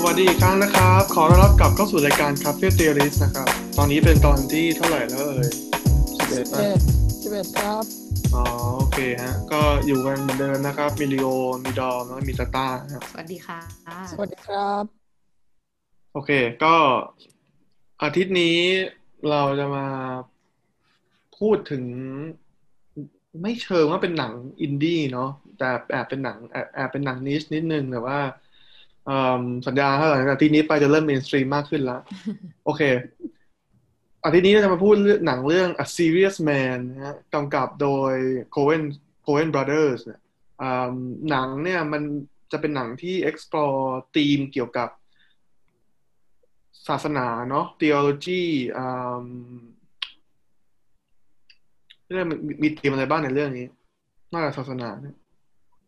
สวัสดีอีกครั้งนะครับ ขอต้อนรับกลับเข้าสู่รายการ Cafe Theorist นะครับ ตอนนี้เป็นตอนที่เท่าไหร่แล้วเอ่ยสิบเอ็ดเอ็ดสิบเอ็ดครับ อ๋อโอเคฮะ ก็อยู่กันเหมือนเดิมนะครับมีลีโอ มีดอมแล้วก็มีตาต้าครับสวัสดีค่ะ สวัสดีครับ โอเค ก็อาทิตย์นี้เราจะมาพูดถึงไม่เชิงว่าเป็นหนังอินดี้เนาะแต่แอบเป็นหนังแอบแอบเป็นหนังนิชนิดนึงแต่ว่าเอิ่ม สัญญาถ้าหลังจากทิตย์นี้ไปจะเริ่มเมนสตรีมมากขึ้นแล้ว โอเคอาทิตย์นี้เราจะมาพูดเรื่องหนังเรื่อง A Serious Man นะฮะกำกับโดย Coen Coen Brothers เนี่ยหนังเนี่ยมันจะเป็นหนังที่ explore ธีมเกี่ยวกับศาสนาเนาะ theology เรื่องมีธีมอะไรบ้างในเรื่องนี้นอกจากศาสนาเนี่ย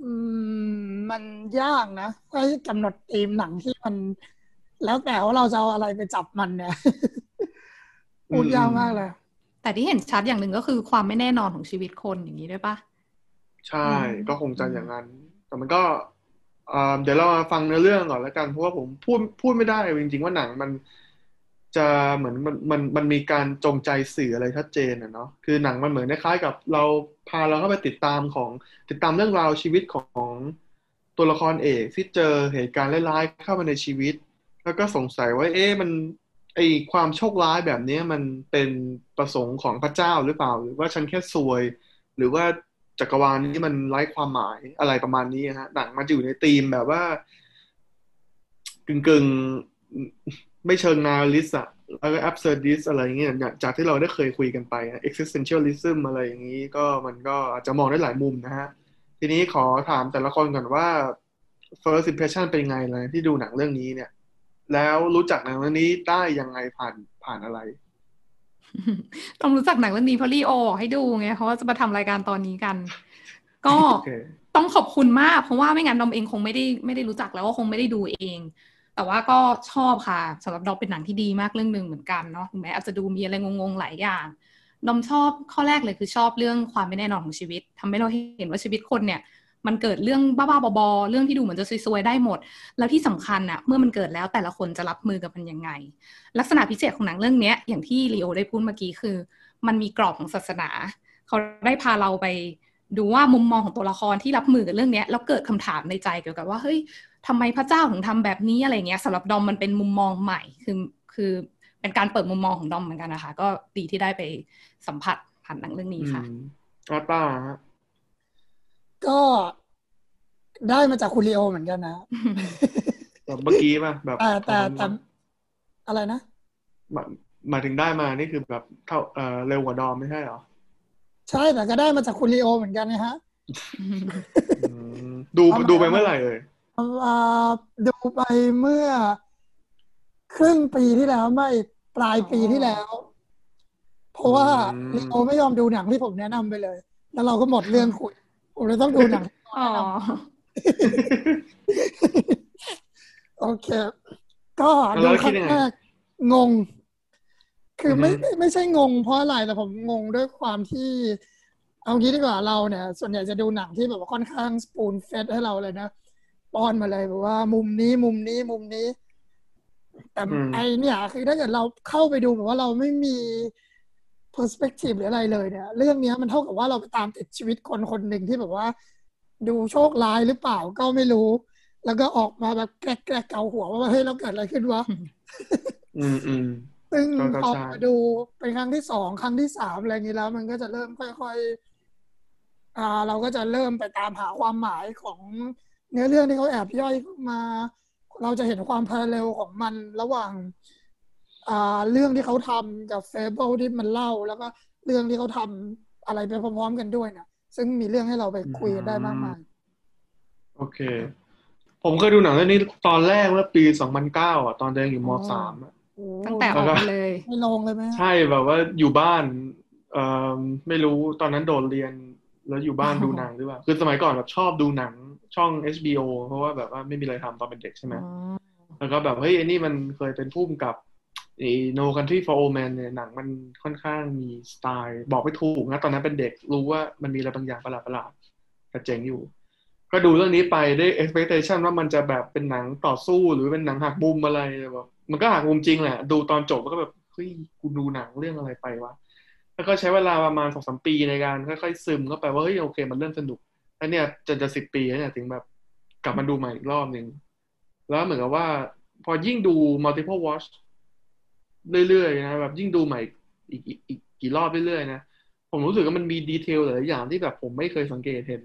มมันยากนะถ้าจะกำหนดธีมหนังที่มัน แล้วแต่ว่าเราจะเอาอะไรไปจับมันเนี่ยพูดยากมากเลย แต่ที่เห็นชัดอย่างหนึ่งก็คือความไม่แน่นอนของชีวิตคนอย่างนี้ด้วยปะใช่อืมก็คงจะอย่างนั้น แต่มันก็อ่าเดี๋ยวเรามาฟังเนื้อเรื่องก่อนแล้วกันเพราะว่าผมพูดพูดไม่ได้จริงๆว่าหนังมัน จะเหมือนมันมันมันมีการจงใจสื่ออะไรชัดเจนอะเนาะคือหนังมันเหมือนคล้ายๆกับเราพาเราเข้าไปติดตามของติดตามเรื่องราวชีวิตของตัวละครเอกที่เจอเหตุการณ์ร้ายๆเข้ามาในชีวิต แล้วก็สงสัยว่าเอ๊ะมันไอความโชคร้ายแบบนี้มันเป็นประสงค์ของพระเจ้าหรือเปล่า หรือว่าฉันแค่ซวย หรือว่าจักรวาลนี้มันไร้ความหมายอะไรประมาณนี้ฮะหนังมันอยู่ในธีมแบบว่ากึ่งกึ่งๆ ไม่เชิงนาลิสอะแล้วก็ absurdist อะไรอย่างเงี้ยอย่างจากที่เราได้เคยคุยกันไปอะ existentialism อะไรอย่างนี้ก็มันก็อาจจะมองได้หลายมุมนะฮะ ทีนี้ขอถามแต่ละคนก่อนว่า first impression เป็นไงเลยที่ดูหนังเรื่องนี้เนี่ย แล้วรู้จักหนังเรื่องนี้ได้ยังไงผ่านผ่านอะไร ต้องรู้จักหนังเรื่องนี้เพราะลีโอให้ดูไงเพราะว่าจะมาทำรายการตอนนี้กัน ก็โอเคต้องขอบคุณมาก เพราะว่าไม่งั้นดอมเองคงไม่ได้ไม่ได้รู้จักแล้วก็คงไม่ได้ดูเอง แต่ว่าก็ชอบค่ะสำหรับดอมเป็นหนังที่ดีมากเรื่องหนึ่งเหมือนกันเนาะถึงแม้อาจจะดูมีอะไรงงๆหลายอย่างดอมชอบข้อแรกเลยคือชอบเรื่องความไม่แน่นอนของชีวิตทำให้เราเห็นว่าชีวิตคนเนี่ย มันเกิดเรื่องบ้าๆบอๆเรื่องที่ดูเหมือนจะซวยๆได้หมด แล้วที่สำคัญน่ะเมื่อมันเกิดแล้วแต่ละคนจะรับมือกับมันยังไง ลักษณะพิเศษของหนังเรื่องเนี้ยอย่างที่ลีโอได้พูดเมื่อกี้คือ มันมีกรอบของศาสนา เขาได้พาเราไปดูว่ามุมมองของตัวละครที่รับมือกับเรื่องนี้แล้วเกิดคำถามในใจเกี่ยวกับว่าเฮ้ย ทำไมพระเจ้าถึงทำแบบนี้อะไรเงี้ยสำหรับดอมมันเป็นมุมมองใหม่ คือคือเป็นการเปิดมุมมองของดอมเหมือนกันนะคะ ก็ดีที่ได้ไปสัมผัสผ่านหนังเรื่องนี้ค่ะอืมอาต้าฮะก็ได้มาจากคุณลีโอเหมือนกันนะแบบเมื่อกี้ป่ะแบบแต่แต่แต่อะไรนะหมายหมายถึงได้มานี่คือแบบเท่าเออเร็วกว่าดอมไม่ใช่เหรอ ใช่แต่ก็ได้มาจากคุณลีโอเหมือนกันนะฮะอืมดูเอามาดูไปเมื่อไหร่เอ่ยอ่า ดูไปเมื่อ ครึ่งปีที่แล้วไม่ปลายปีที่แล้ว เพราะว่าลีโอไม่ยอมดูหนังที่ผมแนะนำไปเลย แล้วเราก็หมดเรื่องคุยผมเลยต้องดูหนังอ๋อโอเค ก็ดูครั้งแรกงง คือไม่ไม่ไม่ใช่งงเพราะอะไรแต่ผมงงด้วยความที่เอางี้ดีกว่าเราเนี่ย ส่วนใหญ่จะดูหนังที่แบบว่าค่อนข้างสปูนเฟดให้เราเลยนะ ป้อนมาเลยแบบว่า มุมนี้มุมนี้มุมนี้ แต่ไอเนี่ย คือถ้าเกิดเราเข้าไปดูแบบว่าเราไม่มี perspective หรืออะไรเลยเนี่ย เรื่องเนี้ยมันเท่ากับว่าเราไปตามติดชีวิตคนคนหนึ่งที่แบบว่า ดูโชคร้ายหรือเปล่าก็ไม่รู้ แล้วก็ออกมาแบบแกรกแกรกเกาหัวว่าเฮ้ยเราเกิดอะไรขึ้นวะอืมอืมซึ่งก็ก็พอใช่มาดูเป็นครั้งที่สองครั้งที่สามอะไรอย่างนี้แล้ว มันก็จะเริ่มค่อยๆอ่า เราก็จะเริ่มไปตามหาความหมายของ เนื้อเรื่องที่เขาแอบย่อยเข้ามา เราจะเห็นความ parallel ของมันระหว่าง อ่าเรื่องที่เขาทำกับ fable ที่มันเล่า แล้วก็เรื่องที่เขาทำอะไรไปพร้อมๆกันด้วยนะซึ่งมีเรื่องให้เราไปคุยกันได้มากมายโอเค ผมเคยดูหนังเรื่องนี้ตอนแรกเมื่อปีสองพันเก้าอะตอนเด็กอยู่มอ๋อสามอะโอ้ตั้งแต่ออกมาเลยไม่ลงเลยไหมใช่แบบว่าอยู่บ้านเอ่อไม่รู้ตอนนั้นโดดเรียนแล้วอยู่บ้านอ๋อดูหนังหรือเปล่าคือสมัยก่อนแบบชอบดูหนัง ช่อง HBO เพราะว่าแบบว่าไม่มีอะไรทำตอนเป็นเด็กใช่ไหมอ๋อแล้วก็แบบเฮ้ยไอ้นี่มันเคยเป็นผู้กำกับไอ้ No Country for Old Men เนี่ยหนังมันค่อนข้างมีสไตล์ บอกไม่ถูกนะตอนนั้นเป็นเด็กรู้ว่ามันมีอะไรบางอย่างประหลาดประหลาดๆแต่เจ๋งอยู่ ก็ดูเรื่องนี้ไปได้ expectation ว่ามันจะแบบเป็นหนังต่อสู้หรือเป็นหนังหักมุมอะไรแบบมันก็หักมุมจริงแหละ ดูตอนจบก็แบบเฮ้ยกูดูหนังเรื่องอะไรไปวะแล้วก็ใช้เวลาประมาณสองสามปีในการค่อยๆซึมเข้าไปว่าเฮ้ยโอเค มันเริ่มสนุก แล้วเนี่ยจนจะสิบปีแล้วเนี่ยถึงแบบกลับมาดูใหม่อีกรอบหนึ่งแล้วเหมือนกับว่า พอยิ่งดู multiple watch เรื่อยๆนะแบบยิ่งดูใหม่อีกอีกอีกกี่รอบเรื่อยๆนะผมรู้สึกว่ามันมีดีเทลหลายอย่างที่แบบผมไม่เคยสังเกตเห็น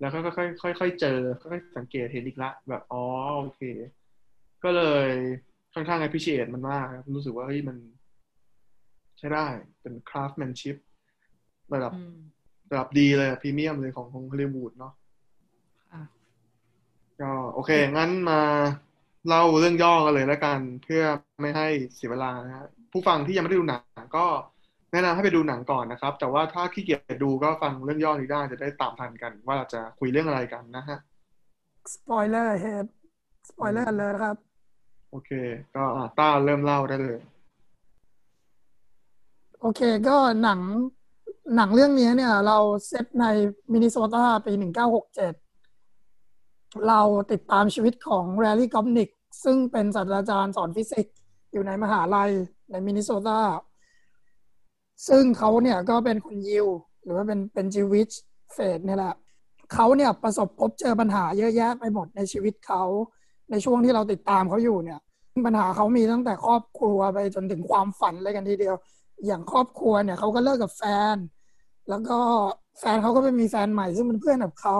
แล้วก็ค่อยๆค่อยๆเจอค่อยๆสังเกตเห็นอีกละ แบบอ๋อโอเค ก็เลยค่อนข้าง appreciate มันมากครับรู้สึกว่าเฮ้ยมัน ใช้ได้เป็น craftsmanship ระดับ ระดับดีเลยพรีเมียมเลยของของฮอลลีวูดเนาะค่ะก็โอเค งั้นมาเล่าเรื่องย่อกันเลยแล้วกันเพื่อไม่ให้เสียเวลานะฮะผู้ฟังที่ยังไม่ได้ดูหนังก็แนะนำให้ไปดูหนังก่อนนะครับ แต่ว่าถ้าขี้เกียจดูก็ฟังเรื่องย่อนี้ได้จะได้ตามทันกัน ว่าเราจะคุยเรื่องอะไรกันนะฮะ spoiler ahead spoiler เลยนะครับ โอเค ก็อ่าต้าเริ่มเล่าได้เลย โอเค ก็หนัง หนังเรื่องนี้เนี่ย เราเซตในมินนิโซตาปีหนึ่งเก้าหกเจ็ดเราติดตามชีวิตของ Larry Gopnik ซึ่งเป็นศาสตราจารย์สอนฟิสิกส์อยู่ในมหาลัยในมินนิโซตาซึ่งเขาเนี่ยก็เป็นคนยิว หรือว่าเป็นเป็น Jewish faith เนี่ยแหละเขาเนี่ยประสบพบเจอปัญหาเยอะแยะไปหมดในชีวิตเขาในช่วงที่เราติดตามเขาอยู่เนี่ยปัญหาเขามีตั้งแต่ครอบครัวไปจนถึงความฝันเลยกันทีเดียว อย่างครอบครัวเนี่ยเขาก็เลิกกับแฟน แล้วก็แฟนเขาก็ไปมีแฟนใหม่ซึ่งเป็นเพื่อนกับเขา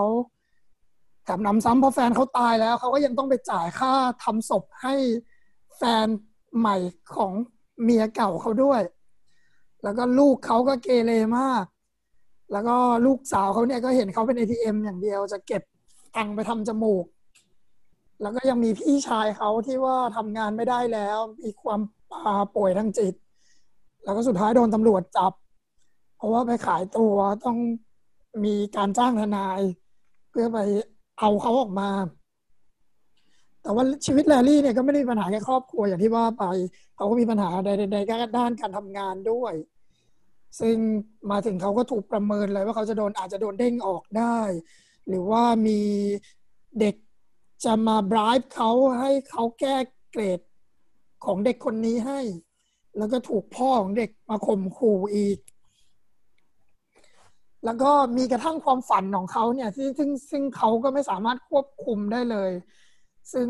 แถมนำซ้ำพอแฟนเขาตายแล้วเขาก็ยังต้องไปจ่ายค่าทำศพให้แฟนใหม่ของเมียเก่าเขาด้วย แล้วก็ลูกเขาก็เกเรมาก แล้วก็ลูกสาวเขาเนี่ยก็เห็นเขาเป็น ATM อย่างเดียวจะเก็บตังไปทำจมูก แล้วก็ยังมีพี่ชายเขาที่ว่าทำงานไม่ได้แล้ว มีความป่วยทางจิต แล้วก็สุดท้ายโดนตำรวจจับ เพราะว่าไปขายตัวต้องมีการจ้างทนาย เพื่อไปเอาเขาออกมา แต่ว่าชีวิตแลลี่เนี่ยก็ไม่ได้มีปัญหาแค่ครอบครัวอย่างที่ว่าไป เขาก็มีปัญหาใดๆๆด้านการทำงานด้วย ซึ่งมาถึงเขาก็ถูกประเมินเลยว่าเขาจะโดนอาจจะโดนเด้งออกได้ หรือว่ามีเด็กจะมาบรายเขาให้เขาแก้เกรดของเด็กคนนี้ให้ แล้วก็ถูกพ่อของเด็กมาข่มขู่อีก แล้วก็มีกระทั่งความฝันของเขาเนี่ยที่ซึ่งซึ่งเขาก็ไม่สามารถควบคุมได้เลย ซึ่ง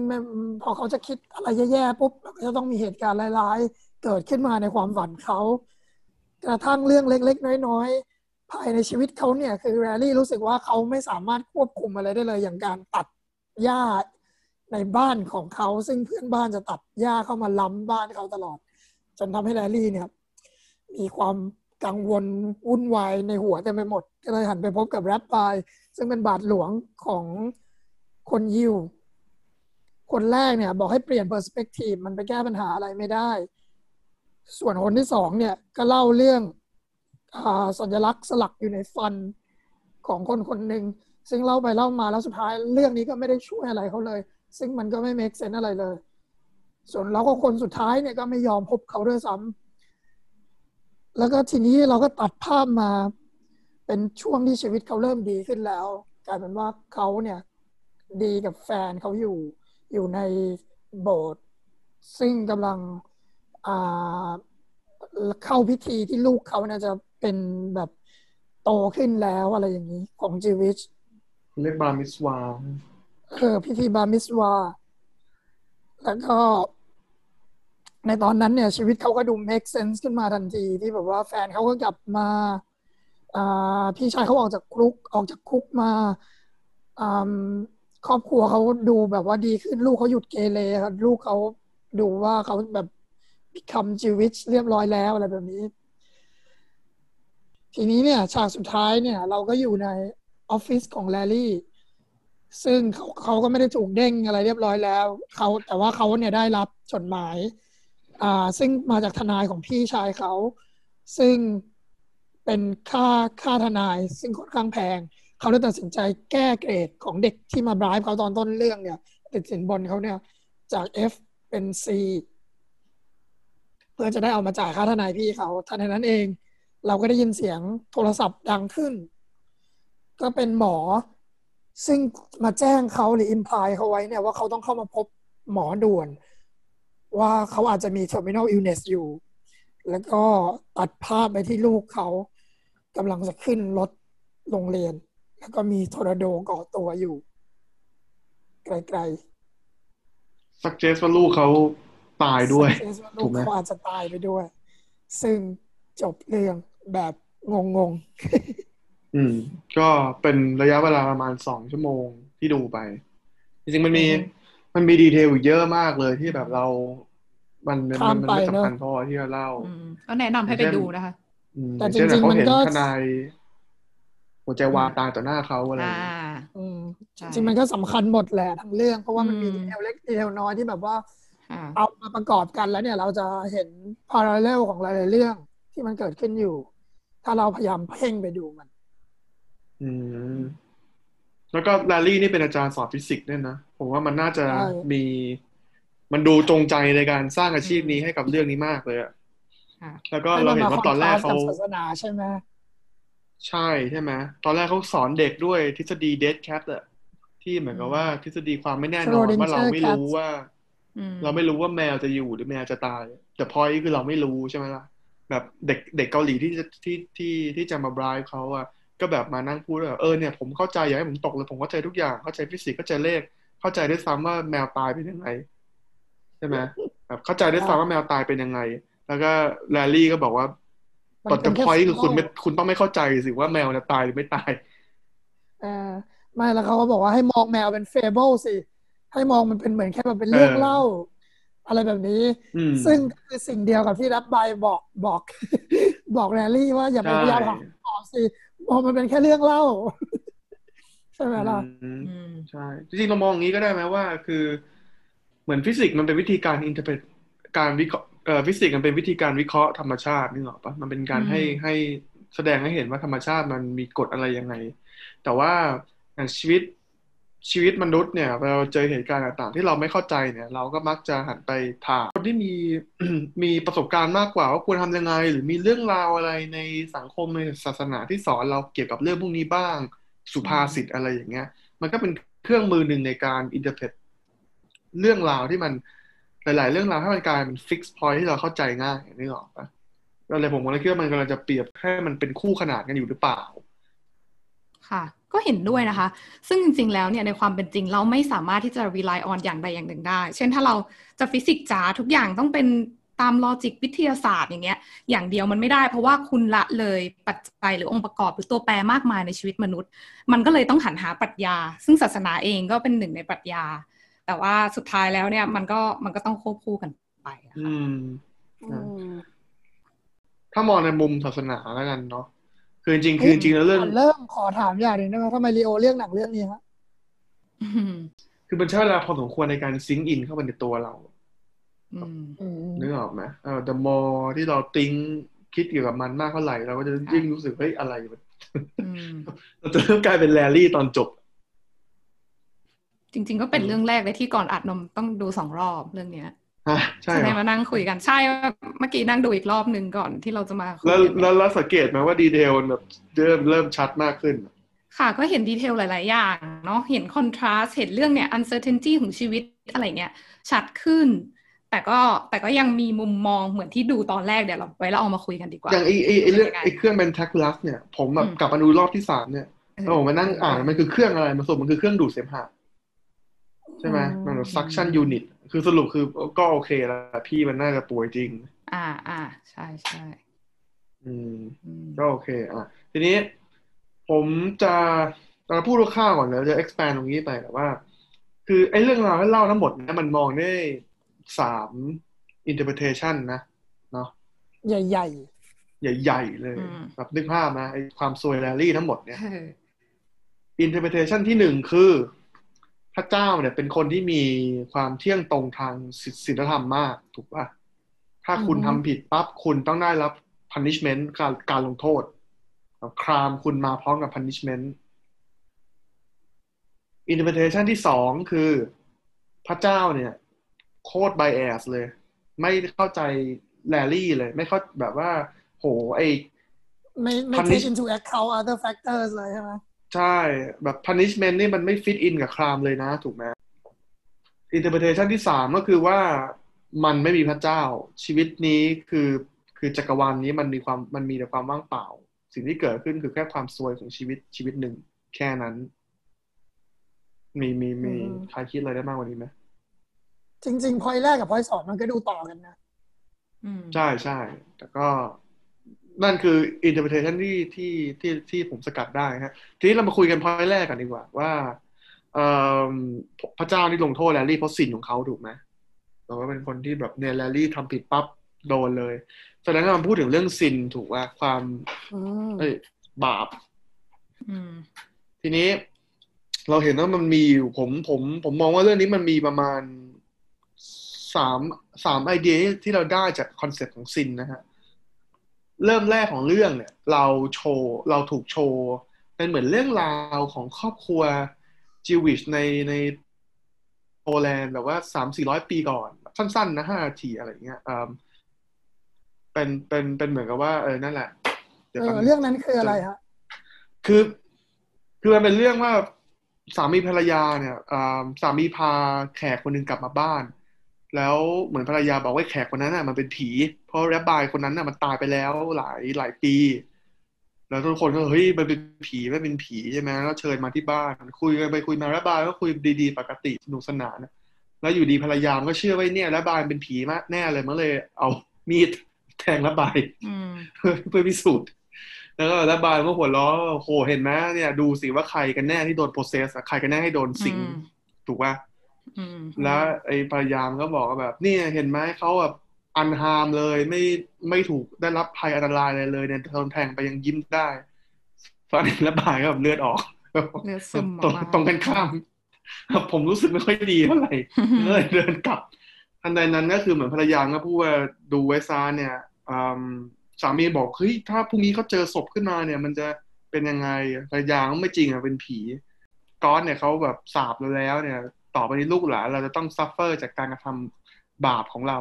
พอเขาจะคิดอะไรแย่ๆปุ๊บก็จะต้องมีเหตุการณ์ร้ายๆ เกิดขึ้นมาในความฝันเขากระทั่งเรื่องเล็ก ๆ น้อยๆ ภายในชีวิตเขาเนี่ยคือแรลลี่รู้สึกว่าเขาไม่สามารถควบคุมอะไรได้เลย อย่างการตัดหญ้าในบ้านของเขา ซึ่งเพื่อนบ้านจะตัดหญ้าเข้ามาล้ำบ้านเขาตลอด จนทำให้ Larry เนี่ยมีความ กังวลวุ่นวายในหัวเต็มไปหมด ก็เลยหันไปพบกับแรบไบ ซึ่งเป็นบาทหลวงของคนยิว คนแรกเนี่ย บอกให้เปลี่ยน perspective มันไปแก้ปัญหาอะไรไม่ได้ ส่วนคนที่สองเนี่ย ก็เล่าเรื่องสัญลักษณ์สลักอยู่ในฟันของคนคนหนึ่งซึ่งเล่าไปเล่ามาแล้วสุดท้ายเรื่องนี้ก็ไม่ได้ช่วยอะไรเขาเลย ซึ่งมันก็ไม่เมคเซนอะไรเลย ส่วนเราก็คนสุดท้ายเนี่ยก็ไม่ยอมพบเขาด้วยซ้ำ แล้วก็ทีนี้เราก็ตัดภาพมา เป็นช่วงที่ชีวิตเขาเริ่มดีขึ้นแล้ว กลายเป็นว่าเขาเนี่ย ดีกับแฟนเขาอยู่ อยู่ในโบสถ์ซึ่งกำลังอ่าเข้าพิธีที่ลูกเขาเนี่ยจะเป็นแบบโตขึ้นแล้วอะไรอย่างนี้ ของจีวิชเรียกบาร์มิสวาเออพิธีบามิสวา แล้วก็ ในตอนนั้นเนี่ยชีวิตเขาก็ดู make sense ขึ้นมาทันทีที่แบบว่าแฟนเขาก็กลับมาพี่ชายเขาออกจากคุกออกจากคุกมาครอบครัวเขาดูแบบว่าดีขึ้นลูกเขาหยุดเกเรครับลูกเขาดูว่าเขาแบบ become Jewish เรียบร้อยแล้วอะไรแบบนี้ ทีนี้เนี่ยฉากสุดท้ายเนี่ย เราก็อยู่ในออฟฟิศของแลลี่ ซึ่งเขาเขาก็ไม่ได้ถูกเด้งอะไรเรียบร้อยแล้วเขาแต่ว่าเขาเนี่ยได้รับจดหมาย อ่าซึ่งมาจากทนายของพี่ชายเขา ซึ่งเป็นค่าค่าทนาย ซึ่งค่อนข้างแพง เขาเลยตัดสินใจแก้เกรดของเด็กที่มาบรายเขาตอนต้นเรื่องเนี่ย ติดสินบนเขาเนี่ย จาก F เป็น C เพื่อจะได้เอามาจ่ายค่าทนายพี่เขาทันใดนั้นเอง เราก็ได้ยินเสียงโทรศัพท์ดังขึ้น ก็เป็นหมอ ซึ่งมาแจ้งเขาหรืออิมพลายเขาไว้เนี่ยว่าเขาต้องเข้ามาพบหมอด่วน ว่าเขาอาจจะมี terminal illness อยู่ แล้วก็ตัดภาพไปที่ลูกเขากำลังจะขึ้นรถโรงเรียน แล้วก็มีทอร์นาโดก่อตัวอยู่ ไกลสักเจสว่าลูกเขาตายๆด้วยสังเกตว่าลูถูกกไหมเขาอาจจะตายไปด้วย ซึ่งจบเรื่องแบบงงอืม ก็เป็นระยะเวลาประมาณสองชั่วโมงที่ดูไป จริงๆมันมีอื มมันมีดีเทลอีกเยอะมากเลยที่แบบเรา มันมันข้ามมันไปไม่เนอะสำคัญพอที่จะเล่าอืมก็แนะนำให้ไปดูนะคะอืมแต่เช่นจริงๆเขามันเห็นก็ทนายหัวใจวายตายต่อหน้าเขาอะไรอย่างอ่าเงี้ยๆอืมใช่จริงๆมันก็สำคัญหมดแหละทั้งเรื่อง เพราะว่ามันมีอืมดีเทลเล็ก detail น้อยที่แบบว่าค่ะเอามาประกอบกันแล้วเนี่ย เราจะเห็น parallel ของหลายๆเรื่องที่มันเกิดขึ้นอยู่ ถ้าเราพยายามเพ่งไปดูมัน อืม แล้วก็แลลี่นี่เป็นอาจารย์สอนฟิสิกส์ด้วยนะ ผมว่ามันน่าจะใช่มี มันดูจงใจในการสร้างอาชีพนี้ให้กับเรื่องนี้มากเลยอะค่ะแล้วก็เราเห็นว่าตอนแรกเขาให้มันมคอนทราสต์บศาสนาใช่ไหมใช่ใช่ไหมตอนแรกเขาสอนเด็กด้วยทฤษฎี dead cat อะที่เหมือนกับว่าทฤษฎีความไม่แน่นอนว่าเราไม่รู้ว่าอืมเราไม่รู้ว่าแมวจะอยู่หรือแมวจะตาย แต่พอยคือเราไม่รู้ใช่ไหมล่ะแบบเด็กเด็กเกาหลีที่จะที่ที่ที่จะมาบรายเขาอะ ก็แบบมานั่งพูดว่าเออเนี่ยผมเข้าใจอยากให้ผมตกเลยผมเข้าใจทุกอย่างเข้าใจฟิสิกส์เข้าใจเลข เข้าใจด้วยซ้ำว่าแมวตายเป็นยังไงใช่ไหมแบบเข้าใจด้วยซ้ำว่าแมวตายเป็นยังไง แล้วก็แลลี่ก็บอกว่ามันแต่เป็นแค่พอยคือคุณไม่ symbol คุณต้องไม่เข้าใจสิว่าแมวจะตายหรือไม่ตายเออไม่แล้วเขาก็บอกว่าให้มองแมวเป็น fable สิให้มองมันเป็นเหมือนแค่แบบเป็นเรื่องเออเล่า อะไรแบบนี้อืมซึ่งก็คือสิ่งเดียวกับที่แรบไบบอกบอก บอกแรลลี่ว่าอย่าไปใช่พยายามหาคำตอบสิ มองมันเป็นแค่เรื่องเล่า ใช่ไหมล่ะอืมอืมใช่จริงๆเรามองอย่างนี้ก็ได้ไหมว่า คือเหมือนฟิสิกส์มันเป็นวิธีการ interpret การวิเคราะห์เอ่อฟิสิกส์มันเป็นวิธีการวิเคราะห์ธรรมชาตินึกออกปะมันเป็นการอืมให้ให้แสดงให้เห็นว่าธรรมชาติมันมีกฎอะไรยังไง แต่ว่าอย่างชีวิต ชีวิตมนุษย์เนี่ยเราเจอเหตุการณ์ต่างๆ ที่เราไม่เข้าใจเนี่ย เราก็มักจะหันไปถามคนที่มีมีประสบการณ์มากกว่าว่าควรทำยังไง หรือมีเรื่องราวอะไรในสังคมในศาสนาที่สอนเราเกี่ยวกับเรื่องพวกนี้บ้าง สุภาษิตอะไรอย่างเงี้ย มันก็เป็นเครื่องมือหนึ่งในการ interpret เรื่องราวที่มันหลาย ๆ เรื่องราวให้มันกลายเป็น fix point ที่เราเข้าใจง่ายนึกออกปะก็เลยผมก็เลยคิดว่ามันกำลังจะเปรียบให้มันเป็นคู่ขนานกันอยู่หรือเปล่า ค่ะ ก็เห็นด้วยนะคะ ซึ่งจริง ๆ แล้วเนี่ยในความเป็นจริงเราไม่สามารถที่จะ rely on อย่างใดอย่างหนึ่งได้ เช่นถ้าเราจะฟิสิกส์จ๋าทุกอย่างต้องเป็นตามลอจิกวิทยาศาสตร์อย่างเงี้ย อย่างเดียวมันไม่ได้ เพราะว่าคุณละเลยปัจจัยหรือองค์ประกอบหรือตัวแปรมากมายในชีวิตมนุษย์ มันก็เลยต้องหันหาปรัชญา ซึ่งศาสนาเองก็เป็นหนึ่งในปรัชญา แต่ว่าสุดท้ายแล้วเนี่ยมันก็มันก็ต้องควบคู่กันไปอะอืค่ะมอืมถ้ามองในมุมศาสนาแล้วกันเนาะ คือจริงๆคือจริงๆแล้วเรื่องก่อนเริ่มขอถามอย่างหนึ่งได้ไหมทำไมลีโอเลือกหนังเรื่องนี้ฮะอืมคือมันใช้เวลาพอสมควรในการซิงก์อินเข้าไปในตัวเราอืมอืมนึกออกไหมเออ the more ที่เราติ้งคิดเกี่ยวกับมันมากเท่าไหร่เราก็จะยิ่งรู้สึกเฮ้ยอะไรมันอืมเราจะเริ่มกลายเป็นแรลลี่ตอนจบ จริง ๆ ก็เป็นเรื่องแรกเลยที่ก่อนอัดนมต้องดูสองรอบเรื่องเนี้ยฮะ ใช่ใช่เหไหรมอมานั่งคุยกันใช่เมื่อกี้นั่งดูอีกรอบหนึ่งก่อนที่เราจะมาคุยแล้วกันแล้วแล้วสังเกตไหมว่าดีเทลมันแบบเริ่มเริ่มชัดมากขึ้น ค่ะก็เห็นดีเทลหลาย ๆ อย่างเนาะเห็นคอนทราสเห็นเรื่องเนี่ย uncertainty ของชีวิตอะไรเงี้ยชัดขึ้น แต่ก็แต่ก็ยังมีมุมมองเหมือนที่ดูตอนแรกเดี๋ยวเราไว้เราเอามาคุยกันดีกว่า อย่างไอไอไอเรื่องป็นยังงไอเครื่องเป็นแท็กลัสเนี่ยผมแบบอืมกลับมาดูรอบที่สามเนี่ยเออแล้วผมมานั่งอ่านมันคือเครื่องอะไรมันสรุปมันคือเครื่องดูดเสมหะใช่ไหมมันแบบ suction unit คือสรุปคือก็โอเคแล้วพี่มันน่าจะป่วยจริง อ่าอ่าใช่ใช่อืมอืมก็โอเค อะ ทีนี้ผมจะจะพูดคร่าวๆก่อนแล้วจะ expand ตรงนี้ไปแต่ว่า คือไอ้เรื่องราวที่เล่าทั้งหมดเนี่ยมันมองได้สาม interpretation นะเนาะใหญ่ใหญ่ๆ เลยแบบนึกภาพนะไอ้ความซวยแรลลี่ทั้งหมดเนี่ยเออ interpretation ที่หนึ่งคือพ ระเจ้าเนี่ยเป็นคนที่มีความเที่ยงตรงทางศีศีลธรรมมากถูกป่ะถ้าคุณทำผิดปั๊บคุณต้องได้รับ punishment การการลงโทษครามคุณมาพร้อมกับ punishment interpretation ที่สองคือพระเจ้าเนี่ย โคตร bias เลย ไม่เข้าใจแรลลี่เลย ไม่เข้าแบบว่า โหไอๆไม่ไม่ Punish take into account other factors เลยใช่ไหม ใช่แบบ punishment นี่มันไม่ fit in กับครามเลยนะ ถูกไหม interpretation ที่สามก็คือว่ามันไม่มีพระเจ้า ชีวิตนี้คือคือจักรวาลนนี้มันมีความมันมีแต่ความว่างเปล่า สิ่งที่เกิดขึ้นคือแค่ความซวยของชีวิตชีวิตหนึ่ง แค่นั้น มีมีมีใครคิดอะไรได้มากกว่านี้ไหมจริงๆพอยแรกกับพอยสองมันก็ดูต่อกันนะใช่ใช่แต่ก็ นั่นคือ interpretation ที่ที่ที่ที่ผมสกัดได้ฮะ ทีนี้เรามาคุยกันพอยแรกกันดีกว่า ว่าเอ่อพระเจ้านี่ลงโทษแลลี่เพราะ sin ของเขาถูกไหมแต่ว่าเป็นคนที่แบบเนี่ยแลลี่ทำผิดปั๊บโดนเลยแสดงว่ามันพูดถึงเรื่อง sin ถูกว่าความเอ้ยบาปทีนี้เราเห็นว่ามันมีอยู่ผมผม ผมมองว่าเรื่องนี้มันมีประมาณสามสามไอเดียที่เราได้จากคอนเซ็ปต์ของ sin นะฮะ เริ่มแรกของเรื่องเนี่ยเราโชว์เราถูกโชว์เป็นเหมือนเรื่องราวของครอบครัวจิวิชในในโปแลนด์แบบว่าสามสี่ร้อยปีก่อน สั้นๆนะห้านาทีอะไรเงี้ยเป็นเป็นเป็นเหมือนกับว่าเออนั่นแหละเออเรื่องนั้นคืออะไรฮะคือ คือมันเป็นเรื่องว่าสามีภรรยาเนี่ยสามีพาแขกคนหนึ่งกลับมาบ้าน แล้วเหมือนภรรยาบอกว่าแขกคนนั้นน่ะมันเป็นผี เพราะแรบบายคนนั้นน่ะมันตายไปแล้วหลายหลายปี แล้วทุกคนก็เฮ้ยมันเป็นผีไม่เป็นผีใช่ไหมแล้วเชิญมาที่บ้าน คุยกันไปคุยมาแรบบายก็คุยดีๆ ปกติสนุกสนานแล้วอยู่ดีภรรยาก็เชื่อว่าเนี่ยแรบบายเป็นผีมากแน่เลยมันเลย เอามีดแทงแรบบายเพื่อพิสูจน์แล้วก็แรบบายก็หัวล้อโหเห็นไหมเนี่ย ดูสิว่าใครกันแน่ที่โดนโปรเซสใครกันแน่ให้โดนสิงถูกป่ะ แล้วไอ้พยายามก็บอกว่าแบบนี่เห็นไหมเขาแบบอันฮามเลยไม่ไม่ถูกได้รับภัยอันตรายอะไรเลยเนี่ยโดนแทงไปยังยิ้มได้ฟันระบายก็แบบเลือดออกเลือดซึมตรงตรงกันข้ามผมรู้สึกไม่ค่อยดีเท่าไหร่เลยเดินกลับทันใดนั้นก็คือเหมือนภรรยาก็พูดว่าดูไวซาเนี่ยสามีบอกเฮ้ยถ้าพรุ่งนี้เขาเจอศพขึ้นมาเนี่ย มันจะเป็นยังไงภรรยาไม่จริงอะเป็นผีก้อนเนี่ยเขาแบบสาบเราแล้วเนี่ย ต่อไปนี้ลูกหลานเราจะต้อง suffer จากการกระทำบาปของเรา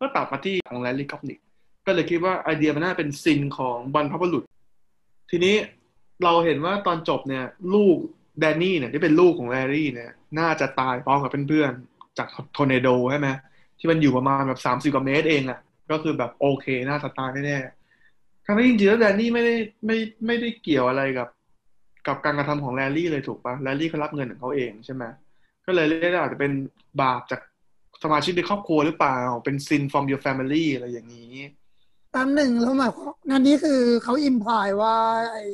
ก็ตัดมาที่ของแลลี่กอปนิกก็เลยคิดว่าไอเดียมันน่าเป็น sin ของบรรพบุรุษ ทีนี้เราเห็นว่าตอนจบเนี่ย ลูกแดนนี่เนี่ยที่เป็นลูกของแลลี่เนี่ย น่าจะตายพร้อมกับเพื่อนๆจากทอร์นาโดใช่ไหมที่มันอยู่ประมาณแบบสามสิบกว่าเมตรเองอะ่ะ ก็คือแบบโอเค น่าจะตายแน่ๆทั้งนี้จริงๆแล้วแดนนี่ไม่ได้ไม่ไม่ได้เกี่ยวอะไรกับ กับการกระทำของแลลี่เลยถูกปะแลลี่เขารับเงินของเขาเองใช่ไหม ก็เลยเรียกได้อาจจะเป็นบาปจากสมาชิกในครอบครัวหรือเปล่า เป็น sin from your family อะไรอย่างนี้ตามหนึ่งแล้วหมายความนั่นนี้คือเขาอิมพายว่าไอ้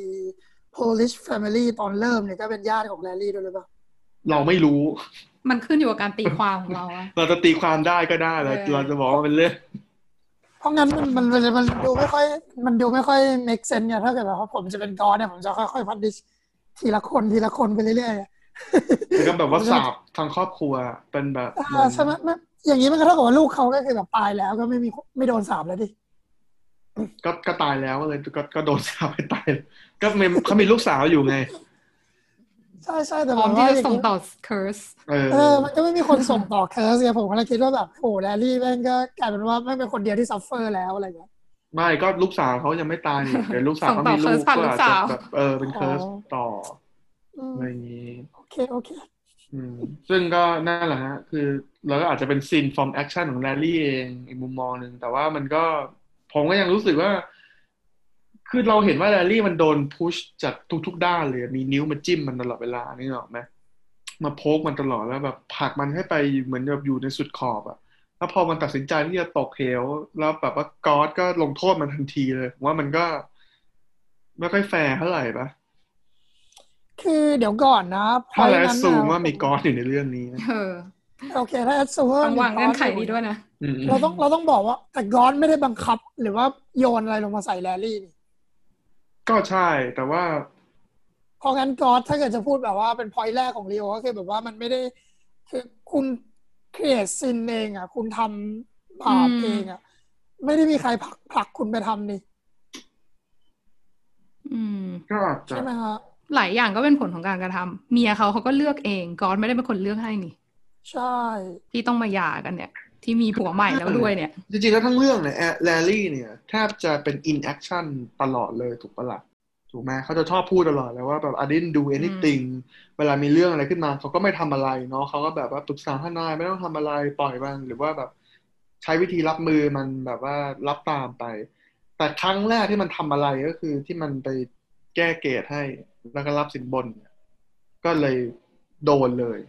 Polish family ตอนเริ่มเนี่ยก็เป็นญาติของแลลี่ด้วยหรือเปล่า เราไม่รู้ มันขึ้นอยู่กับการตีความของเราอะเราจะตีความได้ก็ได้เราเราจะบอกว่าเป็นเรื่องเพราะงั้นมันมันมันดูไม่ค่อย มันดูไม่ค่อย make sense เนี่ยถ้าเกิดแบบว่าผมจะเป็นกอนเนี่ยผมจะค่อยๆพัฒนิชทีละคนทีละคนไปเรื่อยๆ แล้วก็แบบว่าสาบทางครอบครัวเป็นแบบใช่ไหมอย่างนี้มันก็เท่ากับว่าลูกเขาก็คือแบบตายแล้วก็ไม่มีไม่โดนสาบแล้วดิก็ก็ตายแล้วเลยก็ก็โดนสาบไปตายก็มีเขามีลูกสาวอยู่ไงใช่ใช่แต่พร้อมที่จะส่งต่อ curse เออ มันก็ไม่มีคนส่งต่อ curse เนี่ยผมก็เลยคิดว่าแบบโอ้แลลี่แม่งก็กลายเป็นว่าไม่เป็นคนเดียวที่ suffer แล้วอะไรเงี้ยไม่ก็ลูกสาวเขายังไม่ตายนี่แต่ลูกสาวเขามีลูกก็อาจจะแบบเออเป็น curse ต่ออะไรอย่างนี้โอ เคโอเคซึ่งก็นั่นแหละฮะ คือเราก็อาจจะเป็น sin from action ของแรลลี่เองอีกมุมมองหนึ่ง แต่ว่ามันก็ผมก็ยังรู้สึกว่า คือเราเห็นว่าแรลลี่มันโดน push จากทุกๆด้านเลย มีนิ้วมาจิ้มมันตลอดเวลานี่หรอกไหมมา poke มันตลอดแล้วแบบผลักมันให้ไปเหมือนแบบอยู่ในสุดขอบอะแล้วพอมันตัดสินใจที่จะตกเหวแล้วแบบว่า God ก็ลงโทษมันทันทีเลยว่ามันก็ ไม่ค่อยแฟร์เท่าไหร่ปะ คือเดี๋ยวก่อนนะถ้า assume ว่ามี God อยู่ในเรื่องนี้เออโอเคถ้า assume ว่าต้องวางเงื่อนไขนี้ด้วยนะเราต้องเราต้องบอกว่า แต่กอสไม่ได้บังคับ หรือว่าโยนอะไรลงมาใส่แรลลี่นี่ก็ใช่แต่ว่าพองั้นกอสถ้าเกิดจะพูดแบบว่าเป็นพอยต์แรกของรีโอก็คือแบบว่ามันไม่ได้คือคุณเครียดซินเองอะ คุณทำบาปเองอะ ไม่ได้มีใครผลักผลักคุณไปทำนี่อืมก็ใช่ไหมฮะ หลายอย่างก็เป็นผลของการกระทำเมียเขาเขาก็เลือกเองกอนไม่ได้เป็นคนเลือกให้นี่ ใช่ ที่ต้องมาหย่ากันเนี่ย ที่มีผัวใหม่แล้วด้วยเนี่ย จริงๆแล้วทั้งเรื่องเนี่ยแลลี่เนี่ยแทบจะเป็น inaction ตลอดเลยถูกปะละ่ะถูกไหมเขาจะชอบพูดตลอดเลยว่าแบบ I didn't do anything เวลามีเรื่องอะไรขึ้นมา เขาก็ไม่ทำอะไรเนาะเขาก็แบบว่าปรึกษาทนายไม่ต้องทำอะไรปล่อยมันหรือว่าแบบใช้วิธีรับมือมันแบบว่ารับตามไป แต่ครั้งแรกที่มันทำอะไรก็คือที่มันไปแก้เกรดให้ แล้วก็รับสินบน ก็เลยโดนเลย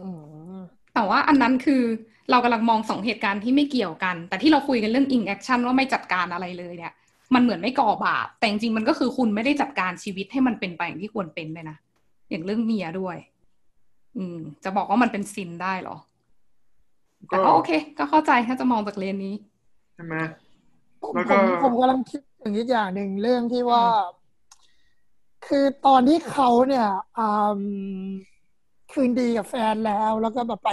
อืมแต่ว่าอันนั้นคือเรากำลังมองสองเหตุการณ์ที่ไม่เกี่ยวกัน แต่ที่เราคุยกันเรื่อง in action ว่าไม่จัดการอะไรเลยเนี่ย มันเหมือนไม่ก่อบาป แต่จริงๆมันก็คือคุณไม่ได้จัดการชีวิตให้มันเป็นไปอย่างที่ควรเป็นเลยนะ อย่างเรื่องเมียด้วย อืม จะบอกว่ามันเป็นซินได้เหรอ แต่ก็โอเค ก็เข้าใจถ้าจะมองจากเลนนี้ ใช่ไหมผมแล้วผก็มผมกำลังคิดถึงอีกอย่างหนึ่งเรื่องที่ว่า คือตอนที่เขาเนี่ยอืมคืนดีกับแฟนแล้ว แล้วก็แบบไป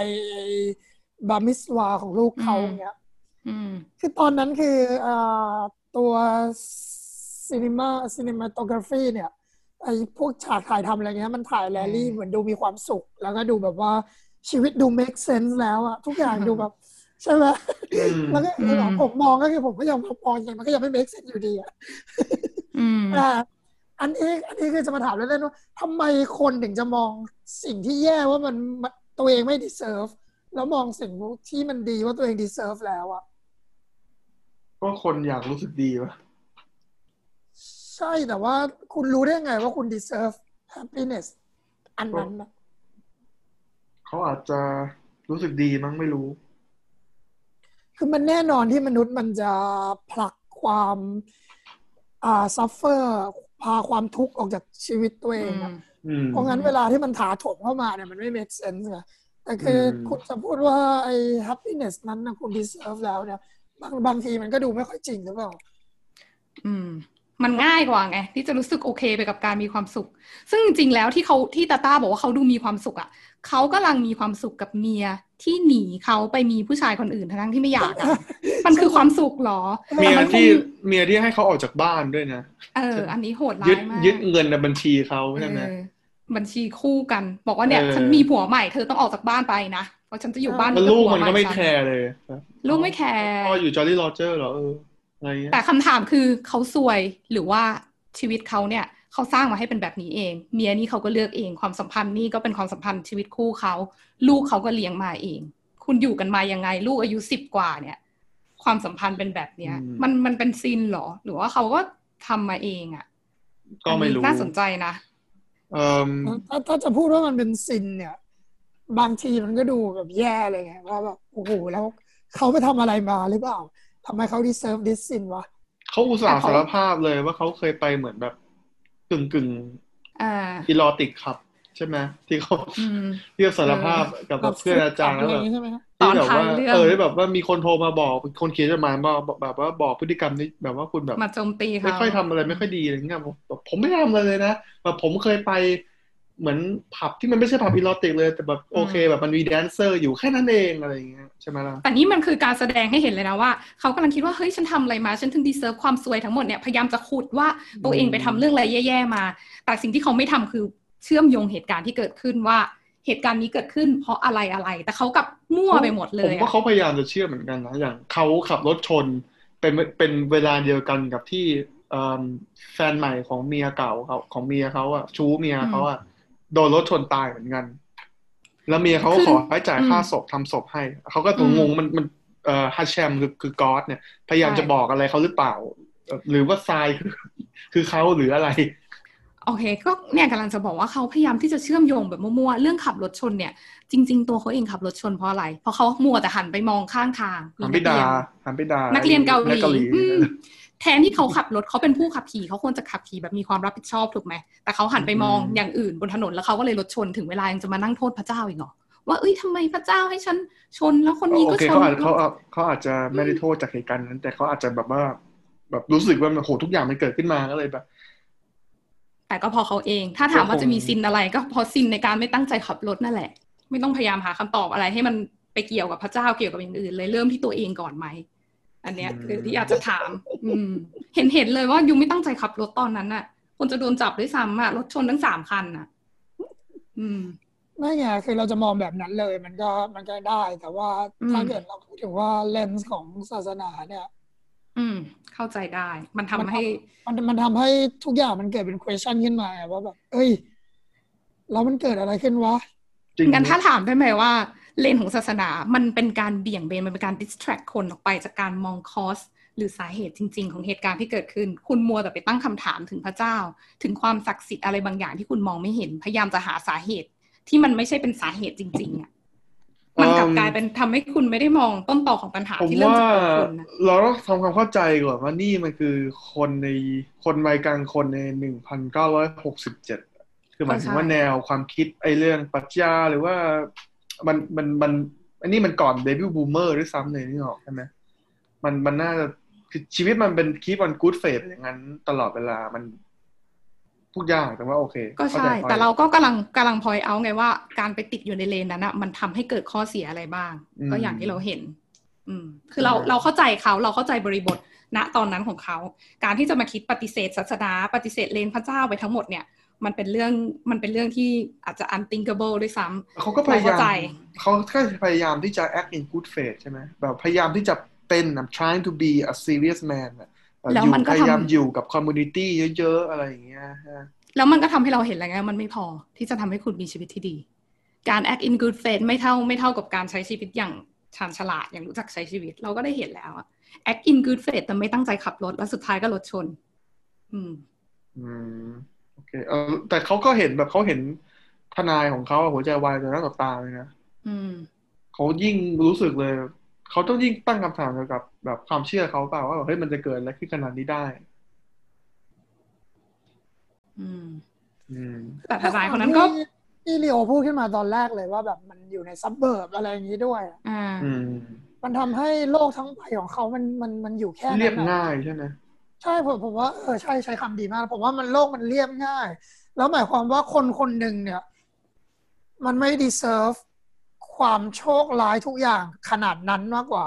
bar mitzvah ของลูกเขาอืมเนี่ยอืมคือตอนนั้นคืออ่าตัว cinema cinematography เนี่ยไอ้พวกฉากถ่ายทำอะไรเงี้ยมันถ่ายแรลลี่อืมเหมือนดูมีความสุข แล้วก็ดูแบบว่าชีวิตดู make sense แล้วอะทุกอย่างดูแบบใช่ไหมอืมแล้วก็แล้วแบบผมมองก็คือผมก็ยังมองอย่างมันก็ยังไม่ make sense อยู่ดีอะ อืมแต่อันนี้อันนี้คือจะมาถามเล่นๆว่าทำไมคนถึงจะมองสิ่งที่แย่ว่ามันมันตัวเองไม่ deserve แล้วมองสิ่งที่มันดีว่าตัวเอง deserve แล้วอะก็คนอยากรู้สึกดีวะใช่แต่ว่าคุณรู้ได้ไงว่าคุณ deserve happiness อันนั้นนะเขาอาจจะรู้สึกดีมั้งไม่รู้ คือมันแน่นอนที่มนุษย์มันจะผลักความอ่า suffer พาความทุกข์ออกจากชีวิตตัวเองอะอืมเพราะงั้นเวลาที่มันถาโถมเข้ามาเนี่ยมันไม่ make sense ไงแต่คืออมคุณจะพูดว่าไอ้ happiness นั้นนะคุณ deserve แล้วเนี่ยบางบางทีมันก็ดูไม่ค่อยจริงหรือเปล่า อืม มันง่ายกว่าไง ที่จะรู้สึกโอเคไปกับการมีความสุข ซึ่งจริงๆแล้วที่เขาที่ตาต้าบอกว่าเขาดูมีความสุขอะเขากำลังมีความสุขกับเมีย ที่หนีเขาไปมีผู้ชายคนอื่นทั้งๆที่ไม่อยากอะมันคือความสุขเหรอ เมียแต่นคงที่เมียที่ให้เขาออกจากบ้านด้วยนะ เออ อันนี้โหดยึร้าดยมากยึดเงินในบัญชีเขาใช่ไหมเออบัญชีคู่กัน บอกว่าเนี่ยเออฉันมีผัวใหม่เธอต้องออกจากบ้านไปนะเพราะฉันจะอยู่บ้านแล้วนี้ลูกผัวมันใหก็ไม่ฉันแคร์เลย ลูกไม่แคร์พ่ออยู่จอร์ดี้โรเจอร์เหรอเอออะไรเงี้ยแต่คำถามคือเขาซวยหรือว่าชีวิตเขาเนี่ย เขาสร้างมาให้เป็นแบบนี้เอง เมียนี่เขาก็เลือกเอง ความสัมพันธ์นี่ก็เป็นความสัมพันธ์ชีวิตคู่เขา ลูกเขาก็เลี้ยงมาเอง คุณอยู่กันมายังไง ลูกอายุสิบกว่าเนี่ย ความสัมพันธ์เป็นแบบเนี้ย มันมันเป็นซินเหรอ หรือว่าเขาก็ทำมาเองอะ ก็ไม่รู้อันนี้น่าสนใจนะเอ่มถ้าถ้าจะพูดว่ามันเป็นซินเนี่ย บางทีมันก็ดูแบบแย่เลยไงว่าแบบโอ้โหแล้วเขาไปทำอะไรมาหรือเปล่าทำไมเขา deserve this sin วะเขาอุตส่าแต่ห์เขาสารภาพเลยว่าเขาเคยไปเหมือนแบบ กึ่งกึ่งอ่า erotic club ใช่ไหมที่เขาอืมที่เขาสารภาพกับแบบเพื่อนอาจารย์อะแล้วไรแบบอย่างงี้ใช่ไหมฮะตอนที่แบบท้ายว่าเรื่องเออที่แบบว่ามีคนโทรมาบอกคนเขียนจดหมายมาบอกแบบว่าบอกพฤติกรรมนี้แบบว่าคุณแบบมาโจมตีเขาไม่ค่อยทำอะไรไม่ค่อยดีอะไรเงี้ยผมแบบผมไม่ทำอะไรเลยนะแบบผมเคยไป เหมือนผับที่มันไม่ใช่ผับ erotic เลย แต่แบบโอเค แบบมันมีแดนเซอร์อยู่แค่นั้นเองอะไรอย่างเงี้ยใช่ไหมล่ะแต่นี่มันคือการแสดงให้เห็นเลยนะว่าเขากำลังคิดว่าเฮ้ยฉันทำอะไรมาฉันถึงดีเซิร์ฟความซวยทั้งหมดเนี่ยพยายามจะขุดว่าตัวเองไปทำเรื่องอะไรแย่ๆมา แต่สิ่งที่เขาไม่ทำคือเชื่อมโยงเหตุการณ์ที่เกิดขึ้นว่าเหตุการณ์นี้เกิดขึ้นเพราะอะไรอะไร แต่เขากลับมั่วไปหมดเลผมยว่าอะเขาพยายามจะเชื่อเหมือนกันนะอย่างเขาขับรถชนเป็นเป็นเวลาเดียวกันกับที่เอิ่มแฟนใหม่ของเมียเก่าเขาของเมียเขาอะชู้เมียเขาอะ โดนรถชนตายเหมือนกัน แล้วเมียเขาก็ขอให้จ่ายค่าศพทำศพให้ เขาก็ตัวงงมันมันเอ่อฮัชแชมคือคือกอสเนี่ย พยายามจะบอกอะไรเขาหรือเปล่าเอ่อหรือว่าทรายคือคือเขาหรืออะไร โอเค ก็เนี่ยกำลังจะบอกว่าเขาพยายามที่จะเชื่อมโยงแบบมั่วๆ เรื่องขับรถชนเนี่ย จริง ๆ ตัวเขาเองขับรถชนเพราะอะไร เพราะเขามัวแต่หันไปมองข้างทางหันไปด่าหันไปด่านักเรียนเกาหนัลีเกาหลีอืม แทนที่เขาขับรถเขาเป็นผู้ขับขี่เขาควรจะขับขี่แบบมีความรับผิดชอบถูกไหม แต่เขาหันไปมองอย่างอื่นบนถนนแล้วเขาก็เลยรถชนถึงเวลายังจะมานั่งโทษพระเจ้าอีกเหรอว่าเอ้ยทำไมพระเจ้าให้ฉันชนแล้วคนนี้โอก็เคชนเขาอาจเขาอาจเขาอาจจะไม่ได้โทษจากเหตุการณ์นั้น แต่เขาอาจจะแบบว่า แบบรู้สึกว่าโหทุกอย่างมันเกิดขึ้นมาก็เลยแบบ แต่ก็พอเขาเอง ถ้าถามว่าก็คงจะมีซินอะไร ก็เพอซินในการไม่ตั้งใจขับรถนั่นแหละ ไม่ต้องพยายามหาคำตอบอะไร ให้มันไปเกี่ยวกับพระเจ้าเกี่ยวกับอย่างอื่นเลยเริ่มที่ตัวเองก่อนไหม อันเนี้ยคือที่อยากจะถาม อืม เห็นเห็นเลยว่ายูไม่ตั้งใจขับรถตอนนั้นน่ะคนจะโดนจับด้วยซ้ำอะรถชนทั้งสามคันน่ะอืมไม่ไงคือเราจะมองแบบนั้นเลย มันก็มันก็ได้ แต่ว่าอืมถ้าเกิดเราพูดถึงว่าเลนส์ของศาสนาเนี่ย อืม เข้าใจได้ มันทำให้ มันมันทำให้ทุกอย่างมันเกิดเป็น question ขึ้นมาว่าแบบเอ้ย แล้วมันเกิดอะไรขึ้นวะจริงงั้นถ้าถามได้ไหมว่า เลนของศาสนา มันเป็นการเบี่ยงเบน มันเป็นการ distract คนออกไปจากการมองคอสหรือสาเหตุจริง ๆ ของเหตุการณ์ที่เกิดขึ้น คุณมัวแต่ไปตั้งคำถามถึงพระเจ้า ถึงความศักดิ์สิทธิ์อะไรบางอย่างที่คุณมองไม่เห็น พยายามจะหาสาเหตุที่มันไม่ใช่เป็นสาเหตุจริง ๆอะมันกลับกลายเป็นทำให้คุณไม่ได้มองต้นตอของปัญหาที่เริ่มจากตัวคุณนะเราต้องทำความเข้าใจก่อนว่านี่มันคือคนในคนวัยกลางคนในหนึ่งพันเก้าร้อยหกสิบเจ็ดคือหมายถึงว่าแนวความคิดไอ้เรื่องปรัชญาหรือว่า มันมันมันอันนี้มันก่อนเดบิวต์บูมเมอร์ด้วยซ้ำเลยนี่หรอกใช่ไหมมันมันน่าจะคือชีวิตมันเป็นคีปวันกู๊ดเฟสอย่างนั้นตลอดเวลามันพูดยากแต่ว่าโอเค ก็ข้ใช่จแต่เราก็กำลังกำลังพอยเอาไงว่าการไปติดอยู่ในเลนนั้นอะมันทำให้เกิดข้อเสียอะไรบ้าง ก็อย่างที่เราเห็น อืม คือเราเราเข้าใจเขาเราเข้าใจบริบทณตอนนั้นของเขา การที่จะมาคิดปฏิเสธศาสนา ปฏิเสธเลนพระเจ้าไปทั้งหมดเนี่ย มันเป็นเรื่องมันเป็นเรื่องที่อาจจะ unthinkable ด้วยซ้ำเขาก็พยายาเราเข้าใจมเขาแค่พยายามที่จะ act in good faith ใช่ไหมแบบพยายามที่จะเป็น I'm trying to be a serious man อะแบบแล้วอยู่มันก็พยายามทำอยู่กับ community เยอะ ๆ อะไรอย่างเงี้ยฮะแล้วมันก็ทำให้เราเห็นแล้วไงว่ามันไม่พอที่จะทำให้คุณมีชีวิตที่ดี การ act in good faith ไม่เท่าไม่เท่ากับการใช้ชีวิตอย่างชาญฉลาดอย่างรู้จักใช้ชีวิต เราก็ได้เห็นแล้วอะ act in good faith แต่ไม่ตั้งใจขับรถแล้วสุดท้ายก็รถชน อืม อืมโอ เคเออแต่เขาก็เห็นแบบเขาเห็นทนายของเขาอะหัวใจวายต่อหน้าต่อตาเลยนะอืมเขายิ่งรู้สึกเลย เขาต้องยิ่งตั้งคำถามเกี่ยวกับแบบความเชื่อเขาเปล่าว่าแบบเฮ้ยมันจะเกิดอะไรขึ้นขนาดนี้ได้ อืม อืมแต่ทนายคนนั้นก็ที่ที่ลีโอพูดขึ้นมาตอนแรกเลยว่าแบบมันอยู่ในซับเบิร์บอะไรอย่างนี้ด้วยอะอ่าอืมมันทำให้โลกทั้งใบของเขามันมันมันอยู่แค่นั้นอะเรียบง่ายใช่ไหม ใช่ผมผมว่าเออใช่ใช้คำดีมาก ผมว่ามันโลกมันเรียบง่าย แล้วหมายความว่าคนคนหนึ่งเนี่ย มันไม่ deserve ความโชคร้ายทุกอย่างขนาดนั้นมากกว่า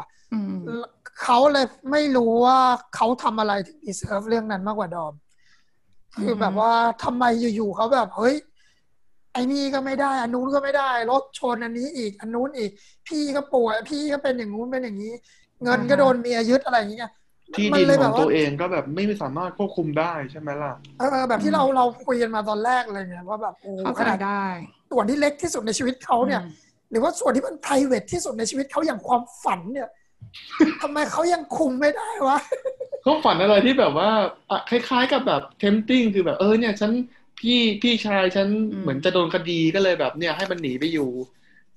เขาเลยไม่รู้ว่าเขาทำอะไรถึง deserve เรื่องนั้นมากกว่าดอม คือแบบว่าทำไมอยู่ๆเขาแบบเฮ้ยไอ้นี่ก็ไม่ได้ อันนู้นก็ไม่ได้ รถชนอันนี้อีก อันนู้นอีก พี่ก็ป่วย พี่ก็เป็นอย่างนู้นเป็นอย่างนี้ เงินก็โดนเมียยึดอะไรอย่างเงี้ย ที่มัดินเลยขแบองบตัวว่าเองก็แบบไม่สามารถควบคุมได้ใช่ไหมล่ะเออแบบที่เราเราคุยกันมาตอนแรกเลยเนี่ยว่าแบบโอ้เข้าขใจนาดได้ ส่วนที่เล็กที่สุดในชีวิตเขาเนี่ยอืมหรือว่าส่วนที่มัน p r i v a t ที่สุดในชีวิตเขาอย่างความฝันเนี่ยทำไมเขายังคุมไม่ได้วะเขาฝันอะไรที่แบบว่าอะคล้ายๆกับแบบ tempting คือแบบเออเนี่ยฉันพี่พี่ชายฉันอืมเหมือนจะโดนคดีก็เลยแบบเนี่ยให้มันหนีไปอยู่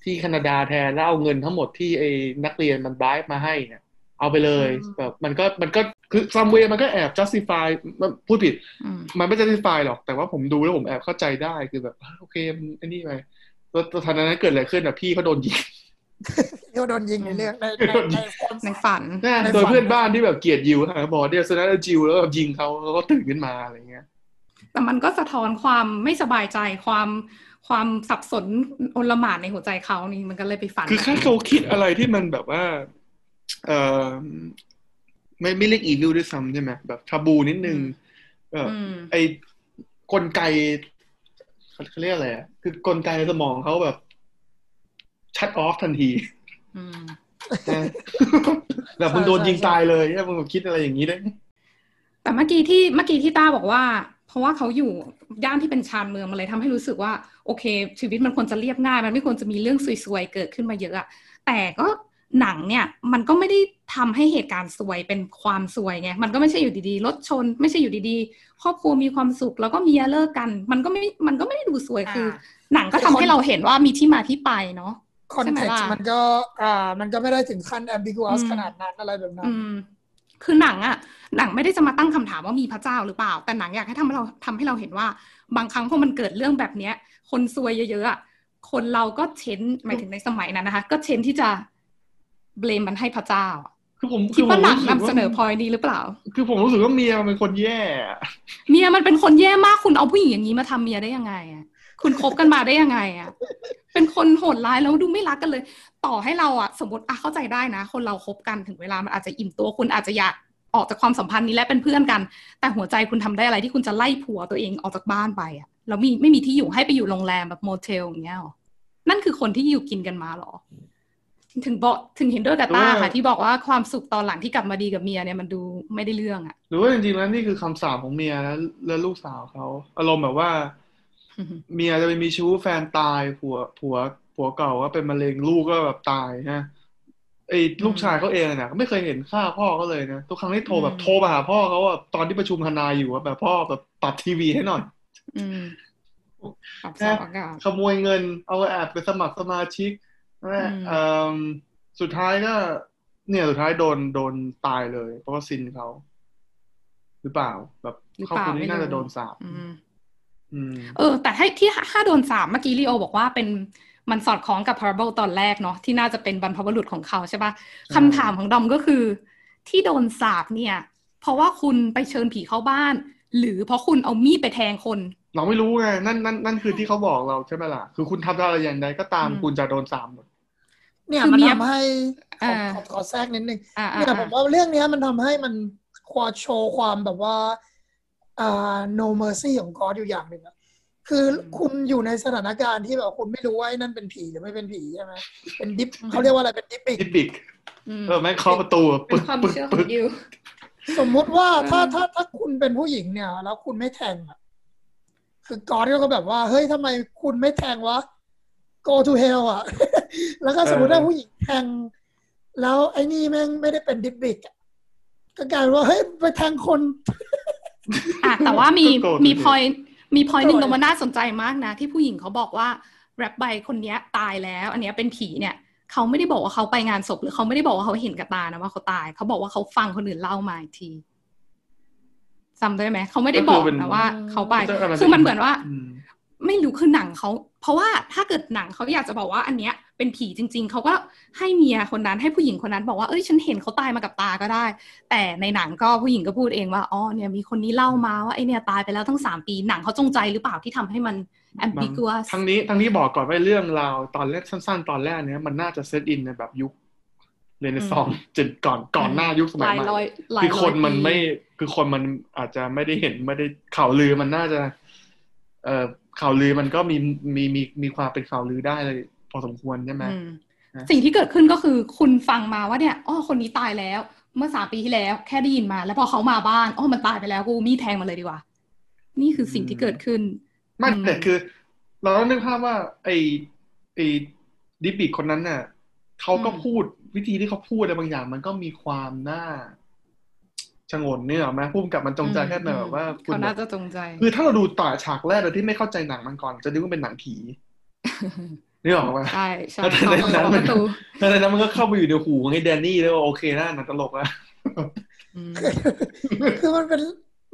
ที่แคนาดาแทนแล้วเอาเงินทั้งหมดที่ไอ้นักเรียนมันบายมาให้เนี่ย เอาไปเลยแบบมันก็มันก็คือซัมเวมันก็แอบ justify มันพูดผิดอืมมันไม่ justify หรอก แต่ว่าผมดูแล้วผมแอบเข้าใจได้คือแบบ โอเคมันไอ้นี่ไปแล้วตอนนั้นเกิดอะไรขึ้นอะพี่เขาโดนยิงที่โดนยิงในเรื่องในในในความในฝันฝันในฝันโดยเพื่อนบ้านที่แบบเกลียดยิวหาบอกเดียวสนั้นจิวแล้วแบบยิงเขาแล้วก็ตื่นขึ้นมาอะไรเงี้ย แต่มันก็สะท้อนความไม่สบายใจความความสับสนโอลหม่านในหัวใจเขานี่มันก็เลยไปฝัน คือแค่เขาคิดอะไรที่มันแบบว่า เออไม่ไม่เรียกอีวิลด้วยซ้ำใช่ไหมแบบทาบูนิดนึงแบบอืมไอ้กลไกเขาเขาเรียกอะไรอะคือกลไกในสมองเขาแบบ ชัดออฟทันทีอืมนะแบบมึงโดนยิงตายเลยเนี่ยมึงคิดอะไรอย่างนี้ได้ แต่เมื่อกี้ที่เมื่อกี้ที่ต้าบอกว่า เพราะว่าเขาอยู่ย่านที่เป็นชานเมืองมันเลยทำให้รู้สึกว่า โอเค ชีวิตมันควรจะเรียบง่าย มันไม่ควรจะมีเรื่องซวยๆเกิดขึ้นมาเยอะอะแต่ก็ หนังเนี่ยมันก็ไม่ได้ทำให้เหตุการณ์ซวยเป็นความซวยไงมันก็ไม่ใช่อยู่ดีๆรถชน ไม่ใช่อยู่ดีๆ ครอบครัวมีความสุขแล้วก็เมียเลิกกัน มันก็ไม่มันก็ไม่ได้ดูซวยคือ หนังก็ทำให้เราเห็นว่ามีที่มาที่ไปเนาะคอนใช่ไหมเท็กล่ะซ์มันก็อ่า มันก็ไม่ได้ถึงขั้น ambiguous อืมขนาดนั้นอะไรแบบนั้นอืมคือหนังอะหนังไม่ได้จะมาตั้งคำถามว่ามีพระเจ้าหรือเปล่า แต่หนังอยากให้ทำให้เราทำให้เราเห็นว่า บางครั้งพอมันเกิดเรื่องแบบเนี้ย คนซวยเยอะๆอะคนเราก็เช้นหมายถึงในสมัยนั้นนะคะ ก็เช้นที่จะ เบลมมันให้พระเจ้าอะคือผมคิดผมว่าหนังรู้สึกนำเสนอพอยนี้หรือเปล่า คือผมรู้สึกว่าเมียมันเป็นคนแย่อะเมียมันเป็นคนแย่มากคุณเอาผู้หญิงอย่างนี้มาทำเมียได้ยังไงอะคุณคบกันมาได้ยังไงอะเป็นคนโหดร้ายแล้วดูไม่รักกันเลย ต่อให้เราอะสมมติอะเข้าใจได้นะ คนเราคบกันถึงเวลามันอาจจะอิ่มตัวคุณอาจจะอยากออกจากความสัมพันธ์นี้และเป็นเพื่อนกัน แต่หัวใจคุณทำได้อะไรที่คุณจะไล่ผัวตัวเองออกจากบ้านไปอะแล้วมีไม่มีที่อยู่ให้ไปอยู่โรงแรมแบบโมเทลอย่างเงี้ยหรอนั่นคือคนที่อยู่กินกันมาหรออ ถึงบอกถึงเห็นด้วยกับต้าหรือว่าค่ะที่บอกว่าความสุขตอนหลังที่กลับมาดีกับเมียเนี่ยมันดูไม่ได้เรื่องอะหรือว่าจริงๆแล้วนี่คือคำสาปของเมียและและลูกสาวเขาอารมณ์แบบว่าเมียจะไปมีชู้แฟนตายผัวผัวผัวเก่าก็เป็นมะเร็งลูกก็แบบตายฮะไอ้ลูกชายเขาเองเนี่ยก็ไม่เคยเห็นค่าพ่อเขาเลยนะทุกครั้งที่โทรแบบอืมโทรมาหาพ่อเขาอะตอนที่ประชุมทนายอยู่อะแบบพ่อแบบปรับทีวีให้หน่อยอืมปรับสภาพอากาศขโมยเงินเอาแอบไปสมัครสมาชิก นั่นแหละอืมเอิ่มสุดท้ายก็ เนี่ยสุดท้ายโดนโดนตายเลย เพราะว่าซินเขาหรือเปล่า แบบหรือครอบเปล่าครัวนี้ไม่น่าจะรู้โดนสาปอืมอืมเออ แต่ถ้าที่ถ้าโดนสาปเมื่อกี้ลีโอบอกว่าเป็นมันสอดคล้องกับ parable ตอนแรกเนาะที่น่าจะเป็นบรรพบุรุษของเขาใช่ปะคำถามของดอมก็คือ ที่โดนสาปเนี่ย เพราะว่าคุณไปเชิญผีเข้าบ้าน หรือเพราะคุณเอามีดไปแทงคน เราไม่รู้ไงนั่นนั่นนั่นคือที่เขาบอกเราใช่ไหมล่ะ คือคุณทำอะไรอย่างใดก็ตามอืมคุณจะโดนสาปหมด เนี่ยคือมันเมียทำให้ขออ่าขอขอแทรกนิดนึงอ่าอ่าเนี่ยผมว่าเรื่องเนี้ยมันทำให้มันควาโชว์ความแบบว่าอ่า no mercy ของกอดอยู่อย่างหนึ่งอะคือคุณอยู่ในสถานการณ์ที่แบบคุณไม่รู้ว่าไอ้นั่นเป็นผีหรือไม่เป็นผีใช่ไหมเป็นดิฟเขาเรียกว่าอะไรเป็นดิฟปิกทิปิกอืมเออแม่งเคาะประตูอะเป็ปึ๊นกความปึ๊กเชื่อขอปึ๊กงยิวสมมุติว่าเออถ้าถ้าถ้าคุณเป็นผู้หญิงเนี่ย แล้วคุณไม่แทงอะคือกอดก็แบบว่า เฮ้ยทำไมคุณไม่แทงวะ go to hell อะ แล้วก็สมมติเออถ้าผู้หญิงแทง แล้วไอ้นี่แม่งไม่ได้เป็นดิบบิกอะก็กลายเป็นว่า เฮ้ย ไปแทงคน อะ แต่ว่ามีก็โกรธมีดิพอยมีพอยหนึ่งโกรธตรงมันน่าสนใจมากนะ ที่ผู้หญิงเขาบอกว่าแรปไบคนเนี้ยตายแล้ว อันเนี้ยเป็นผีเนี่ยเขาไม่ได้บอกว่าเขาไปงานศพหรือเขาไม่ได้บอกว่าเขาเห็นกับตานะว่าเขาตาย เขาบอกว่าเขาฟังคนอื่นเล่ามาอีกทีจำได้ไหมเขาไม่ได้บอกก็คือเป็นนะว่า เขาไปก็อะไรคือมันเหมือนว่าอืมไม่รู้คือหนังเขา เพราะว่าถ้าเกิดหนังเขาอยากจะบอกว่าอันเนี้ยเป็นผีจริง ๆ เขาก็ให้เมียคนนั้นให้ผู้หญิงคนนั้นบอกว่าเอ้ยฉันเห็นเขาตายมากับตาก็ได้ แต่ในหนังก็ผู้หญิงก็พูดเองว่าอ๋อเนี่ยมีคนนี้เล่ามาว่าไอเนี่ยตายไปแล้วตั้งสามปีหนังเขาจงใจหรือเปล่าที่ทำให้มัน ambiguous ทั้งนี้ทั้งนี้บอกก่อนว่าเรื่องราวตอนแรกสั้น ๆ ตอนแรกเนี้ยมันน่าจะเซตอินในแบบยุคเรเนซองส์จนก่อนก่อนหน้ายุคสมัหยลายใหม่ร้อยหลายคือคนร้ยมันปีไม่คือคนมันอาจจะไม่ได้เห็นไม่ได้ข่าวลือมันน่าจะ เอ่อ ข่าวลือมันก็มีมีมีมีความเป็นข่าวลือได้เลย พอสมควรใช่ไหมอืมนะสิ่งที่เกิดขึ้นก็คือคุณฟังมาว่าเนี่ยอ๋อคนนี้ตายแล้ว เมื่อสามปีที่แล้วแค่ได้ยินมา แล้วพอเขามาบ้านอ๋อมันตายไปแล้วกูมีดแทงมาเลยดีกว่า นี่คือสิ่งที่เกิดขึ้นไม่อืมแต่คือ เราต้องนึกภาพว่า ไอ้ไอ้ดิบิกคนนั้นน่ะเขาก็อืมพูดวิธีที่เขาพูดอะไรบางอย่าง มันก็มีความน่า ชงนเนี่ยหรอไหมพูดกับมันจงใจแค่แบบว่าคุณเขาแบน่าบจะจงใจ คือถ้าเราดูต่อฉากแรกโดยที่ไม่เข้าใจหนังมันก่อน จะนึกว่าเป็นหนังผีนี่หรอกปะใช่ใช่แต่ในหนังเขามันเปิดประตูแล้วในนั้นมันก็เข้าไปอยู่ในหูของไอ้แดนนี่แล้วว่าโอเคนะหนังตลกแล้วอืมคือมันเป็น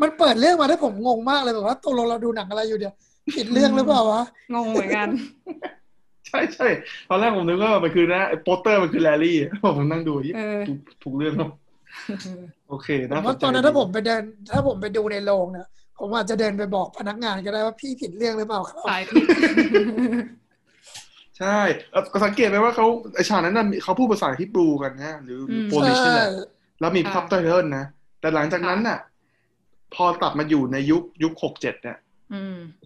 มันเปิดเรื่องมาได้ผมงงมากเลยแบบว่าตกลงเราดูหนังอะไรอยู่เดียวผิดเรื่องหรือเปล่าวะงงเหมือนกันใช่ใช่ตอนแรกผมนึกว่ามันคือนะไอ้โปสเตอร์มันคือแลลี่ผมนั่งดูที่เออถูกถูกเรื่องแล้ว โอเคผมน่าสว่านใจตอนนั้นดีถ้าผมไปเดิน ถ้าผมไปดูในโรงเนี่ยผมอาจจะเดินไปบอกพนักงานก็ได้ว่าพี่ผิดเรื่องหรือเปล่าครับสายผิดใช่แล้วก็สังเกตไหมว่าเขาไอฉากนั้นน่ะเขาพูดภาษาฮิบรูกันนะหรือหรือมโปลิชนี่แหละใช่แล้วมีค่ะซับไตเติลนะ แต่หลังจากนั้นน่ะ พอตัดมาอยู่ในยุคยุคหกเจ็ดเนี่ยอืม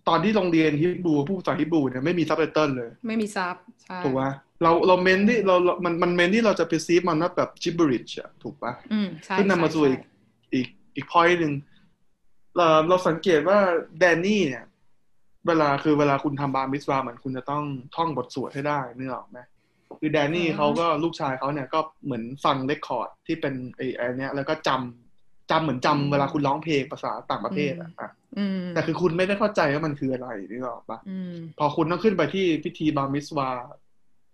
ตอนที่โรงเรียนฮิบรูพูดภาษาฮิบรูเนี่ยไม่มีซับไตเติลเลย ไม่มี sub ใช่ถูกปะเราเรา meant ที่เราเรามันมัน meant ที่เราจะ perceive มันว่าแบบ gibberish อะถูกปะอืมใช่ซึ่งนำมาสู่ใช่อีกอีกอีก point หนึ่งเราเราสังเกตว่าแดนนี่เนี่ย เวลาคือเวลาคุณทำ bar mitzvah เหมือนคุณจะต้องท่องบทสวดให้ได้นึกออกไหมคือแดนนี่เขาก็ลูกชายเขาเนี่ยก็เหมือนฟัง record ที่เป็นไอ้ไอ้เนี้ยแล้วก็จำจำเหมือนจำเวลาคุณร้องเพลงภาษาต่างประเทศอะอะอืม แต่คือคุณไม่ได้เข้าใจว่ามันคืออะไรนึกออกปะอืมพอคุณต้องขึ้นไปที่พิธีบาร์มิสวา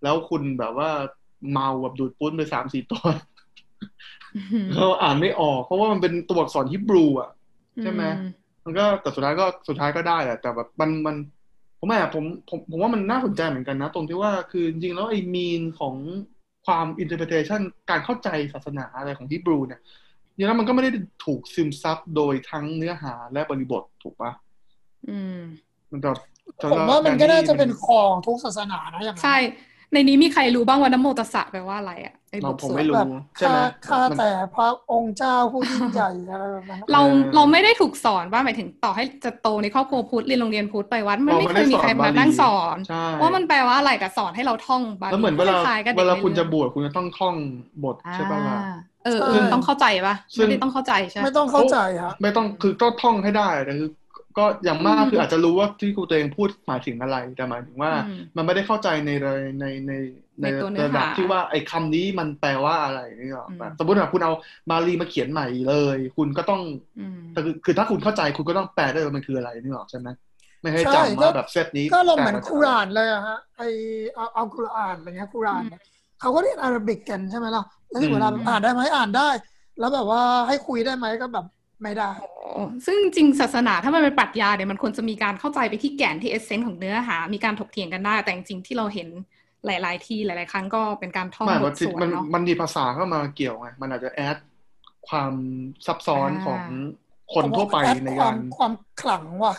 แล้วคุณแบบว่าเมาแบบดูดปุ้นไปสามสี่ตัวเขาอ่านไม่ออก เพราะว่ามันเป็นตัวอักษรฮิบรูอะ ใช่ไหมมันก็แต่สุดท้ายก็สุดท้ายก็ได้แหละแต่แบบมันมันผมแอบผมผมผมว่ามันน่าสนใจเหมือนกันนะ ตรงที่ว่าคือจริงๆแล้วไอ้มีนของความ interpretation การเข้าใจศาสนาอะไรของฮิบรูเนี่ย จริงๆแล้วมันก็ไม่ได้ถูกซึมซับโดยทั้งเนื้อหาและบริบทถูกปะอืม มันจะผมว่ามันก็น่าจะเป็นของทุกศาสนานะอย่างนั้นใช่ ในนี้มีใครรู้บ้างว่าน้ำโมตัสสะแปลว่าอะไรอะเออ้บเราทผมสวดไม่รู้แบบใช่ไหมข้าข้ามันแต่พระองค์เจ้าผู้ยิ่งใหญ่อะไรแบบนั้นเราเออเราไม่ได้ถูกสอนว่าหมายถึงต่อให้จะโตในครอบครัวพุทธเรียนโรงเรียนพุทธไปวัดมันเราไม่ไม่เคได้ยมีใครสอนมาบาลีนั่งสอนใช่ว่ามันแปลว่าอะไรแต่สอนให้เราท่องบาลีแล้วเหมือนเวลาคล้ายๆกับเวด็กลาในคุณจะเรื่องบวชคุณจะต้องท่องบทใช่ป่ะล่ะอ่า เออเออต้องเข้าใจปะซึ่งไม่ได้ต้องเข้าใจใช่ไหมไม่ต้องเข้าใจฮะไม่ต้องคือก็ท่องให้ได้แต่คือก็อย่างมากอืมคืออาจจะรู้ว่าที่ครูตัวเองพูดหมายถึงอะไรแต่หมายถึงว่าอืมมันไม่ได้เข้าใจในในในในในในตัวเนื้อระดับหาที่ว่าไอ้คำนี้มันแปลว่าอะไรนี่หรอกอืมแบบสมมติว่าคุณเอาบาลีมาเขียนใหม่เลย คุณก็ต้องอืมแต่คือคือถ้าคุณเข้าใจคุณก็ต้องแปลได้ว่ามันคืออะไรนี่หรอกใช่ไหมไม่ให้ใช่จำก็ว่าแบบเซตนี้ ก็ลงเหมือนแปลาคุรานเลยอะฮะไอเอาเอาคุรานอะไรเงี้ยคุรานเนี่ย เขาก็เรียนอาหรับิกกันใช่ไหมล่ะแล้วถึงเวลาอืมอ่านได้ไหมอ่านได้ แล้วแบบว่าให้คุยได้ไหมก็แบบไม่ได้โอ้ซึ่งจริงๆศาสนาถ้ามันเป็นปรัชญาเนี่ยมันควรจะมีการเข้าใจไปที่แก่นที่เอเซนส์ของเนื้อหา มีการถกเถียงกันได้ แต่จริงๆที่เราเห็นหลาย ๆ ที่หลาย ๆ ครั้งก็เป็นการท่องไม่บว่าทสวดมันเนาะมันมีภาษาเข้ามาเกี่ยวไงมันอาจจะแอดความซับซ้อนอ่าของคนทั่วไปในควาการมความขลังว่ะ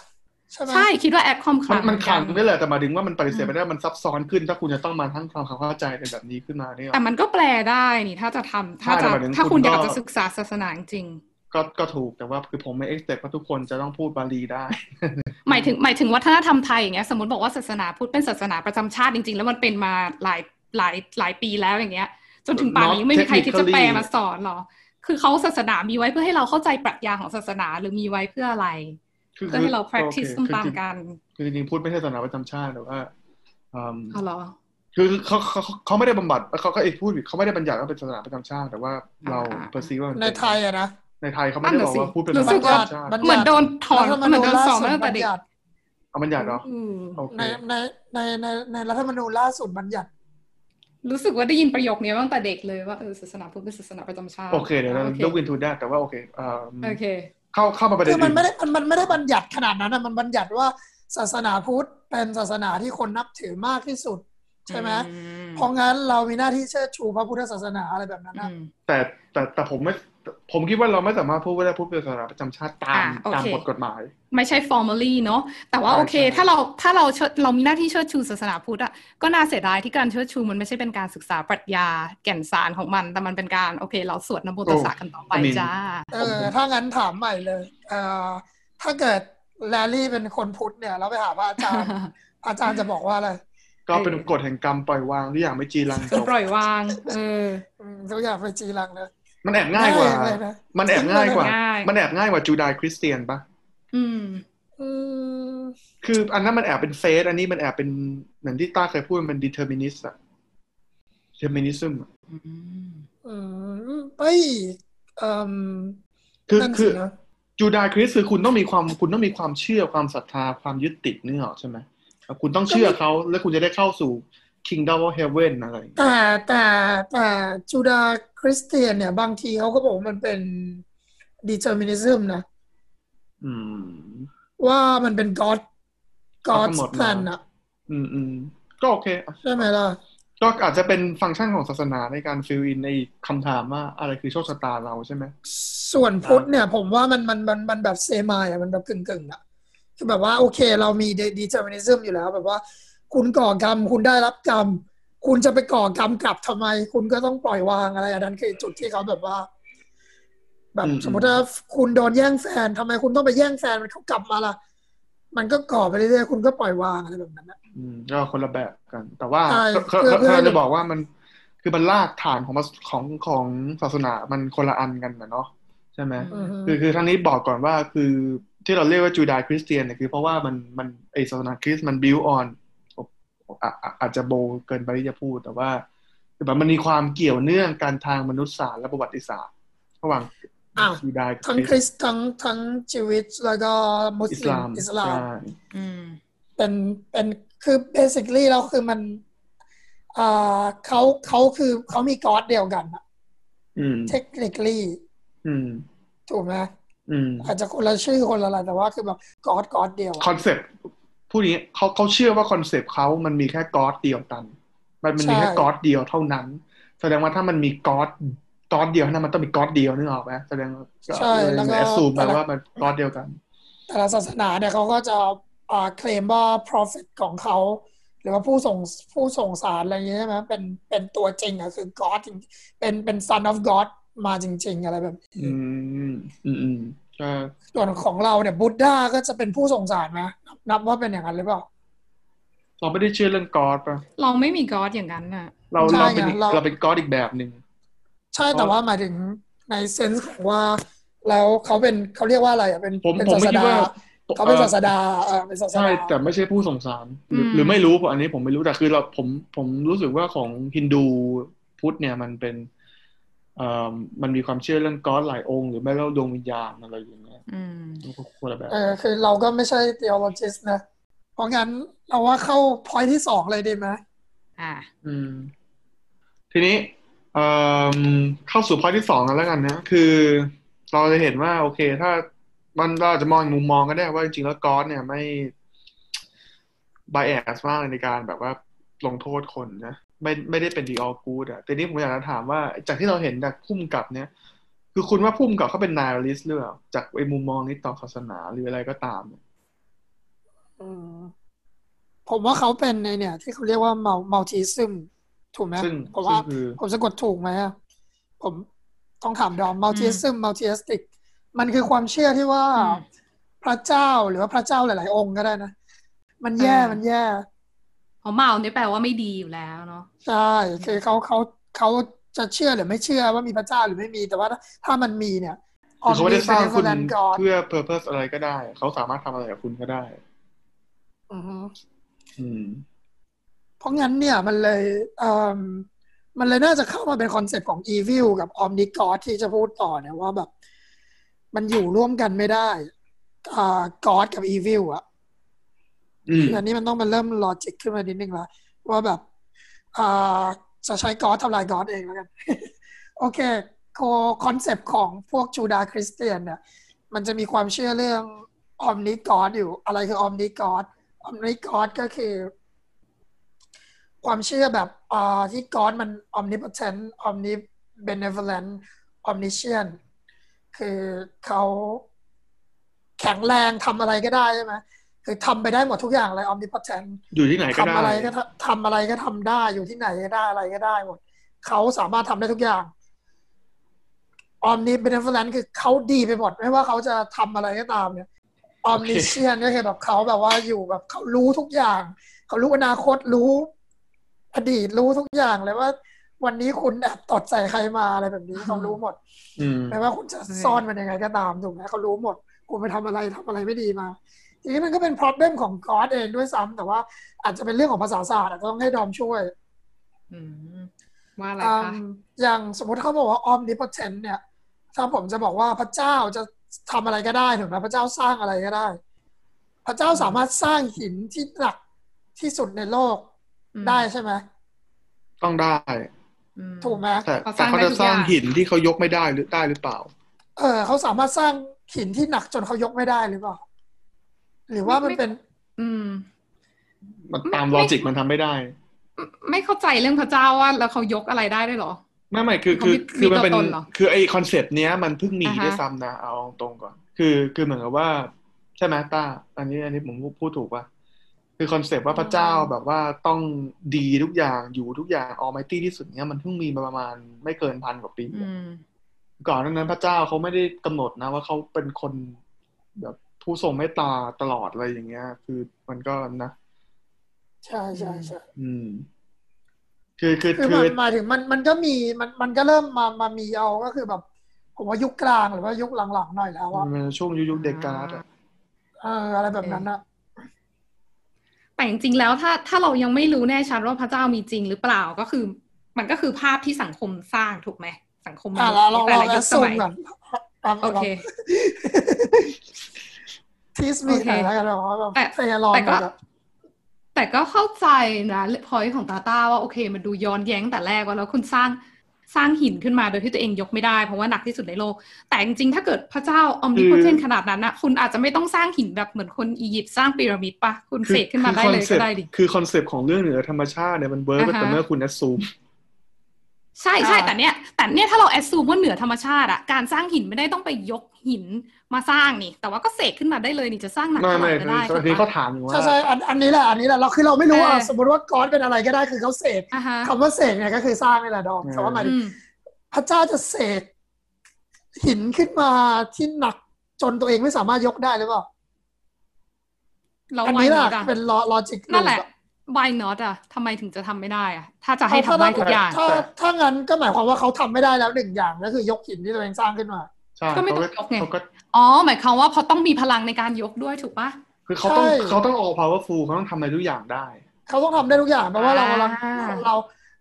ใช่ไหมใช่คิดว่าแอดความขมัลันงมันขังเหอนี่แหละแต่หมายถึงว่ามันปฏิเสธอืมไม่ได้มันซับซ้อนขึ้น ถ้าคุณจะต้องมาทั้งความเข้าใจในแบบนี้ขึ้นมาเนี่ยแต่มันก็แปลได้นี่ถ้าจะทำถ้าใช่จะแต่หมายถึงถ้าคุคุณณอยากก็จะศึกษาศาสนาจริงก็ก็ถูกแต่ว่าคือผมไม่เอ็กซ์เว่าทุกคนจะต้องพูดบาลีได้ หมายถึงหมายถึงวัฒนธรรมไทยอย่างเงี้ยสมมติบอกว่าศาสนาพุทธเป็นศาสนาประจำชาติจริง ๆ แล้วมันเป็นมาหลายหลายหลายปีแล้วอย่างเงี้ย จนถึงป่านนี้ Not ไม่มีใครที่จะแปล technically มาสอนหรอ คือเขาศาสนามีไว้เพื่อให้เราเข้าใจปรัชญาของศาสนาหรือมีไว้เพื่ออะไรคือ เพื่อให้เรา practice โอเคตามๆกัน คือจริงๆพูดไม่ใช่ศาสนาประจำชาติแต่ว่าอืมเอาเหรอคือเขาเขาเขาไม่ได้บำบัดเขาก็เอกพูดผิดเขาไม่ได้บัญญัติว่าเป็นศาสนาประจำชาติ แต่ว่าเราอ่าเพอร์ซีว่ามันในเป็นไทยอะนะในไทยเขาไม่ได้บอกว่าพูดเป็นศาสรู้นาสึปกระว่าจำชาติบัญญัติเหมือนโดนถอนรัฐธรรมเหมืนูอนญโดนล่าสอนสุดมาตั้งแต่บัญเด็กญัติเอาบัญญัติเหรออืมโอเคในในในในในรัฐธรรมนูญล่าสุดบัญญัติ รู้สึกว่าได้ยินประโยคนี้มาตั้งแต่เด็กเลยว่าเออศาสนาพุทธเป็นศาสนาประจำชาติโอเคเดี๋ยวเราโอเคยกวินทูได้แต่ว่าโอเคเอ่อโอเค เข้าเข้ามาประเด็นคือมันอื่ไม่ได้มันมันไม่ได้บัญญัติขนาดนั้นนะมันบัญญัติว่าศาสนาพุทธเป็นศาสนาที่คนนับถือมากที่สุด ใช่ไหมอืมเพราะงั้นเรามีหน้าที่เชิดชูพระพุทธศาสนาอะไรแบบนั้นอืนะมแต่แต่แต่ผมไม่ ผมคิดว่าเราไม่สามารถพูดว่าได้พูดเป็นศาสนาประจำชาติตามอะโอเคตามกฎกฎหมาย ไม่ใช่ formally เนอะแต่ว่าใช่โอเคใช่ถ้าเราถ้าเราเชิดเรามีหน้าที่เชิดชูศาสนาพุทธอะก็น่าเสียดายที่การเชิดชูมันไม่ใช่เป็นการศึกษาปรัชญาแก่นสารของมัน แต่มันเป็นการโอเค เราสวดนโมตัสสะกันต่อไปจ้าเออถ้างั้นถามใหม่เลยเอ่อถ้าเกิดแลลี่เป็นคนพุทธเนี่ย เราไปหาพระอาจารย์ อาจารย์จะบอกว่าอะไรก็เป็นกฎแห่งกรรมปล่อยวางทุกอย่างไม่จีรังจคือบปล่อยวาง เอออืมทุกอย่างไปจีรังเลย มันแอบง่ายกว่าง่ายเลยนะมันแอบง่ายกว่าง่ายมันแอบง่ายกว่าจูดายคริสเตียนปะอืมอืมคืออันนั้นมันแอบเป็นเฟสอันนี้มันแอบเป็นเหมือนที่ต้าเคยพูดมันเป็น determinist อะ determinism อะอืมอืมเอ้ยเอ่มคือนั่นคืสิอนะจูดายคริสคือคุณต้องมีความคุณต้องมีความเชื่อความศรัทธาความยึดติดนี่หรอกใช่ไหมคุณต้องเชื่อเขาแล้วคุณจะได้เข้าสู่ kingdom of heaven อะไรอย่างเงี้ยแต่แต่แต่จูดาคริสเตียนเนี่ย บางทีเขาก็บอกว่ามันเป็น determinism นะอืมว่ามันเป็น God เขา God's กำหนดมา plan อะอืมอืมก็โอเคอะใช่ไหมล่ะ ก็อาจจะเป็นฟังก์ชันของศาสนาในการฟิลอินในคำถามว่าอะไรคือโชคชะตาเราใช่ไหม ส่วนพุทธเนี่ย ผมว่ามันมันมันมันแบบเซมายอะมันแบบกึ่งกึ่งๆอะคือแบบว่าโอเค เรามี determinism อยู่แล้ว แบบว่า คุณก่อกรรม คุณได้รับกรรม คุณจะไปก่อกรรมกลับทำไม คุณก็ต้องปล่อยวางอะไรอันนั้นคือจุดที่เขาแบบว่า แบบอืมสมมติถ้าคุณโดนแย่งแฟนทำไมคุณต้องไปแย่งแฟนมันเขากลับมาล่ะ มันก็ก่อไปเรื่อยๆคุณก็ปล่อยวางอะไรแบบนั้นนะอืมก็คนละแบบกัน แต่ว่าใช่เขาเพื่อเขาเพื่อเขาให้จะบอกว่ามันคือมันลากฐานของมันของของศาสนามันคนละอันกันนะเนาะใช่ไหมอือฮึคือคือทั้งนี้บอกก่อนว่าคือที่เราเรียกว่า Judeo-Christian เนี่ยคือเพราะว่ามันมันไอศาสนาคริสต์มัน build on อาจจะโบเกินไปที่จะพูด แต่ว่าคือแบบมันมีความเกี่ยวเนื่องกันทางมนุษยศาสตร์และประวัติศาสตร์ ระหว่างอ้าวจูดายกับทั้งคริสต์ทั้งทั้งชีวิตแล้วก็มุสอิสลิมลามอิสลามใช่อืมเป็นเป็นคือ basically แล้วคือมันอ่าเขาเขาคือเขามี God เดียวกันอะอืม technically อืมถูกไหมอืมอาจจะคนละชื่อคนละอะไรแต่ว่าคือแบบ God God เดียวอะคอนเซปต์ ผู้นี้เขาเขาเชื่อว่าคอนเซปต์เขามันมีแค่ God เดียวกัน มันมันมีแค่ God เดียวเท่านั้น แสดงว่าถ้ามันมี God God เดียวเท่านั้นมันต้องมี God เดียวนึกออกไหมแสดงใช่แล้วก็ assume ไปว่ามัน God เดียวกัน แต่ละศาสนาเนี่ยเขาก็จะอ่าเคลมว่า prophet ของเขารือว่าผู้ส่งผู้ส่งสารอะไรอย่างเงี้ยใช่ไหมเป็นเป็นตัวจริงอะคือ God จริงเป็นเป็น son of God มาจริง ๆ อะไรแบบนี้อืมอืมอืมใช่ ส่วนของเราเนี่ยบุตดาก็จะเป็นผู้ส่งสารไหมนับนับว่าเป็นอย่างนั้นหรือเปล่าเราไม่ได้เชื่อเรื่องกอดป่ะเราไม่มีก็อดอย่างนั้นน่ะเราใช่เราเป็นไงเราเราเป็นกอดอีกแบบหนึ่งใช่แต่ว่าหมายถึงในเซนส์ของว่า แล้วเขาเป็นเขาเรียกว่าอะไรอะเป็นผมเป็นผมศาไม่สคิดดาว่าเขาเป็นอ่อศาสดาเออเป็นศาสใช่ดาแต่ไม่ใช่ผู้ส่งสาร หรืออืมหรือไม่รู้ผมอันนี้ผมไม่รู้แต่คือเราผมผมรู้สึกว่าของฮินดูพุทธเนี่ยมันเป็นเอ่อ มันมีความเชื่อเรื่องกอดหลายองค์ หรือไม่ก็ดวงวิญญาณอะไรอย่างเงี้ยอืมมันก็คนละแบบเออคือเราก็ไม่ใช่ theologist นะ เพราะงั้นเราว่าเข้า point ที่สองเลยดีไหมอ่า อืม ทีนี้เอ่อเข้าสู่พอยที่สองกันแล้วกันนะ คือ เราจะเห็นว่า โอเค ถ้ามันเราอาจจะมองอีกมุมมองก็ได้ว่าจริงๆแล้วกอดเนี่ยไม่ bias มากในการแบบว่าลงโทษคนนะ ไม่ไม่ได้เป็น the all good อะแต่นี้ผมอยากจะถามว่า จากที่เราเห็นจากพุ่มกับเนี่ยคือคุณว่าพุ่มกับเขาเป็น nihilist หรือเปล่าจากไอ้มุมมองนี้ต่อศาสนาหรืออะไรก็ตามเนี่ยอืมผมว่าเขาเป็นในเนี่ย ที่เขาเรียกว่า mul- multism ถูกไหมซึ่งผมว่าซึ่งคือผมสะกดถูกไหมอะผมต้องถามดอม multism multiistic มันคือความเชื่อที่ว่าอืมพระเจ้าหรือว่าพระเจ้าหลาย ๆ องค์ก็ได้นะ มันแย่อ่ามัมันแย่ เพราะเมาเนี่ยแปลว่าไม่ดีอยู่แล้วเนาะใช่คือเขาเขาเขาจะเชื่อหรือไม่เชื่อว่ามีพระเจ้าหรือไม่มีแต่ว่าถ้ามันมีเนี่ยคือเขาไม่ได้สร้างคุณ omnibenevolent God เพื่อ purpose อะไรก็ได้ เขาสามารถทำอะไรกับคุณก็ได้อือฮึอืมเพราะงั้นเนี่ยมันเลยเอ่อมันเลยน่าจะเข้ามาเป็นคอนเซ็ปต์ของ evil กับ omni-god ที่จะพูดต่อเนี่ยว่าแบบ มันอยู่ร่วมกันไม่ได้อ่า God กับ evil อะอืม คืออันนี้มันต้องมาเริ่ม logic ขึ้นมานิดนึงละว่าแบบอ่าจะใช้ God ทำลาย God เองแล้วกัน โอเคโคคอนเซปต์ของพวก Judeo-Christian เนี่ยมันจะมีความเชื่อเรื่อง omni-god อยู่ อะไรคือ omni-god omni-god ก็คือ ความเชื่อแบบอ่าที่ God มัน omnipotent omnibenevolent omniscient คือเขาแข็งแรงทำอะไรก็ได้ใช่ไหม คือทำไปได้หมดทุกอย่างเลย omnipotent อยู่ที่ไหนก็ทำได้อะไรก็ทำทำอะไรก็ทำได้อยู่ที่ไหนก็ได้อะไรก็ได้หมดเขาสามารถทำได้ทุกอย่าง omnibenevolent คือเขาดีไปหมดไม่ว่าเขาจะทำอะไรก็ตามเนี่ย omniscient ก็คือแบบเขาแบบว่าอยู่แบบเขารู้ทุกอย่างเขารู้อนาคตรู้อดีตรู้ทุกอย่างเลยว่า วันนี้คุณแอบตดใส่ใครมาอะไรแบบนี้เขารู้หมดอืมไม่ว่าคุณจะซ่อนมันยังไงก็ตามถูกไหมเขารู้หมด คุณไปทำอะไรทำอะไรไม่ดีมา ทีนี้มันก็เป็น problem ของกอดเองด้วยซ้ำแต่ว่าอาจจะเป็นเรื่องของภาษาศาสตร์อาจจะต้องให้ดอมช่วยอืมว่าอะไรอืคะมอย่างสมมติเขาบอกว่า omnipotent เนี่ย ถ้าผมจะบอกว่าพระเจ้าจะทำอะไรก็ได้ถูกไหมพระเจ้าสร้างอะไรก็ได้ พระเจ้าสามารถสร้างหินที่หนักที่สุดในโลกอืมได้ใช่ไหมต้องได้อืมถูกไหมแต่เขาสแต่ร้างเขาได้จะทุกสร้างอย่างหินที่เขายกไม่ได้หรือได้หรือเปล่า เออเขาสามารถสร้างหินที่หนักจนเขายกไม่ได้หรือเปล่า หรือว่ามันเป็น อืม มันตามไม่ logic มันทำไม่ได้ ไม่เข้าใจเรื่องพระเจ้าว่าแล้วเขายกอะไรได้ด้วยเหรอ ไม่ไม่คือเขาคือมีคือมันเป็นมีตัวตนเหรอคือไอคอนเซปต์เนี้ยมันเพิ่งมีอ่าฮะด้วยซ้ำนะเอาตรงก่อน คือคือเหมือนกับว่า ใช่ไหมต้า อันนี้อันนี้ผมพูดถูกป่ะคือคอนเซปต์ว่าพระเจ้าแบบว่าต้องดีทุกอย่างอยู่ทุกอย่างออ m มตี้ที่สุดเนี้ยมันเพิ่งมีมาประมาณไม่เกินพันกว่าปีอืมก่อนหนานั้นพระเจ้าเขาไม่ได้กำหนดนะว่าเขาเป็นคนแบบ ผู้ทรงเมตตาตลอดอะไรอย่างเงี้ย คือมันก็นะ ใช่ใช่ใช่อืม คือคือคือคืมันอหมายถึงมันมันก็มีมันมันก็เริ่มมามามีเอาก็คือแบบ ผมว่ายุคกลางหรือว่ายุคหลังๆหน่อยแล้วอะมันช่วงยุคยุคเดกาดอะเอออะไรแบบนั้นอะแต่จริงๆแล้วถ้าถ้าเรายังไม่รู้แน่ชัดว่าพระเจ้ามีจริงหรือเปล่าก็คือ มันก็คือภาพที่สังคมสร้างถูกไหมสังคมอะเราเราในแต่เราละยุคสซูมมัยก่อนโอเค ทีสมีโอเคหน่อยแล้วกันแบบว่าแบบแต่เฟยลอนแต่ก็แบบแต่ก็เข้าใจนะพอยของตาต้าว่าโอเคมันดูย้อนแย้งแต่แรกว่าแล้วคุณสร้างสร้างหินขึ้นมาโดยที่ตัวเองยกไม่ได้ เพราะว่าหนักที่สุดในโลก แต่จริงๆถ้าเกิดพระเจ้าออมนิพเทนขนาดนั้นนะคุณอาจจะไม่ต้องสร้างหินแบบเหมือนคนอียิปต์สร้างพีระมิดปะคุณเสกขึ้นมาได้เลยก็ได้ดิคือคอนเซปต์ของเรื่องเหนือธรรมชาติเนี่ยมันเวิร์กอ่าฮะแต่เมื่อคุณแอดซูม ใช่ใช่แต่เนี้ยแต่เนี้ยถ้าเราแอดซูมว่าเหนือธรรมชาติอะการสร้างหินไม่ได้ต้องไปยกหินมาสร้างนี่ แต่ว่าก็เสกขึ้นมาได้เลยนี่จะสร้างหนักไม่เท่าไหไม่ร่ก็ได้ตอนนี้เขาถามอยู่ว่าใช่ใช่อันอันนี้แหละอันนี้แหละเราคือเราไม่รู้อะเออสมมติว่าก๊อดเป็นอะไรก็ได้คือเขาเสกอะฮะคำว่าเสกเนี่ยก็คือสร้างนี่แหละดอมแต่ว่าหมายถึอืงมพระเจ้าจะเสกหินขึ้นมาที่หนักจนตัวเองไม่สามารถยกได้หรือเปล่าเราอัน why นี้แหละ not อะเป็นลอจิกนั่นแหละ why not อะทำไมถึงจะทำไม่ได้อะถ้าจะให้ทำได้ทุกอย่าง ถ้าถ้างั้นก็หมายความว่าเขาทำไม่ได้แล้วหนึ่งอย่างก็คือยกหินที่ตัวเองสร้างขึ้นมาใช่ก็ไม่ต้องเขายกไงเขาก็อ๋อ หมายความว่าเพราะต้องมีพลังในการยกด้วยถูกปะคือเขาต้องใช่เขาต้อง all powerful เขาต้องทำอะไรทุกอย่างได้ เขาต้องทำได้ทุกอย่างเพราะว่าเรากำลังอ่าเรา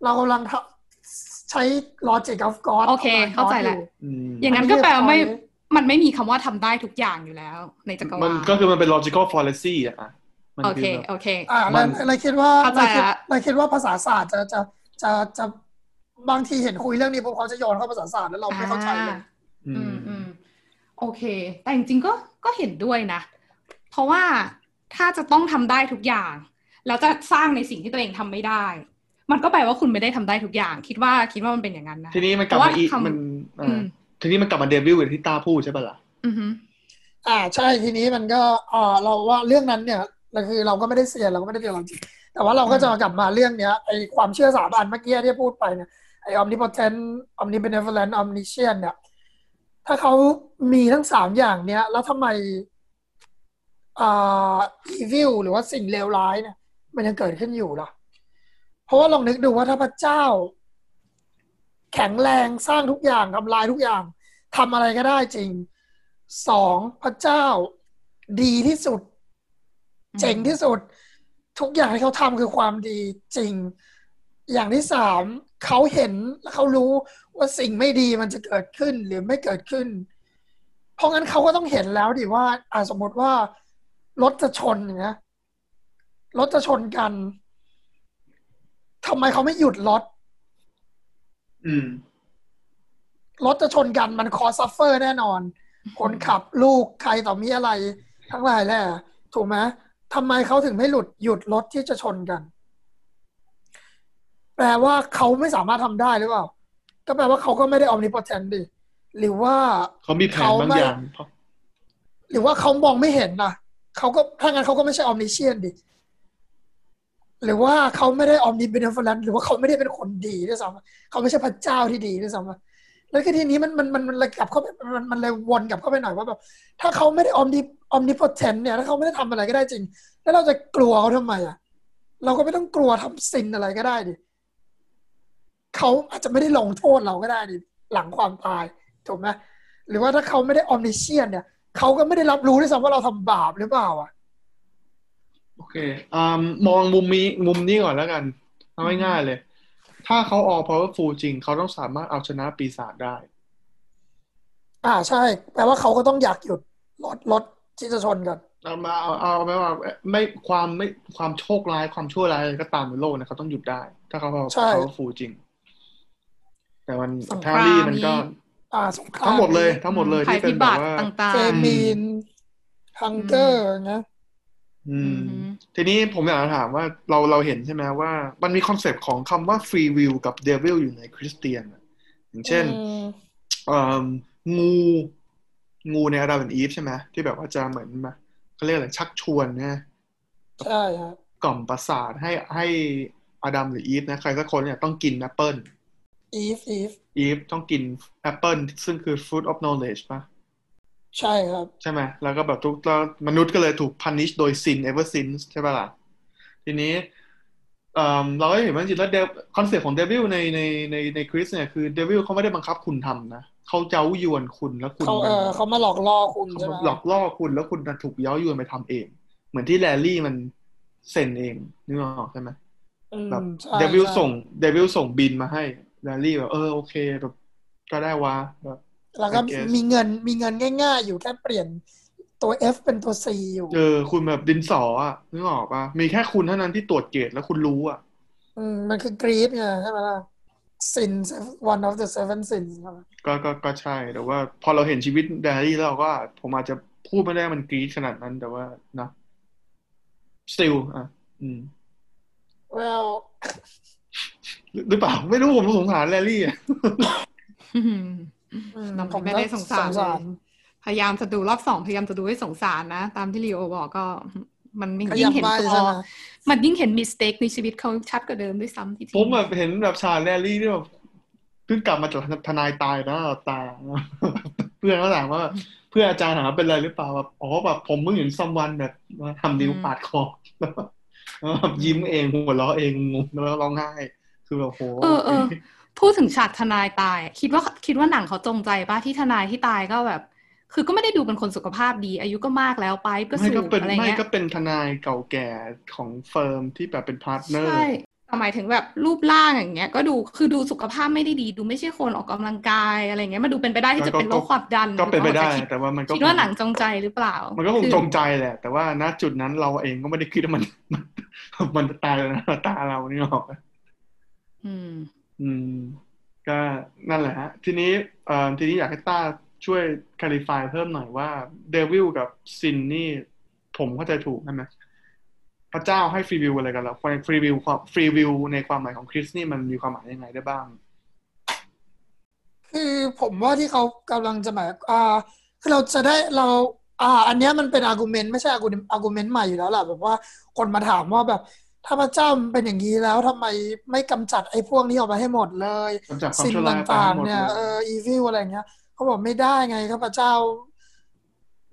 เรากำลังทำใช้ logic of God โอเค เข้าใจแล้วอืมอย่างนั้นก็แปลว่าไม่มันไม่มีคำว่าทำได้ทุกอย่างอยู่แล้ว ในจักรมัวานลก็คือมันเป็น logical fallacy อะอะ มันโอคืเคอแบบโอเคอ่ามัเรานเราคิดว่าเข้าใจเราคิดละเราคิดว่าภาษาศาสตร์จะจะจะจะบางทีเห็นคุยเรื่องนี้พวกเขาจะโยนเข้าภาษาศาสตร์แล้วเราไม่เข้าใจเลยอือืมมอืมโอเค แต่จริงๆก็ก็เห็นด้วยนะ เพราะว่าถ้าจะต้องทำได้ทุกอย่าง แล้วจะสร้างในสิ่งที่ตัวเองทำไม่ได้ มันก็แปลว่าคุณไม่ได้ทำได้ทุกอย่าง คิดว่าคิดว่ามันเป็นอย่างนั้นนะทีนี้มันกลับมาอีกเพราะว่าคำมันอือ่ามทีนี้มันกลับมาเดวิลอย่างที่ตาพูดใช่ปะล่ะอือฮึอ่าใช่ทีนี้มันก็อ่าเราว่าเรื่องนั้นเนี่ย เราคือเราก็ไม่ได้เสียเราก็ไม่ได้เรียนจริงแต่ว่าเราก็จะกลับมาเรื่องเนี้ยไอความเชื่อสามอันเมื่อกี้ที่พูดไปเนี่ยไอ omnipotent omnibenevolent omniscient เนี่ยถ้าเขามีทั้งสามอย่างเนี้ย แล้วทำไมอ่า evil หรือว่าสิ่งเลวร้ายเนี่ย มันยังเกิดขึ้นอยู่ล่ะ เพราะว่าลองนึกดูว่าถ้าพระเจ้า แข็งแรงสร้างทุกอย่างทำลายทุกอย่างทำอะไรก็ได้จริงสองพระเจ้าดีที่สุด เจ๋งที่สุด ทุกอย่างที่เขาทำคือความดีจริง อย่างที่สามเขาเห็นและเขารู้ว่าสิ่งไม่ดีมันจะเกิดขึ้นหรือไม่เกิดขึ้น เพราะงั้นเขาก็ต้องเห็นแล้วดิว่าอ่าสมมติว่ารถจะชนอย่างเงี้ยรถจะชนกันทำไมเขาไม่หยุดรถอืมรถจะชนกันมัน cause suffer แน่นอน คนขับลูกใครต่อมีอะไร ทั้งหลายแหละถูกไหม ทำไมเขาถึงไม่หลุดหยุดรถที่จะชนกัน แปลว่าเขาไม่สามารถทำได้หรือเปล่า ก็แปลว่าเขาก็ไม่ได้ omnipotent ดิหรือว่าเขามีแผนบางอย่างหรือว่าเขามองไม่เห็นนะเขาก็ถ้างั้นเขาก็ไม่ใช่ omniscient ดิหรือว่าเขาไม่ได้ omnibenevolent หรือว่าเขาไม่ได้เป็นคนดีด้วยซ้ำเขาไม่ใช่พระเจ้าที่ดีด้วยซ้ำแล้วก็ทีนี้มันมันมันมันเลยกลับเข้าไปมันมันเลยวนกลับเข้าไปหน่อยว่าแบบถ้าเขาไม่ได้ omni omnipotent เนี่ยถ้าเขาไม่ได้ทำอะไรก็ได้จริง แล้วเราจะกลัวเขาทำไมอะ เราก็ไม่ต้องกลัวทำซินอะไรก็ได้ดิเขาอาจจะไม่ได้ลงโทษเราก็ได้ดิหลังความตายถูกไหมหรือว่าถ้าเขาไม่ได้ omniscient เนี่ยเขาก็ไม่ได้รับรู้ด้วยซ้ำว่าเราทำบาปหรือเปล่าอะโอเคอ่ามองมุมนี้มุมนี้ก่อนแล้วกันเอาง่ายๆเลย ถ้าเขา all powerful จริง เขาต้องสามารถเอาชนะปีศาจได้ อ่าใช่ แปลว่าเขาก็ต้องอยากหยุดรถรถ ที่จะชนกันเอามาเอาเอาไม่ว่าไม่ความไม่ความโชคร้ายความชั่วร้ายอะไรก็ตามในโลกนะเขาต้องหยุดได้ ถ้าเขาใช่ powerful จริง แต่มันสงแพครามรี่มันก็นี้อ่าสงครามทั้งหมดเลย ทั้งหมดเลยภัยที่เป็พินแบบับติว่าต่างเฟๆมีนฮังเกอร์นะอือืมมทีนี้ผมอยากจะถามว่าเราเราเห็นใช่ไหมว่า มันมีคอนเซปต์ของคำว่า free will กับ devil อยู่ในคริสเตียนอะอย่างเช่นอืมเอ่องู งูในอาดัมและอีฟใช่ไหมที่แบบว่าจะเหมือนมาเขาเรียกอะไรชักชวนนะใช่ครับกล่อมประสาทให้ให้อาดัมหรืออีฟนะใครสักคนเนี่ยต้องกินแอปเปิลอีฟอีฟอีฟต้องกินแอปเปิลซึ่งคือ fruit of knowledge ป่ะใช่ครับ ใช่ไหมแล้วก็แบบทุกแล้วมนุษย์ก็เลยถูก punish โดย sin ever since ใช่ป่ะล่ะ ทีนี้เอ่อเราก็เห็นว่าจริงๆแล้วคอนเซ็ปต์ของ devil ในในในในคริสเนี่ยคือ devil เขาไม่ได้บังคับคุณทำนะ เขาเย้ายวนคุณแล้วคุณเขาเออเขามาหลอกล่อคุณเขาใช่ไหมหลอกล่อคุณแล้วคุณถูกเย้ายวนไปทำเอง เหมือนที่แลลี่มันเซ็นเองนึกออกใช่ไหมอืมแบบใช่เดวิลใช่ส่งเดวิลส่งบินมาให้แลลี่แบบ เออโอเคแบบก็ได้วะแบบแล้วก็ I guess มีเงินมีเงินง่ายๆ อยู่แค่เปลี่ยนตัว F เป็นตัว C อยู่ เออ คุณแบบดินสออะนึกออกปะมีแค่คุณเท่านั้นที่ตรวจเกรดแล้วคุณรู้อะ อืม มันคือกรีดไงใช่ไหมล่ะ sin one of the seven sins ใช่ไหมก็ก็ก็ใช่ แต่ว่าพอเราเห็นชีวิตแดรี่แล้วเราก็ ผมอาจจะพูดไม่ได้มันกรีดขนาดนั้นแต่ว่านะ still อะ อืม well หรือเปล่า ไม่รู้ผมสงสารแลลี่อะน้องไม่ได้สงสารเลยพยายามจะดูรอบสองพยายามจะดูให้สงสารนะ ตามที่ลีโอบอกก็ มันยิ่งเห็นตัวมันยิ่งเห็นมิสเทคในชีวิตเขาชัดกว่าเดิมด้วยซ้ำที่ผมแบบเห็นแบบชาแลลี่นี่แบบเพิ่งกลับมาจากทนายตายนะตาเพื่อนเขาถามว่า เพื่อนอาจารย์ถามเป็นอะไรหรือเปล่าแบบอ๋อแบบผมเพิ่งเห็น someone แบบทำดิวปาดคอแล้วยิ้มเองหัวเราะเองงงแล้วร้องไห้คือแบบโหเออเออพูดถึงฉากทนายตาย คิดว่าคิดว่าหนังเขาจงใจป่ะที่ทนายที่ตายก็แบบ คือก็ไม่ได้ดูเป็นคนสุขภาพดี อายุก็มากแล้วไปก็สูบอะไรเงี้ยไม่ก็เป็นทนายเก่าแก่ของ firm ที่แบบเป็น partner ใช่หมายถึงแบบรูปร่างอย่างเงี้ย ก็ดูคือดูสุขภาพไม่ได้ดี ดูไม่ใช่คนออกกำลังกายอะไรเงี้ยมาดูเป็นไปได้ที่จะเป็นโรคความดัน ก็เป็นไปได้ แต่ว่ามันก็คิดว่าหนังจงใจหรือเปล่า มันก็คงจงใจแหละ แต่ว่าณจุดนั้นเราเองก็ไม่ได้คิดว่ามัน มันตายแล้วนะตาเรานี่หรอกอืม อืม ก็นั่นแหละฮะ ทีนี้เอ่อทีนี้อยากให้ต้า ช่วยคาลิฟายเพิ่มหน่อยว่าเดวิลกับซินนี่ผมเข้าใจถูกใช่ไหมพระเจ้าให้ free will อะไรกันแล้ว free will ความ free will ในความหมายของคริสนี่มันมีความหมายยังไงได้บ้าง คือผมว่าที่เขากำลังจะหมายอ่าคือเราจะได้เรา อ่า อันนี้มันเป็น argument ไม่ใช่ argu- argument ใหม่อยู่แล้วแหละแบบว่าคนมาถามว่าแบบถ้าพระเจ้าเป็นอย่างนี้แล้วทำไมไม่กำจัดไอ้พวกนี้ออกไปให้หมดเลยสิ่งต่างๆเนี่ยเออ evil อะไรเงี้ย เขาบอกไม่ได้ไงข้าพเจ้า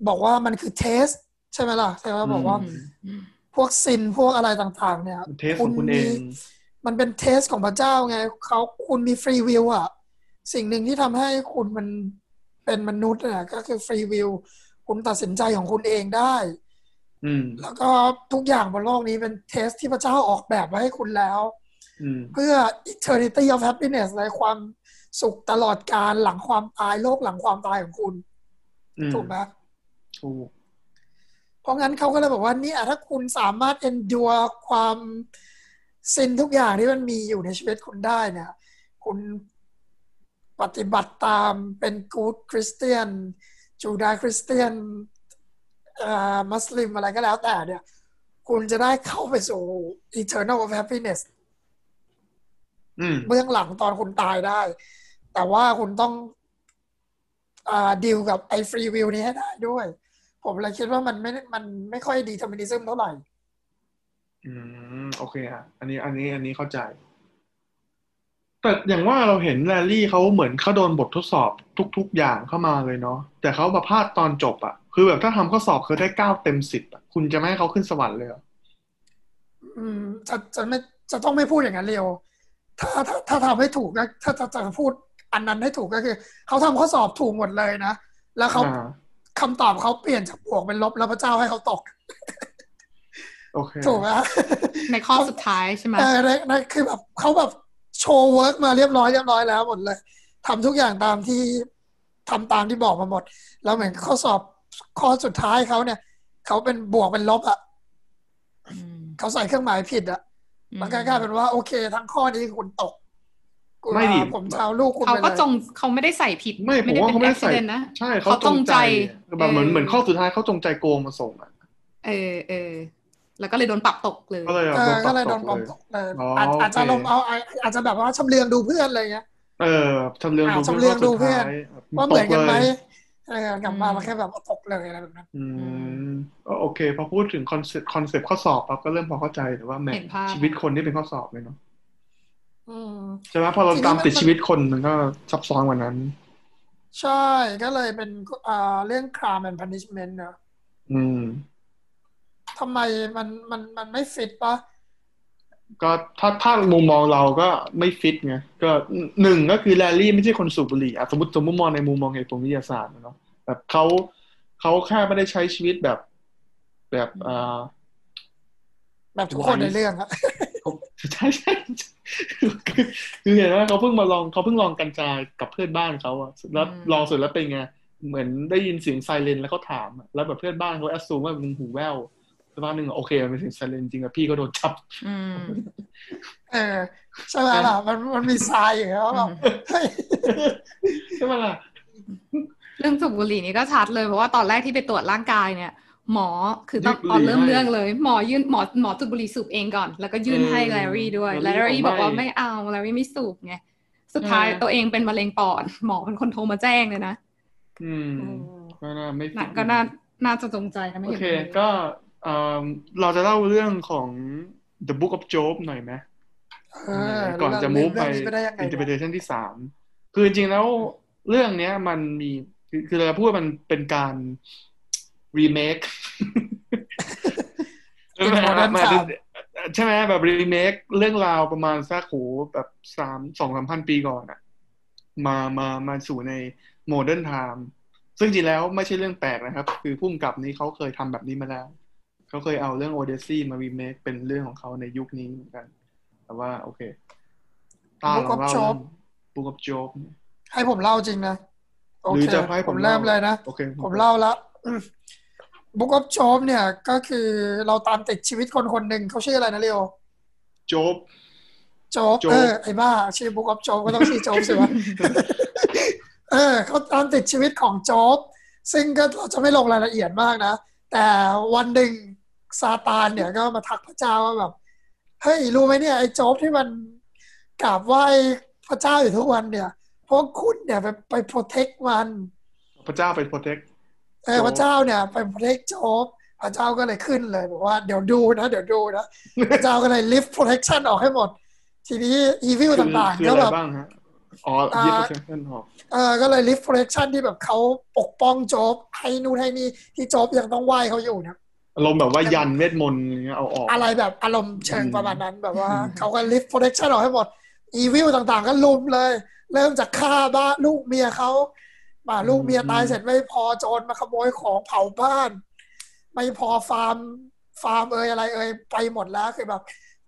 บอกว่ามันคือเทส ใช่ไหมล่ะใช่ไหมบอกว่า พวกซินพวกอะไรต่าง ๆ เนี่ยคุณมีมันเป็นเทสของพระเจ้าไงเขาคุณมีฟรีวิวอะ สิ่งหนึ่งที่ทำให้คุณมันเป็นมนุษย์น่ะก็คือฟรีวิวคุณตัดสินใจของคุณเองได้แล้วก็ทุกอย่างบนโลกนี้เป็นเทสที่พระเจ้าออกแบบไว้ให้คุณแล้ว เพื่อ eternity of happiness ในความ สุขตลอดการหลังความตายโลกหลังความตายของคุณถูกไหมถูกเพราะงั้นเขาก็เลยบอกว่านี่ถ้าคุณสามารถ endure ความสินทุกอย่างที่มันมีอยู่ในชีวิตคุณได้เนี่ย คุณปฏิบัติตามเป็น good Christian จูดาคริสเตียนมัสลิมอะไรก็แล้วแต่เนี่ย คุณจะได้เข้าไปสู่ eternal of happiness เบื้องหลังตอนคุณตายได้ แต่ว่าคุณต้องอ่าดีลกับไอ้ฟรีวิวนี้ให้ได้ด้วย ผมเลยคิดว่ามันไม่ มันไม่ค่อยดีทอมินิซึมเท่าไหร่ อืม โอเคฮะ อันนี้ อันนี้ อันนี้เข้าใจ แต่อย่างว่าเราเห็นแรลลี่เขาเหมือนเขาโดนบททดสอบทุก ๆ อย่างเข้ามาเลยเนาะ แต่เขามาพลาดตอนจบอะคือแบบถ้าทำข้อสอบคือได้เก้าเต็มสิบอะคุณจะไม่ให้เขาขึ้นสวรรค์เลยเหรอ อืม จะ จะไม่ จะต้องไม่พูดอย่างนั้นเร็ว ถ้า ถ้า ถ้าทำให้ถูกก็ถ้าจะจะพูด อันนั้นให้ถูกก็คือเขาทำข้อสอบถูกหมดเลยนะ แล้วเขาคำตอบเขาเปลี่ยนจากบวกเป็นลบแล้วพระเจ้าให้เขาตกโอเคถูกไหมในข้อสุดท้ายใช่ไหมเออในคือแบบเขาแบบ show work มาเรียบร้อยเรียบร้อยแล้วหมดเลยทำทุกอย่างตามที่ทำตามที่บอกมาหมด แล้วเหมือนข้อสอบข้อสุดท้ายเขาเนี่ยเขาเป็นบวกเป็นลบอะเขาใส่เครื่องหมายผิดอะมันกลายเป็นว่าโอเค ทั้งข้อนี้คุณตก ไม่ดีผมชาวลูกคุณเขาก็จงเขาไม่ได้ใส่ผิด ไม่ผมว่าเขาไม่ได้ใส่นะใช่เขาจงใจแบบเหมือนเหมือนข้อสุดท้ายเขาจงใจโกงมาส่งอะเออเออแล้วก็เลยโดนปรับตกเลยก็เลยก็เลยโดนปรับตกเลยอาจจะลงเอาอาจจะแบบว่าชำเลืองดูเพื่อนอะไรเงี้ยเออชำเลืองดูชำเลืองดูเพื่อนว่าเหมือนกันไหมเออกลับมาแค่แบบตกเลยอะไรแบบนั้นอืมก็โอเค พอพูดถึงคอนเซ็ปต์คอนเซ็ปต์ข้อสอบเราก็เริ่มพอเข้าใจแต่ว่าแม่ชีวิตคนที่เป็นข้อสอบเลยเนาะ ใช่ไหมพอเราตามติดชีวิตคนมันก็ซับซ้อนกว่านั้น ใช่ก็เลยเป็นอ่าเรื่อง crime and punishment เนอะอืมทำไมมันมันมันไม่ฟิตปะก็ถ้าถ้ามุมมองเราก็ไม่ฟิตไงก็หนึ่งก็คือแลลี่ไม่ใช่คนสูบบุหรี่อะสมมติสมมติมองในมุมมองเหตุผลวิทยาศาสตร์เนาะแบบเขาเขาแค่ไม่ได้ใช้ชีวิตแบบ แบบอ่าแบบทุกคนในเรื่องอะใช่ใช่ คือเห็นว่าเขาเพิ่งมาลองเขาเพิ่งลองกันจากับเพื่อนบ้านเขาอะแล้วลองเสุดแล้วเป็นไงเหมือนได้ยินเสียงไซเรนแล้วเขาถามแล้วแบบเพื่อนบ้านเขาแอสซูมว่ามันหูแว่วสักพักหนึ่งโอเคมันเป็นเสียงไซเรนจริงอะพี่ก็โดนจับเออใช่ไหมล่ะมันมันมีทรายอยู่แล้วใช่ไหมล่ะเรื่องสูบบุหรี่นี่ก็ชัดเลยเพราะว่าตอนแรกที่ไปตรวจร่างกายเนี่ย หมอคือตอนตอนเริ่มเรื่องเลย หมอยื่นหมอหมอจุดบุหรี่สูบเองก่อน แล้วก็ยื่นให้แลรี่ด้วยแลรี่บอกว่าไม่เอาแลรี่ไม่สูบไงสุดท้ายตัวเองเป็นมะเร็งปอด หมอเป็นคนโทรมาแจ้งเลยนะ อืมก็น่าไม่หนังก็น่าน่าจะจงใจนะไม่โอเห็นเคเลยก็เอ่อเราจะเล่าเรื่องของ The Book of Job หน่อยไหมเออก่อนจะเรื่มูองฟไปเรื่องนี้ไปได้ยังไงวะ interpretation ที่สามคือจริงๆแล้วเรื่องเนี้ยมันมีคือคือเราพูดว่ามันเป็นการ remake ใช่ไหมเป็น modern มา time ใช่ไหมแบบ remake เรื่องราวประมาณสักโหแบบสามสองสามพันปีก่อนอะมามามาสู่ใน modern time ซึ่งจริงๆแล้วไม่ใช่เรื่องแปลกนะครับ คือพุ่มกับนี้เขาเคยทำแบบนี้มาแล้วเขาเคยเอาเรื่อง Odyssey มา remake เป็นเรื่องของเขาในยุคนี้เหมือนกัน แต่ว่า โอเคตาล Book อง of เล่า Job เรื่อง Book of Job ให้ผมเล่าจริงนะโอหรือเคจะให้ผผมมเริ่มเลยนะโอเคผมเล่าละ บุ๊กอ f โจ b เนี่ยก็คือเราตามติดชีวิตคนคนหนึ่งเขาชื่ออะไรนะเรียวโจ๊บโจ๊บโจ๊บเออไอ้บ้าชื่อบุ๊กอ f โจ b ก็ต้องชื่อโจ๊บสิวะเออเขาตามติดชีวิตของโจ๊บซึ่งก็เราจะไม่ลงรายละเอียดมากนะ แต่วันหนึ่งซาตานเนี่ยก็มาทักพระเจ้าว่าแบบเฮ้ยรู้ไหมเนี่ยไอ้โจ๊บที่มันกราบไหว้พระเจ้าอยู่ทุกวันเนี่ย เพราะคุณเนี่ยไปไปโปรเทคมัน พระเจ้าไป protect เออ โจ๊กพระเจ้าเนี่ยไปโปรเทคโจ๊บพระเจ้าก็เลยขึ้นเลยบอกว่าเดี๋ยวดูนะ เดี๋ยวดูนะพระเจ้าก็เลย lift protection ออกให้หมด ทีนี้ evil คือต่างคือๆก็อะไรแบบบ้างฮะอ๋ออ่ายิบ protection ออกเออก็เลย lift protection ที่แบบเขาปกป้องโจ๊บให้นู่นให้นี่ที่โจ๊บยังต้องไหว้เขาอยู่เนี่ยอารมณ์แบบว่ายันเวทมนต์อะไรเงี้ยเอาออก อะไรแบบอารมณ์เชิงอืมประมาณนั้นแบบว่าเขาก็ lift protection ออกให้หมด evil ต่างๆ ก็ลุมเลย เริ่มจากฆ่าบ้านลูกเมียเขา มาลูกเมียตายเสร็จไม่พอโจรมาขโมยของเผาบ้าน ไม่พอฟาร์มฟาร์มเอ่ยอะไรเอ่ยไปหมดแล้วคือแบบ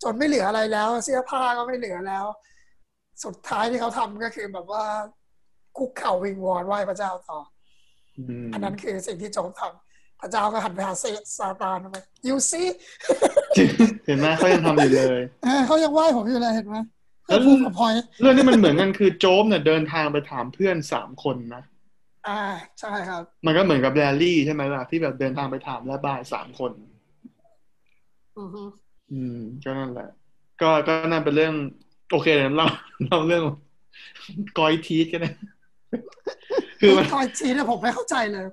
จนไม่เหลืออะไรแล้ว เสื้อผ้าก็ไม่เหลือแล้ว สุดท้ายที่เขาทำก็คือแบบว่า คุกเข่าวิงวอนไหว้พระเจ้าต่ออืมอันนั้นคือสิ่งที่โจรทำพระเจ้าก็หันไปหาเซซาตานทำไม you see เห็นไหมเขายังทำอยู่เลยเออเขายังไหว้ผมอยู่เลยเห็นไหมแล้วพูดกับพอยเรื่องที่มันเหมือนกันคือโจ๊บเนี่ยเดินทางไปถามเพื่อนสามคนนะ อ่าใช่ครับ มันก็เหมือนกับแรลลี่ใช่ไหมล่ะ ที่แบบเดินทางไปถามและบายสามคน อือฮึอืมก็นั่นแหละ ก็ก็นั่นเป็นเรื่อง โอเคเดี๋ยวเราเราเรื่องกอยทีสกันนะคือมันคอยจีเนี่ยผมไม่เข้าใจเลย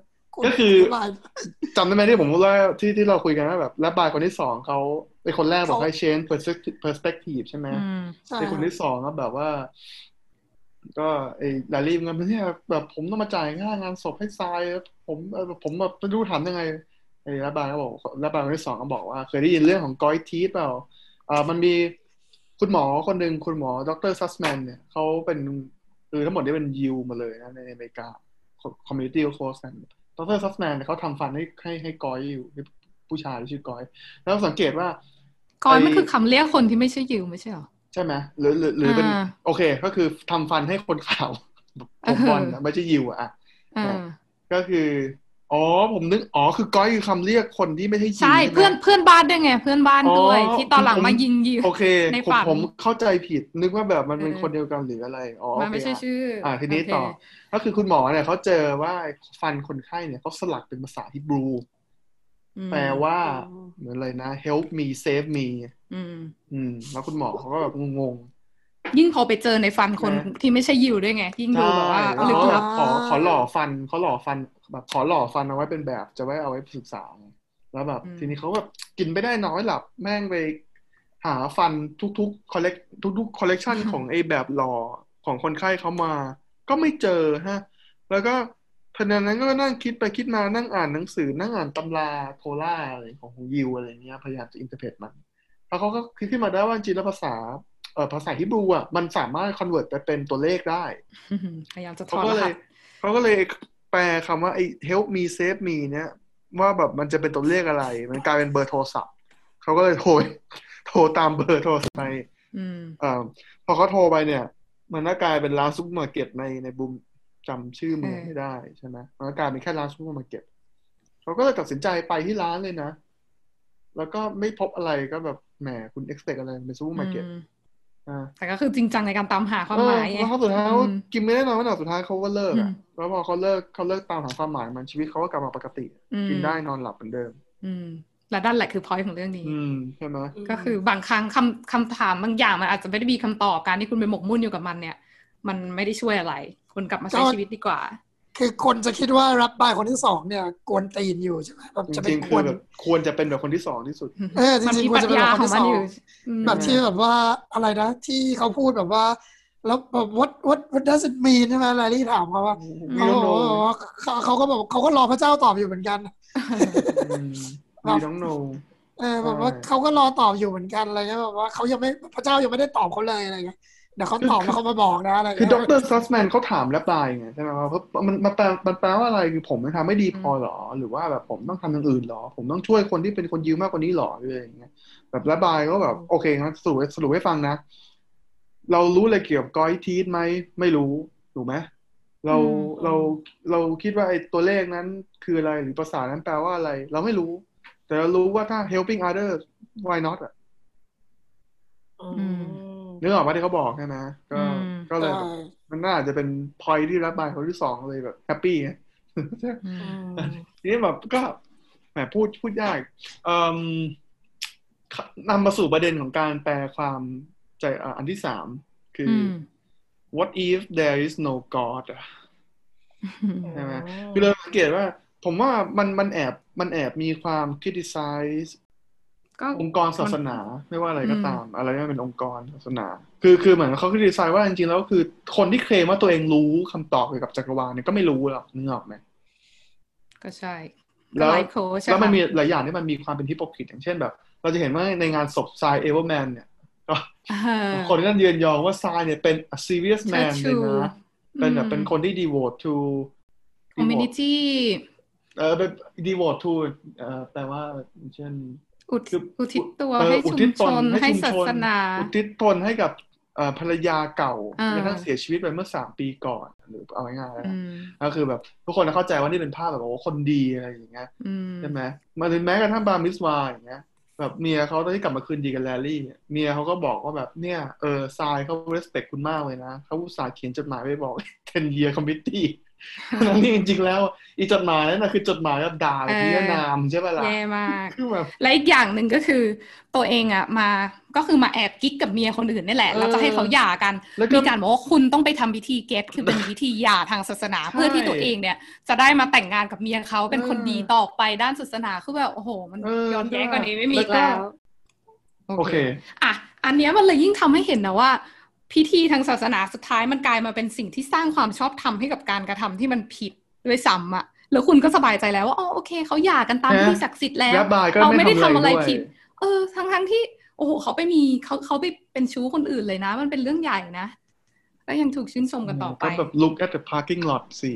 ณก็คือธิบายจำได้ไหมที่ผมพูดว่าที่ที่เราคุยกันว่าแบบและบายคนที่สองเขาเป็นคนแรกบอกให้ change perspective perspective ใช่ไหมอืมใช่ไอ้คนที่สองก็แบบว่า ก็ไอ้ Larry มันเป็นเนี่ยแบบผมต้องมาจ่ายค่างานศพให้ทรายผมเออผมแบบไม่รู้ทำยังไงไอ้รัฐบาลก็บอกรัฐบาลคนที่สองก็บอกว่า เคยได้ยินเรื่องของกอยทีสเปล่าอ่ามันมีคุณหมอคนหนึ่งคุณหมอดรซัสแมนเนี่ยเขาเป็นคือทั้งหมดนี่เป็นยิวมาเลยนะในอเมริกา community โค้ชกันดรซัสแมนเขาทำฟันให้ให้ให้ goy อยู่ให้ผู้ชายที่ชื่อกอย แล้วสังเกตว่า กอยมันคือคำเรียกคนที่ไม่ใช่ยิวไม่ใช่เหรอ ใช่ไหมหรือหรือหรือเป็นอ่าโอเค ก็คือทำฟันให้คนขาวผมบอลอะไม่ใช่ยิวอะอะอ่าก็คืออ๋อผมนึกอ๋อคือก้อยคือคำเรียกคนที่ไม่ใช่ยิวใช่ไหมเพื่อนเพื่อนบ้านด้วยไงเพื่อนบ้านด้วยอ๋อที่ตอนหลังผมมายิงยิวโอเคในผมฝันผมเข้าใจผิดนึกว่าแบบมันเป็นเออคนเดียวกันหรืออะไรอ๋อมันโอไม่เคใช่อะชื่อ อ่าทีนี้โเคต่อ ก็คือคุณหมอเนี่ยเขาเจอว่าฟันคนไข้เนี่ยเขาสลักเป็นภาษาฮิบรูอืม แปลว่าเหมือนอะไรนะ help me save me อืม อืม แล้วคุณหมอเขาก็แบบงงยิ่งพอไปเจอในฟันคนนะที่ไม่ใช่ยิวด้วยไง ยิ่งๆดูใช่แบบว่าแล้วลึกเขาลับขอขอหล่อฟันเขาหล่อฟันแบบขอหล่อฟันเอาไว้เป็นแบบจะไว้เอาไว้ศึกษา แล้วแบบอืมทีนี้เขาแบบกินไม่ได้นอนไม่หลับ แม่งไปหาฟันทุกๆ collect ทุกๆคอลเลกชันของไอ้แบบหล่อของคนไข้เขามา ก็ไม่เจอฮะ แล้วก็ พนันนั้นก็นั่งคิดไปคิดมานั่งอ่านหนังสือ นั่งอ่านตำราโทราห์อะไรของของยิวอะไรเงี้ยพยายามจะ interpret มันแล้วเขาก็คิดขึ้นมาได้ว่าจริงๆแล้วภาษาเอ่อภาษาฮิบรูอะมันสามารถ convert ไปเป็นตัวเลขได้พยายามจะถเขาอดก็รเลหัยสเขาก็เลยแปลคำว่าไอ้ help me save me เนี่ยว่าแบบมันจะเป็นตัวเลขอะไร มันกลายเป็นเบอร์โทรศัพท์เขาก็เลยโทรโทรตามเบอร์โทรศัพท์ไปอืมเอ่อพอเขาโทรไปเนี่ย มันก็กลายเป็นร้านซุปเปอร์มาร์เก็ตในในบุม จำชื่อเมืองไม่ได้ใช่ไหมมันก็กลายเป็นแค่ร้านซุปเปอร์มาร์เก็ตเขาก็เลยตัดสินใจไปที่ร้านเลยนะ แล้วก็ไม่พบอะไรก็แบบแหมคุณ expect อะไรเป็นซุปเปอร์มาร์เก็ตอืมแต่ก็คือจริงจังในการตามหาความหมายแล้วเขาสุดท้ายกินไม่ได้นอนไม่หลับสุดท้ายเขาก็เลิกอะแล้วพอเขาเลิกเขาเลิกตามหาความหมายมันชีวิตเขาก็กลับมาปกติ กินได้นอนหลับเหมือนเดิม อืมและด้านแหละคือพอยของเรื่องนี้อืมใช่ไหมก็คือบางครั้งคำคำถามบางอย่างมันอาจจะไม่ได้มีคำตอบการที่คุณไปหมกมุ่นอยู่กับมันเนี่ย มันไม่ได้ช่วยอะไร คุณกลับมาใช้ชีวิตดีกว่า คือคนจะคิดว่ารับบายคนที่สองเนี่ยกวนตีนอยู่ใช่ไหมแบบจะเป็นควรควรจะเป็นแบบคนที่สองที่สุดเออจริงๆควรจะเป็นแบบคนที่สองแบบที่แบบว่าอะไรนะ ที่เขาพูดแบบว่าแล้วแบบ what what what does it mean ใช่ไหมอะไรที่ถามเขาว่าเขาบอกว่าเขาก็บอกเขาก็รอพระเจ้าตอบอยู่เหมือนกันมีน้องโนเออแบบว่าเขาก็รอตอบอยู่เหมือนกันอะไรเงี้ยแบบว่าเขายังไม่พระเจ้ายังไม่ได้ตอบเขาเลยอะไรเงี้ย เดี๋ยวเขาตอบแล้วเขามาบอกนะอะไรคือดรซัสแมนเขาถามแล้วปลายไงใช่ไหมว่ามันมันแปลมันแปลว่าอะไรคือผมทำไม่ดีพอหรอ หรือว่าแบบผมต้องทำอย่างอื่นหรอ ผมต้องช่วยคนที่เป็นคนยืมมากกว่านี้หรออะไรอย่างเงี้ยแบบระบายก็แบบโอเคงั้นสรุปสรุปให้ฟังนะ เรารู้อะไรเกี่ยวกับกอยทีสไหมไม่รู้ถูกไหมเราเราเราคิดว่าไอ้ตัวเลขนั้นคืออะไรหรือภาษานั้นแปลว่าอะไร เราไม่รู้ แต่เรารู้ว่าถ้า helping others why not อะ นึกออกว่าที่เขาบอกใช่ไหมก็ก็เลยมันน่าจะเป็นพอยที่รับบายคนที่สองเลยแบบแฮปปี้ทีนี้แบบก็แหมพูดพูดยากนำมาสู่ประเด็นของการแปลความใจอันที่สามคือ what if there is no god ใช่ไหมคือเราสังเกตว่า ผมว่ามันมันแอบมันแอบมีความ criticize องค์กรศาสนาไม่ว่าอะไรก็ตาม อะไรที่เป็นองค์กรศาสนา คือคือเหมือนเขาคิดดีไซน์ว่าจริงๆแล้วคือคนที่เคลมว่าตัวเองรู้คำตอบเกี่ยวกับจักรวาลเนี่ยก็ไม่รู้หรอกนึกออกไหมก็ใช่ แล้วแล้วมันมีหลายอย่างที่มันมีความเป็นฮิปโปคริตอย่างเช่นแบบ เราจะเห็นว่าในงานศพทรายเอเวอร์แมนเนี่ยก็คนที่นั่นยืนยองว่าทรายเนี่ยเป็น a serious man เลยนะเป็นแบบเป็นคนที่ devote to community เออเป็น devote to เอ่อแปลว่าเช่น อุทิศตัวให้ชุมชนให้ศาสนา อุทิศตนให้กับภรรยาเก่าที่ท่านเสียชีวิตไปเมื่อสามปีก่อน หรือเอาง่ายๆก็คือแบบ ทุกคนเข้าใจว่านี่เป็นภาพแบบว่าคนดีอะไรอย่างเงี้ยใช่ไหมมาถึงแม้กระทั่งบามิสวาอย่างเงี้ยแบบเมียเขาตอนที่กลับมาคืนดีกับแลลี่เมียเขาก็บอกว่าแบบเนี่ยเออทรายเขาเรสเพคคุณมากเลยนะเขาอุตส่าห์เขียนจดหมายไปบอก10 year committee นั่นนี่จริงๆแล้ว อีจดหมายนั่นนะคือจดหมายแบบด่าแบบนินามใช่ไหมล่ะแย่มากคือแบบและอีกอย่างหนึ่งก็คือ ตัวเองอะมาก็คือมาแอบกิ๊กกับเมียคนอื่นนี่แหละเราจะให้เขาหย่ากันมีการบอกว่าคุณต้องไปทำพิธีเกตคือเป็นพิธีหย่าทางศาสนาเพื่อที่ตัวเองเนี่ย จะได้มาแต่งงานกับเมียเขาเป็นคนดีต่อไปด้านศาสนาคือแบบโอ้โห มันย้อนแย้งกว่านี้ไม่มีแล้วโอเคอะอันเนี้ยมันเลยยิ่งทำให้เห็นนะว่า พิธีทางศาสนาสุดท้ายมันกลายมาเป็นสิ่งที่สร้างความชอบธรรมให้กับการกระทำที่มันผิดด้วยซ้ำอะแล้วคุณก็สบายใจแล้วว่าอ๋อโอเคเขาหย่ากันตามที่ศักดิ์สิทธิ์แล้วเราไม่ได้ทำอะไรผิด เออทั้งทั้งที่ โอ้โหเขาไปมีเขาเขาไปเป็นชู้คนอื่นเลยนะ มันเป็นเรื่องใหญ่นะแล้วยังถูกชื่นชมกันต่อไปก็แบบ look at the parking lot สิ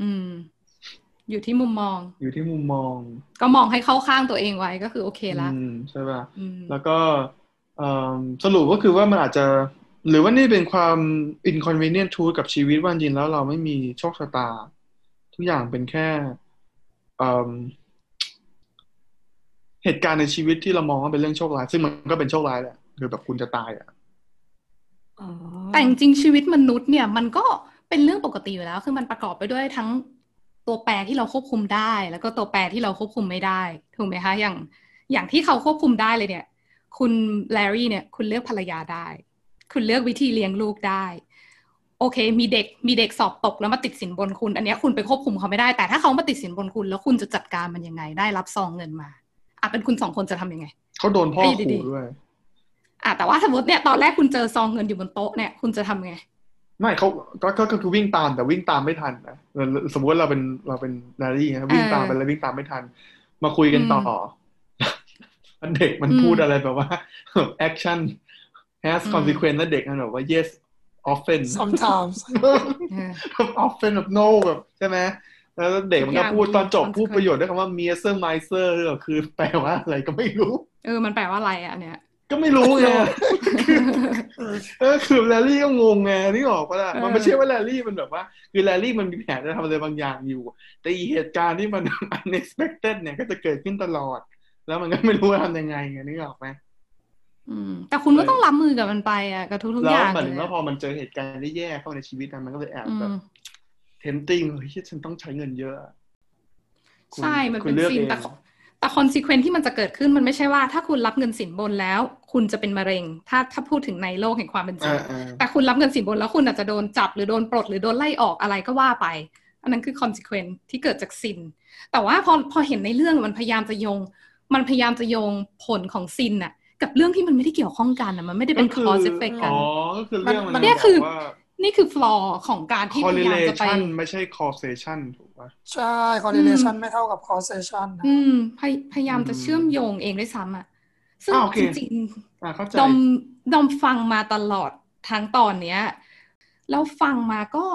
อืม อยู่ที่มุมมอง อยู่ที่มุมมอง ก็มองให้เข้าข้างตัวเองไว้ก็คือโอเคละใช่ป่ะแล้วก็สรุปก็คือว่ามันอาจจะ หรือว่านี่เป็นความ inconvenient truth กับชีวิตว่าจริงแล้วเราไม่มีโชคชะตา ทุกอย่างเป็นแค่เหตุการณ์ในชีวิตที่เรามองว่าเป็นเรื่องโชคร้าย ซึ่งมันก็เป็นโชคร้ายแหละคือแบบคุณจะตายอะแต่จริงชีวิตมนุษย์เนี่ยมันก็เป็นเรื่องปกติอยู่แล้ว คือมันประกอบไปด้วยทั้งตัวแปรที่เราควบคุมได้ แล้วก็ตัวแปรที่เราควบคุมไม่ได้ ถูกไหมคะ อย่างอย่างที่เขาควบคุมได้เลยเนี่ย คุณแลรี่เนี่ย คุณเลือกภรรยาได้ คุณเลือกวิธีเลี้ยงลูกได้ โอเค มีเด็กมีเด็กสอบตกแล้วมาติดสินบนคุณ อันนี้คุณไปควบคุมเขาไม่ได้ แต่ถ้าเขามาติดสินบนคุณ แล้วคุณจะจัดการมันยังไง ได้รับซองเงินมาอะเป็นคุณสองคนจะทำยังไงเขาโดนพ่อขู่ด้วยอะแต่ว่าสมมติเนี่ยตอนแรกคุณเจอซองเงินอยู่บนโต๊ะเนี่ยคุณจะทำไงไม่เขาก็ก็คือวิ่งตามแต่วิ่งตามไม่ทันนะสมมติว่าเราเป็นเราเป็น Larry นะวิ่งตามไปแล้ววิ่งตามไม่ทัน มาคุยกันต่อเด็กมันพูดอะไรแบบว่าแอคชั่น has consequence แล้วเด็กมันแบบว่า yes often sometimes often แบบ no แบบใช่ไหมแล้วเด็กมันก็พูดตอนจบพูดประโยชน์ด้วยคำว่า m i e r m i s e r คือแปลว่าอะไรก็ไม่รู้ เออ มันแปลว่าอะไรอะเนี่ยก็ไม่รู้ไงเออคือแลลี่ก็งงไงนี่ออกปะล่ะมันไม่ใช่ว่าแลลี่มันแบบว่า คือแลลี่มันมีแผนจะทำอะไรบางอย่างอยู่ แต่เหตุการณ์ที่มัน unexpected เนี่ยก็จะเกิดขึ้นตลอด แล้วมันก็ไม่รู้ว่าทำยังไงไงนี่ออกไหม อืม แต่คุณก็ต้องรับมือกับมันไปอะกับทุกๆอย่างแล้วเหมือนเลยว่าอะพอมันเจอเหตุการณ์ที่แย่เข้าในชีวิตนะมันก็เลยแอบอืแบบมtempting เฮ้ยฉันต้องใช้เงินเยอะคุณใช่มันคุเป็ณเลือกซินเองแต่แต่ consequence ที่มันจะเกิดขึ้นมันไม่ใช่ว่า ถ้าคุณรับเงินสินบนแล้ว คุณจะเป็นมะเร็ง ถ้าถ้าพูดถึงในโลกแห่งความเป็นจริงอ่าอ่าแต่คุณรับเงินสินบนแล้วคุณอาจจะโดนจับหรือโดนปลดหรือโดนไล่ออกอะไรก็ว่าไป อันนั้นคือ consequence ที่เกิดจาก sin แต่ว่าพอพอเห็นในเรื่องมันพยายามจะโยง มันพยายามจะโยงผลของ sin น่ะ กับเรื่องที่มันไม่ได้เกี่ยวข้องกันน่ะมันไม่ได้เป็นก็คือ cause effect กัอ๋นอก็คือเรื่องมันเนี่ยคือบอกว่านี่คือ flaw ของการที่พยายามจะไป correlation ไม่ใช่ causation ถูกป่ะใช่ correlation ไม่เท่ากับ causation นะอืมพยพยายามจะอืมเชื่อมโยงเองด้วยซ้ำอะซึ่งอ่าโอเคจริงอ่าเข้าใจๆดอมดอมฟังมาตลอดทั้งตอนเนี้ยแล้วฟังมาก็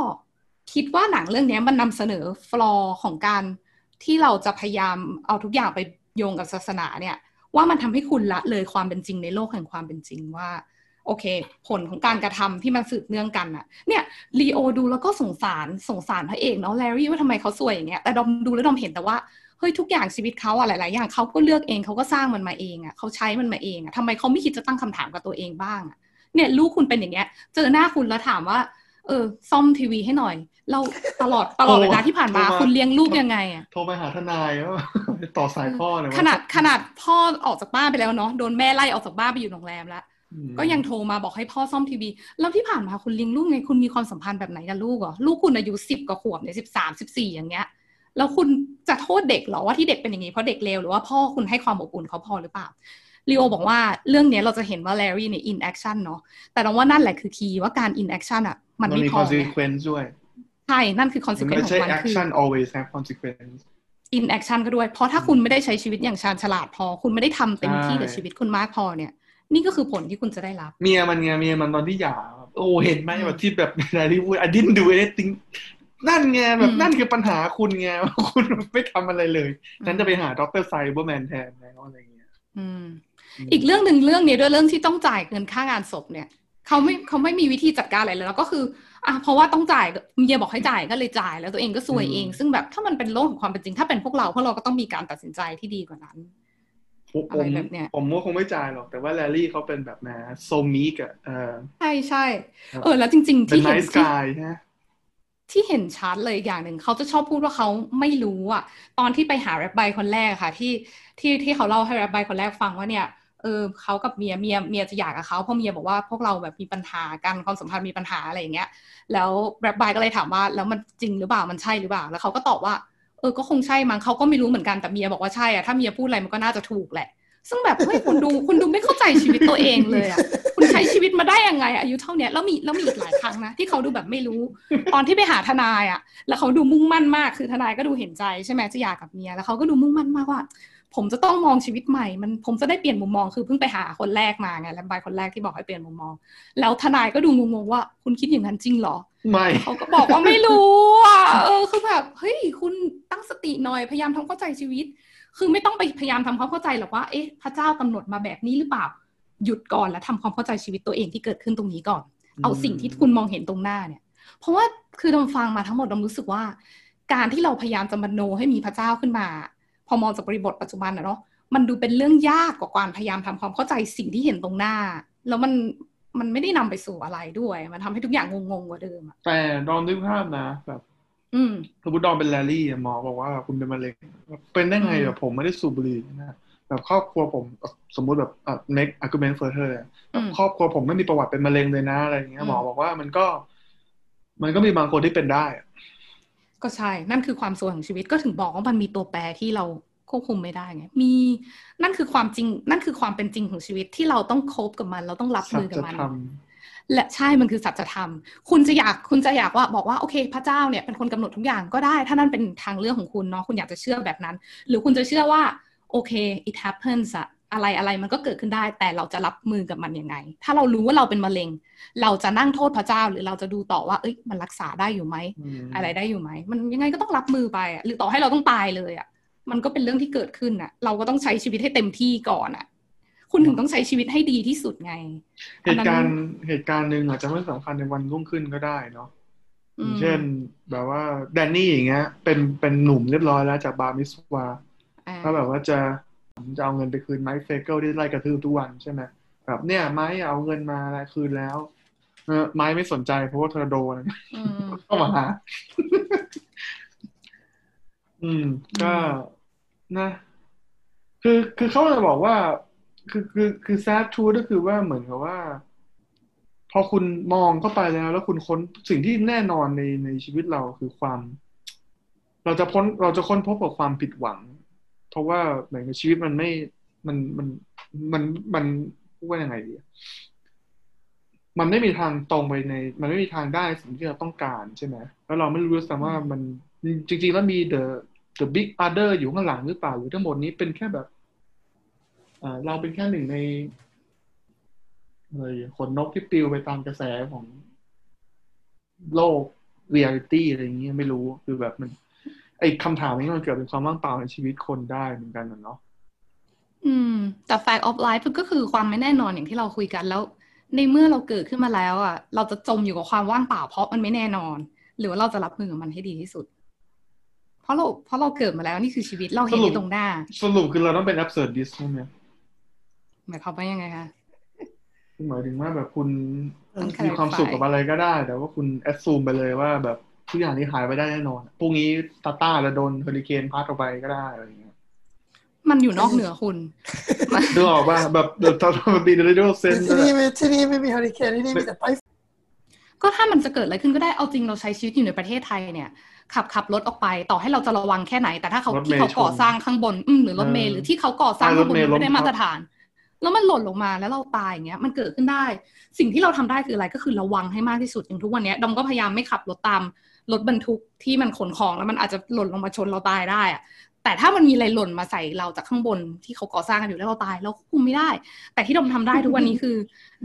คิดว่าหนังเรื่องเนี้ยมันนำเสนอฟลอของการที่เราจะพยายามเอาทุกอย่างไปโยงกับศาสนาเนี่ย ว่ามันทำให้คุณละเลยความเป็นจริงในโลกแห่งความเป็นจริงว่า โอเค ผลของการกระทำที่มันสืบเนื่องกันอะเนี่ยลีโอดูแล้วก็สงสารสงสารพระเอกเนาะแลรี่ว่าทำไมเขาสวยอย่างเงี้ยแต่ดอมดูแล้วดอมเห็นแต่ว่าเฮ้ยทุกอย่างชีวิตเขาอะหลาย ๆ อย่างเขาก็เลือกเองเขาก็สร้างมันมาเองอะเขาใช้มันมาเองอะทำไมเขาไม่คิดจะตั้งคำถามกับตัวเองบ้างอะเนี่ยลูกคุณเป็นอย่างเงี้ย เจอหน้าคุณแล้วถามว่า เออซ่อมทีวีให้หน่อย เราตลอดตลอดเวลาที่ผ่านมาโทรมาคุณเลี้ยงลูกยังไงอะโทรไปหาทนายว่าต่อสายพ่อเนี่ยว่ขนาดขนาดพ่อออกจากบ้านไปแล้วเนาะโดนแม่ไล่ออกจากบ้านไปอยู่โรงแรมแล้วอืมก็ยังโทรมาบอกให้พ่อซ่อมทีวี แล้วที่ผ่านมาคุณเลี้ยงลูกไงคุณมีความสัมพันธ์แบบไหนกับลูกเหรอลูกคุณอายุสิบกว่าขวบเนี่ยสิบสามสิบสี่อย่างเงี้ย แล้วคุณจะโทษเด็กเหรอว่าที่เด็กเป็นอย่างนี้เพราะเด็กเลวหรือว่าพ่อคุณให้ความอบอุ่นเขาพอหรือเปล่าลีโอบอกว่าเรื่องเนี้ยเราจะเห็นว่าแลรี่เนี่ย in action เนาะแต่เราว่านั่นแหละคือคีย์ว่าการ in action อะมันมันไม่มีพอไง consequence ด้วย ใช่ นั่นคือมัน consequence ไม่ของใช่มันคือ action always have consequence inaction ก็ด้วย เพราะถ้าคุณไม่ได้ใช้ชีวิตอย่างชาญฉลาดพอ คุณไม่ได้ทำเต็มที่กับใช่ชีวิตคุณมากพอเนี่ย นี่ก็คือผลที่คุณจะได้รับ เมียมันไงเมียมันตอนที่หย่าแบบโอ้เห็นไหมอืมแบบที่แบบในที่พูด I didn't do anything นั่นไงแบบอืมนั่นคือปัญหาคุณไงคุณไม่ทำอะไรเลยฉันจะไปหาด็อกเตอร์ไซเอเบิลแมนแทนแล้วอะไรเงี้ยอืม อีกเรื่องหนึ่งเรื่องนี้ด้วยเรื่องที่ต้องจ่ายเงินค่างานศพเนี่ย เขาไม่เขาไม่มีวิธีจัดการอะไรเลยแล้วก็คืออะเพราะว่าต้องจ่ายเมียบอกให้จ่ายก็เลยจ่าย แล้วตัวเองก็ซวยเอง ซึ่งแบบถ้ามันเป็นโลกของความเป็นจริง ถ้าเป็นพวกเราพวกเราก็ต้องมีการตัดสินใจที่ดีกว่านั้นผมอะไรแบบเนี้ยผมว่าคงไม่จ่ายหรอก แต่ว่าแลลี่เขาเป็นแบบนะโซมิกอะเออใช่ใช่ครับเออ แล้วจริงๆเป็นที่เห็น nice ที่ guy นะที่เห็นชัดเลยอีกอย่างหนึ่งเขาจะชอบพูดว่าเขาไม่รู้อะตอนที่ไปหาแรปไบคนแรกค่ะ ที่ที่ที่เขาเล่าให้แรปไบคนแรกฟังว่าเนี่ย เออเขากับเมียเมียเมียจะหย่ากกับเขาเพราะเมียบอกว่าพวกเราแบบมีปัญหากันความสัมพันธ์มีปัญหาอะไรอย่างเงี้ย แล้วแรปไบก็เลยถามว่าแล้วมันจริงหรือเปล่ามันใช่หรือเปล่า แล้วเขาก็ตอบว่าเออก็คงใช่มั้งเขาก็ไม่รู้เหมือนกันแต่เมียบอกว่าใช่อะถ้าเมียพูดอะไรมันก็น่าจะถูกแหละ ซึ่งแบบเฮ้ยคุณดูคุณดูไม่เข้าใจชีวิตตัวเองเลยอะคุณใช้ชีวิตมาได้ยังไงอายุเท่าเนี้ยแล้วมีแล้วมีอีกหลายครั้งนะที่เขาดูแบบไม่รู้ ตอนที่ไปหาทนายอะแล้วเขาดูมุ่งมั่นมากคือทนายก็ดูเห็นใจใช่ไหมจะหย่ากับเมียแล้วเขาก็ดูมุ่งมั่นมากว่า ผมจะต้องมองชีวิตใหม่ มันผมจะได้เปลี่ยนมุมมองคือเพิ่งไปหาคนแรกมาไงแลมบายคนแรกที่บอกให้เปลี่ยนมุมมอง แล้วทนายก็ดูงงๆว่าคุณคิดอย่างนั้นจริงเหรอไม่เขาก็บอกว่าไม่รู้อะเออคือแบบเฮ้ยคุณตั้งสติหน่อยพยายามทำเข้าใจชีวิต คือไม่ต้องไปพยายามทำความเข้าใจหรอกว่าเอ๊ะพระเจ้ากำหนดมาแบบนี้หรือเปล่าหยุดก่อนแล้วทำความเข้าใจชีวิตตัวเองที่เกิดขึ้นตรงนี้ก่อน เอาสิ่งที่คุณมองเห็นตรงหน้าเนี่ย เพราะว่าคือดมฟังมาทั้งหมดดมรู้สึกว่า การที่เราพยายามจะมโนให้มีพระเจ้าขึ้นมา พอมองจากบริบทปัจจุบันนะเนาะมันดูเป็นเรื่องยากกว่าการพยายามทำความเข้าใจสิ่งที่เห็นตรงหน้า แล้วมันมันไม่ได้นำไปสู่อะไรด้วย มันทำให้ทุกอย่างงงๆกว่าเดิมอะแต่ดอมนึกภาพนะแบบอืมสมมติดอมเป็นแลลี่อะหมอบอกว่าคุณเป็นมะเร็งเป็นได้ไงอืมแบบผมไม่ได้สูบบุหรี่นะแบบครอบครัวผมสมมุติแบบอะ make argument further อะอืมครอบครัวผมไม่มีประวัติเป็นมะเร็งเลยนะอะไรอย่างเงี้ยอืมหมอบอกว่ามันก็ มันก็มีบางคนที่เป็นได้อะ ก็ใช่ นั่นคือความสวยของชีวิตก็ถึงบอกว่ามันมีตัวแปรที่เราควบคุมไม่ได้ไง มีนั่นคือความจริง นั่นคือความเป็นจริงของชีวิตที่เราต้องคบกับมัน เราต้องรับสัมือกับจมันธรรมและใช่มันคือสัจธรรม คุณจะอยากคุณจะอยากว่าบอกว่าโอเค พระเจ้าเนี่ยเป็นคนกำหนดทุกอย่างก็ได้ ถ้านั่นเป็นทางเลือกของคุณเนาะคุณอยากจะเชื่อแบบนั้น หรือคุณจะเชื่อว่าโอเค it happens อะ อะไรอะไรมันก็เกิดขึ้นได้ แต่เราจะรับมือกับมันยังไง ถ้าเรารู้ว่าเราเป็นมะเร็ง เราจะนั่งโทษพระเจ้าหรือเราจะดูต่อว่า เอ้ยมันรักษาได้อยู่ไหมมอะไรได้อยู่ไหมมันยังไงก็ต้องรับมือไปอะหรือต่อให้เราต้องตายเลยอะมันก็เป็นเรื่องที่เกิดขึ้นอะเราก็ต้องใช้ชีวิตให้เต็มที่ก่อนอะคุณถึงต้องใช้ชีวิตให้ดีที่สุดไง เหตุการณ์เหตุการณ์หนึ่งอาจจะไม่สำคัญในวันรุ่งขึ้นก็ได้เนาะอืมเช่น แบบว่าแดนนี่อย่างเงี้ย เป็นเป็นหนุ่มเรียบร้อยแล้วจากบาร์มิสวาอ่าก็แบบว่าจะ จะเอาเงินไปคืนไมค์เฟเกิลที่ไล่กระทืบทุกวันใช่ไหมไปแบบเนี่ยไม้เอาเงินมาแล้วคืนแล้วเออไม้ไม่สนใจเพราะว่าเธอโดนอืมเข้ามาหาอืม ก็นะ คือคือเขาจะบอกว่า คือคือคือแซดทูก็คือว่าเหมือนกับว่า พอคุณมองเข้าไปแล้ว แล้วคุณค้นสิ่งที่แน่นอนในในชีวิตเราคือความ เราจะพ้นเราจะค้นพบกับความผิดหวัง เพราะว่าเหมือนชีวิตมันไม่มันมันมันมันพูดว่ายังไงดีอะมันไม่มีทางตรงไปใน มันไม่มีทางได้สิ่งที่เราต้องการใช่ไหมแล้วเราไม่รู้ด้วยซ้ำว่ามันจริง ๆ แล้วมี the the big other อยู่ข้างหลังหรือเปล่าหรือทั้งหมดนี้เป็นแค่แบบเราเป็นแค่หนึ่งในเลยขนนกที่ปลิวไปตามกระแสของโลก reality อะไรอย่างเงี้ยไม่รู้คือแบบมัน ไอ้คำถามนี้มันเกิดเป็นความว่างเปล่าในชีวิตคนได้เหมือนกันนะเนาะอืม แต่ fact of life ก็คือความไม่แน่นอนอย่างที่เราคุยกันแล้ว ในเมื่อเราเกิดขึ้นมาแล้วอะ เราจะจมอยู่กับความว่างเปล่าเพราะมันไม่แน่นอน หรือว่าเราจะรับมือกับมันให้ดีที่สุด เพราะเราเพราะเราเกิดมาแล้วนี่คือชีวิตเราเห็นสรุปในตรงหน้า สรุปคือเราต้องเป็น absurdist ใช่ไหมหมายความว่ายังไงคะหมายถึงว่าแบบคุณต้องมีความสุข clarify กับอะไรก็ได้ แต่ว่าคุณแอดซูมไปเลยว่าแบบ ทุกอย่างนี้หายไปได้แน่นอนพรุ่งนี้ตาต้าจะโดนเฮอริเคนพัดออกไปก็ได้อะไรอย่างเงี้ยมันอยู่นอกเหนือคุณดูออกว่าแบบเดอะทอมดีเดลิเซนที่นี่ไม่ที่นี่ไม่มีเฮอริเคนที่นี่มีแต่ไต้ฝุ่นก็ถ้ามันจะเกิดอะไรขึ้นก็ได้เอาจริงเราใช้ชีวิตอยู่ในประเทศไทยเนี่ยขับขับรถออกไปต่อให้เราจะระวังแค่ไหน แต่ถ้าเขาที่เขาก่อสร้างข้างบนอืมหรือรถเมล์หรือที่เขาก่อสร้างข้างบนมันไม่ได้มาตรฐาน แล้วมันหล่นลงมาแล้วเราตายอย่างเงี้ยมันเกิดขึ้นได้ สิ่งที่เราทำได้คืออะไรก็คือระวังให้มากที่สุดอย่างทุกวันเนี้ยดอมก็พยายามไม่ขับรถตาม รถบรรทุกที่มันขนของแล้วมันอาจจะหล่นลงมาชนเราตายได้อะแต่ถ้ามันมีอะไรหล่นมาใส่เราจากข้างบนที่เขาก่อสร้างกันอยู่แล้วเราตายเราควบคุมไม่ได้ แต่ที่ดอมทำได้ทุกวันนี้คือ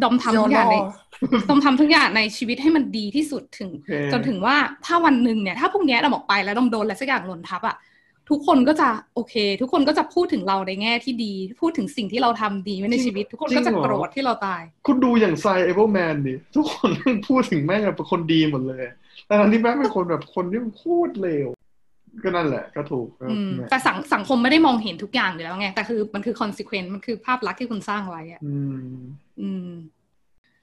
ดอมทำทุกอย่างในต้องทำทุกอย่างในชีวิตให้มันดีที่สุดถึงโอเคจนถึงว่าถ้าวันหนึ่งเนี่ยถ้าพวกเนี้ยเราออกไปแล้วดอมโดนอะไรสักอย่างหล่นทับอะทุกคนก็จะโอเค ทุกคนก็จะพูดถึงเราในแง่ที่ดี พูดถึงสิ่งที่เราทำดีไว้ในชีวิต ทุกคนก็จะโกรธที่เราตาย คุณดูอย่างไซเอเบิลแมนดิทุกคนพูดถึงแม่งแบบเป็นคนดีหมดเลย แต่ทั้งที่แม่งเป็นคนแบบคนที่โคตรเลวก็นั่นแหละก็ถูกก็อืมเนี่ยแต่สังสังคมไม่ได้มองเห็นทุกอย่างอยู่แล้วไงแต่คือมันคือ consequence มันคือภาพลักษณ์ที่คุณสร้างไว้อะอืมอืม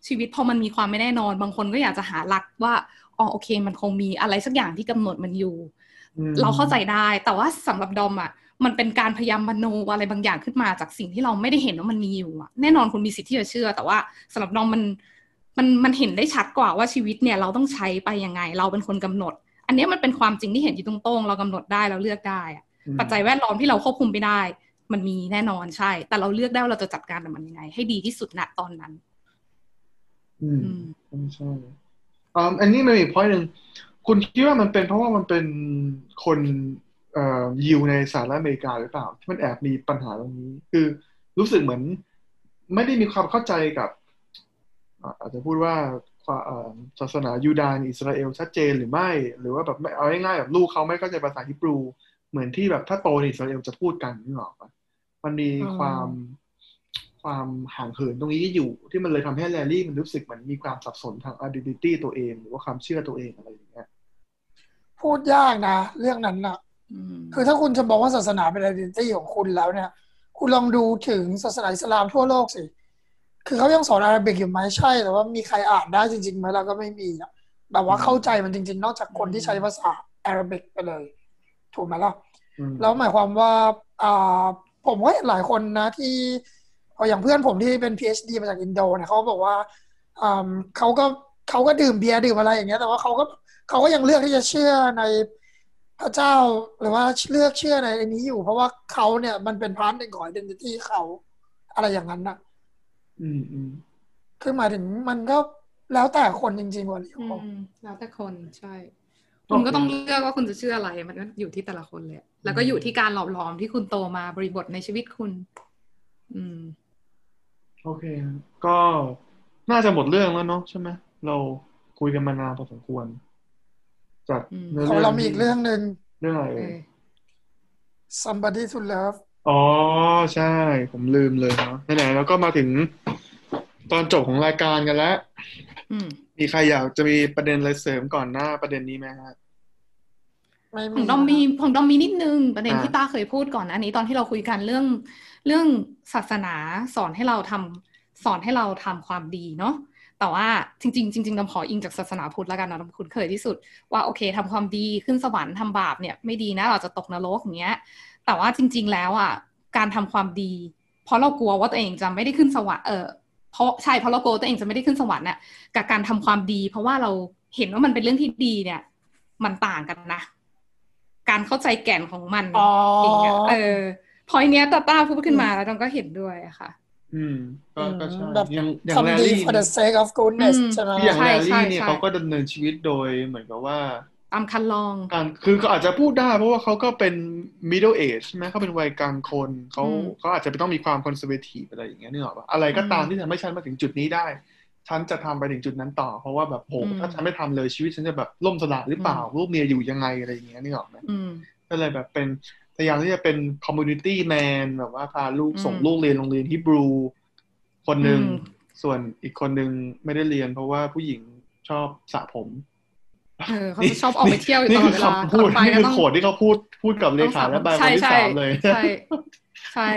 ชีวิตพอมันมีความไม่แน่นอน บางคนก็อยากจะหาหลักว่าอ๋อโอเค มันคงมีอะไรสักอย่างที่กำหนดมันอยู่อืมเราเข้าใจได้ แต่ว่าสำหรับดอมอะมันเป็นการพยายามมโนอะไรบางอย่างขึ้นมาจากสิ่งที่เราไม่ได้เห็นว่ามันมีอยู่อะแน่นอนคุณมีสิทธิ์ที่จะเชื่อ แต่ว่าสำหรับดอมมัน มันมันเห็นได้ชัดกว่าว่าชีวิตเนี่ยเราต้องใช้ไปยังไง เราเป็นคนกำหนด อันเนี้ยมันเป็นความจริงที่เห็นอยู่ตรงๆเรากำหนดได้เราเลือกได้อะอืมปัจจัยแวดล้อมที่เราควบคุมไม่ได้ มันมีแน่นอนใช่ แต่เราเลือกได้ว่าเราจะจัดการกับมันยังไง ให้ดีที่สุดณตอนนั้น อืมอืมใช่อ่าอันนี้มันมีพอยหนึ่งคุณคิดว่ามันเป็นเพราะว่ามันเป็นคนเอ่อยิวในสหรัฐอเมริกาหรือเปล่า ที่มันแอบมีปัญหาตรงนี้ คือรู้สึกเหมือน ไม่ได้มีความเข้าใจกับ อ่าอาจจะพูดว่าความเอ่อศาสนายูดาห์ในอิสราเอลชัดเจนหรือไม่ หรือว่าแบบไม่เอาง่ายๆแบบลูกเขาไม่เข้าใจภาษาฮิบรู เหมือนที่แบบถ้าโตในอิสราเอลจะพูดกันนึกออกปะมันมีอืมความความห่างเหินตรงนี้อยู่ที่มันเลยทำให้แลลี่มันรู้สึกเหมือนมีความสับสนทาง identity ตัวเอง หรือว่าความเชื่อตัวเองอะไรอย่างเงี้ยพูดยากนะ เรื่องนั้นน่ะอืมคือถ้าคุณจะบอกว่าศาสนาเป็น identity ของคุณแล้วเนี่ย คุณลองดูถึงศาสนาอิสลามทั่วโลกสิ คือเขายังสอนอาหรับิกอยู่ไหมใช่ แต่ว่ามีใครอ่านได้จริงๆไหมเราก็ไม่มีอะแบบว่าเข้าใจมันจริง ๆ นอกจากคนที่ใช้ภาษาอาหรับิกไปเลย ถูกไหมล่ะอืมแล้วหมายความว่าอ่าผมก็เห็นหลายคนนะที่เอาอย่างเพื่อนผมที่เป็น PhD มาจากอินโดเนี่ยเขาก็บอกว่าอ่าเขาก็เขาก็ดื่มเบียร์ดื่มอะไรอย่างเงี้ย แต่ว่าเขาก็เขาก็ยังเลือกที่จะเชื่อในพระเจ้าหรือว่าเลือกเชื่อในอันนี้อยู่ เพราะว่าเขาเนี่ยมันเป็น part หนึ่งของ identity เขาอะไรอย่างนั้นนะ อืมอืมคือหมายถึงมันก็แล้วแต่คนจริงๆว่ะลิอืโอมแล้วแต่คนใช่ คุณก็ต้องเลือกว่าคุณจะเชื่ออะไร มันก็อยู่ที่แต่ละคนเลย แล้วก็อยู่ที่การหล่อหลอมที่คุณโตมาบริบทในชีวิตคุณ อืม โอเค ก็น่าจะหมดเรื่องแล้วเนาะใช่ไหมเราคุยกันมานานพอสมควรจากอืมเนื้อของเรื่องเรามีอีกเรื่องหนึ่งเรื่องอะไรเอเอ่ยอ somebody to love อ๋อ ใช่ ผมลืมเลยเนาะไหนๆแล้วก็มาถึง ตอนจบของรายการกันแล้วอืมมีใครอยากจะมีประเด็นอะไรเสริมก่อนหน้าประเด็นนี้ไหมฮะไม่ขมีองดอมมีของดอมมีนิดนึงประเด็นอ่าที่ตาเคยพูดก่อนหน้านี้ตอนที่เราคุยกันเรื่องเรื่องศาสนาสอนให้เราทำสอนให้เราทำความดีเนาะแต่ว่าจริงๆจริงๆดำขออิงจากศาสนาพุทธแล้วกันนะดำคุ้นเคยที่สุด ว่าโอเคทำความดีขึ้นสวรรค์ทำบาปเนี่ยไม่ดีนะเราจะตกนรกอย่างเงี้ย แต่ว่าจริง ๆ แล้วอะการทำความดี เพราะเรากลัวว่าตัวเองจะไม่ได้ขึ้นสวรรค์เออ เพราะใช่เพราะเรากลัวตัวเองจะไม่ได้ขึ้นสวรรค์น่ะกับการทำความดี เพราะว่าเราเห็นว่ามันเป็นเรื่องที่ดีเนี่ย มันต่างกันนะ การเข้าใจแก่นของมันอ๋ออย่างเงี้ยเออพอยเนี้ยตาต้าพูดขึ้นมาแล้วดำก็เห็นด้วยอะค่ะ อืม ก็ก็ใช่แบบอย่างอย่างแรทำดีลี่ for the sake of goodness อืมใช่ไหมคืออย่างใช่แรใช่ลี่เนี่ยใช่เขาก็ดำเนินชีวิตโดยเหมือนกับว่า ตามคันลองการคือเขาอาจจะพูดได้ เพราะว่าเขาก็เป็น middle age ใช่ไหมเขาเป็นวัยกลางคนเขาอืมเขาอาจจะต้องมีความ conservative อะไรอย่างเงี้ยนึกออกปะอะไรก็ตามอืมที่ทำให้ฉันมาถึงจุดนี้ได้ ฉันจะทำไปถึงจุดนั้นต่อ เพราะว่าแบบโหอืมถ้าฉันไม่ทำเลยชีวิตฉันจะแบบล่มสลายหรือเปล่าอืมลูกเมียอยู่ยังไงอะไรอย่างเงี้ยนึกออกไหมอืมก็เลยแบบเป็นพยายามที่จะเป็น community man แบบว่าพาลูกอืมส่งลูกเรียนโรงเรียนฮิบรู คนหนึ่งอืมส่วนอีกคนหนึ่งไม่ได้เรียน เพราะว่าผู้หญิงชอบสระผม เออเขาจะชอบออกไปเที่ยวอยู่ตนี่ลอคืดอเวลาคำพูดไปนี่ก็คือต้องโขดที่เขาพูดพูดกับเลขาและบายคนที่ใช่สามเลยใช่ใช่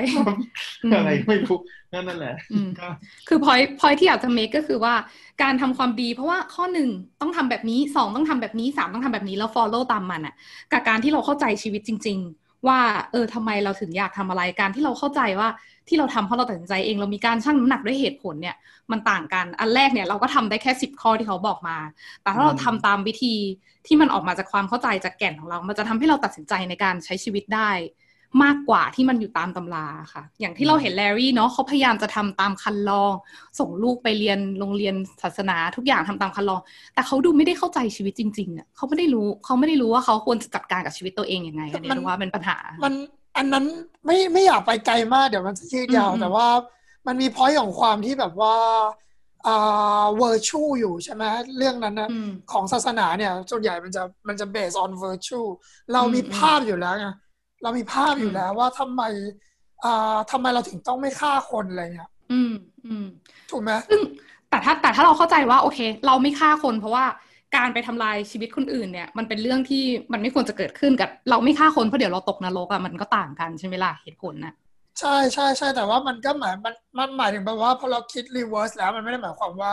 อืมอะไรไม่รู้นั่นนั่นแหละอืมก็คือพอยพอยที่อยากจะ make ก็คือว่าการทำความดีเพราะว่าข้อหนึ่งต้องทำแบบนี้สองต้องทำแบบนี้สามต้องทำแบบนี้แล้ว follow ตามมันอะกับการที่เราเข้าใจชีวิตจริง ๆ ว่าเออทำไมเราถึงอยากทำอะไรการที่เราเข้าใจว่าที่เราทำเพราะเราตัดสินใจเองเรามีการชั่งน้ำหนักด้วยเหตุผลเนี่ยมันต่างกันอันแรกเนี่ยเราก็ทำได้แค่สิบข้อที่เขาบอกมา แต่ถ้าเราทำตามวิธีที่มันออกมาจากความเข้าใจจากแก่นของเรา มันจะทำให้เราตัดสินใจในการใช้ชีวิตได้ มากกว่าที่มันอยู่ตามตำราค่ะ อย่างที่เราเห็นแลรี่เนาะเขาพยายามจะทำตามคันลอง ส่งลูกไปเรียนโรงเรียนศาสนาทุกอย่างทำตามคันลอง แต่เขาดูไม่ได้เข้าใจชีวิตจริงๆอะเขาไม่ได้รู้เขาไม่ได้รู้ว่าเขาควรจะจัดการกับชีวิตตัวเองยังไงอันนี้มันรู้ว่าเป็นปัญหา มันอันนั้นไม่ไม่อยากไปไกลมากเดี๋ยวมันจะยืดยาวอืมแต่ว่ามันมีพอยต์ของความที่แบบว่าอ่า virtue อยู่ใช่ไหมเรื่องนั้นนะอืมของศาสนาเนี่ยส่วนใหญ่มันจะมันจะ based on virtue เรามีอืมภาพอยู่แล้วไง เรามีภาพอยู่แล้วว่าทำไมอ่าทำไมเราถึงต้องไม่ฆ่าคนอะไรเงี้ยอืมอืมถูกไหมซึ่งแต่ถ้าแต่ถ้าเราเข้าใจว่าโอเค เราไม่ฆ่าคนเพราะว่าการไปทำลายชีวิตคนอื่นเนี่ย มันเป็นเรื่องที่มันไม่ควรจะเกิดขึ้นกับ เราไม่ฆ่าคนเพราะเดี๋ยวเราตกนรกอะมันก็ต่างกันใช่ไหมล่ะเหตุผลนะใช่ใช่ใช่แต่ว่ามันก็หมายมันมันหมายถึงแบบว่าพอเราคิด reverse แล้วมันไม่ได้หมายความว่า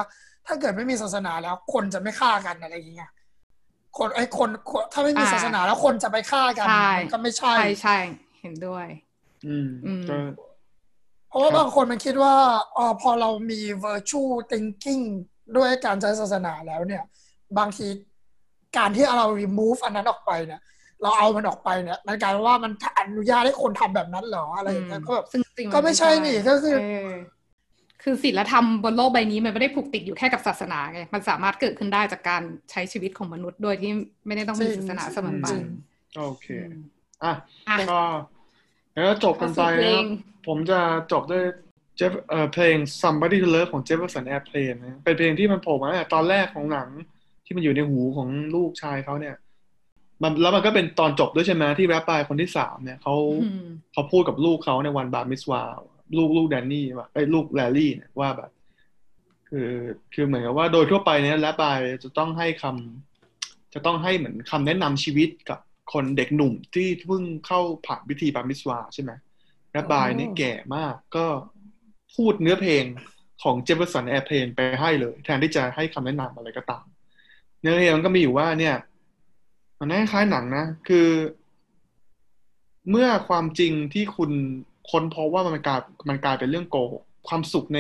ถ้าเกิดไม่มีศาสนาแล้วคนจะไม่ฆ่ากันอะไรอย่างเงี้ย คนไอ้คนคนถ้าไม่มีอ่าศาสนาแล้วคนจะไปฆ่ากันใช่มันก็ไม่ใช่ ใช่ใช่เห็นด้วย อืมอืมก็เพราะว่าครับบางคนมันคิดว่าอ๋อพอเรามี virtue thinking ด้วยการใช้ศาสนาแล้วเนี่ย บางทีการที่เรา remove อันนั้นออกไปเนี่ยเราเอามันออกไปเนี่ยมันกลายเป็นว่ามันอนุญาตให้คนทำแบบนั้นเหรออะไรอย่างเงี้ยก็แบบซึ่งจริงนก็ไม่ใช่นี่ก็คือเคือศีลธรรมบนโลกใบนี้มันไม่ได้ผูกติดอยู่แค่กับศาสนาไง มันสามารถเกิดขึ้นได้จากการใช้ชีวิตของมนุษย์โดยที่ไม่ได้ต้องมีจริงศาสนาเสมอไปจริงโอเคอืมอะอะก็แล้วจบกันไปเข้าสู่เพลนะงผมจะจบด้วยเจฟเอ่อเพลง Somebody to Love ของ Jefferson Airplane นะเป็นเพลงที่มันโผล่มาตั้งแต่ตอนแรกของหนังที่มันอยู่ในหูของลูกชายเขาเนี่ย มันแล้วมันก็เป็นตอนจบด้วยใช่ไหมที่แรปปายคนที่สามเนี่ยเขาอืมเขาพูดกับลูกเขาในวันบาร์มิสวา ลูกลูกแดนนี่ว่าไอ้ยลูกแลลี่เนี่ยว่าแบบ คือคือเหมือนกับว่าโดยทั่วไปเนี่ยแรปปายจะต้องให้คำจะต้องให้เหมือนคำแนะนำชีวิตกับคนเด็กหนุ่มที่เพิ่งเข้าผ่านพิธี bar mitzvah ใช่ไหมแรบไบนี่แก่มากก็พูดเนื้อเพลงของ Jefferson Airplane ไปให้เลย แทนที่จะให้คำแนะนำอะไรก็ตาม เนื้อเพลงมันก็มีอยู่ว่าเนี่ย มันคล้ายๆหนังนะ คือ เมื่อความจริงที่คุณ ค้นพบว่ามันกลายมันกลายเป็นเรื่องโกหกความสุขใน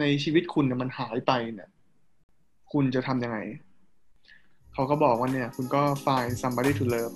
ในชีวิตคุณเนี่ยมันหายไปเนี่ย คุณจะทำยังไง เขาก็บอกว่าเนี่ย คุณก็ find somebody to love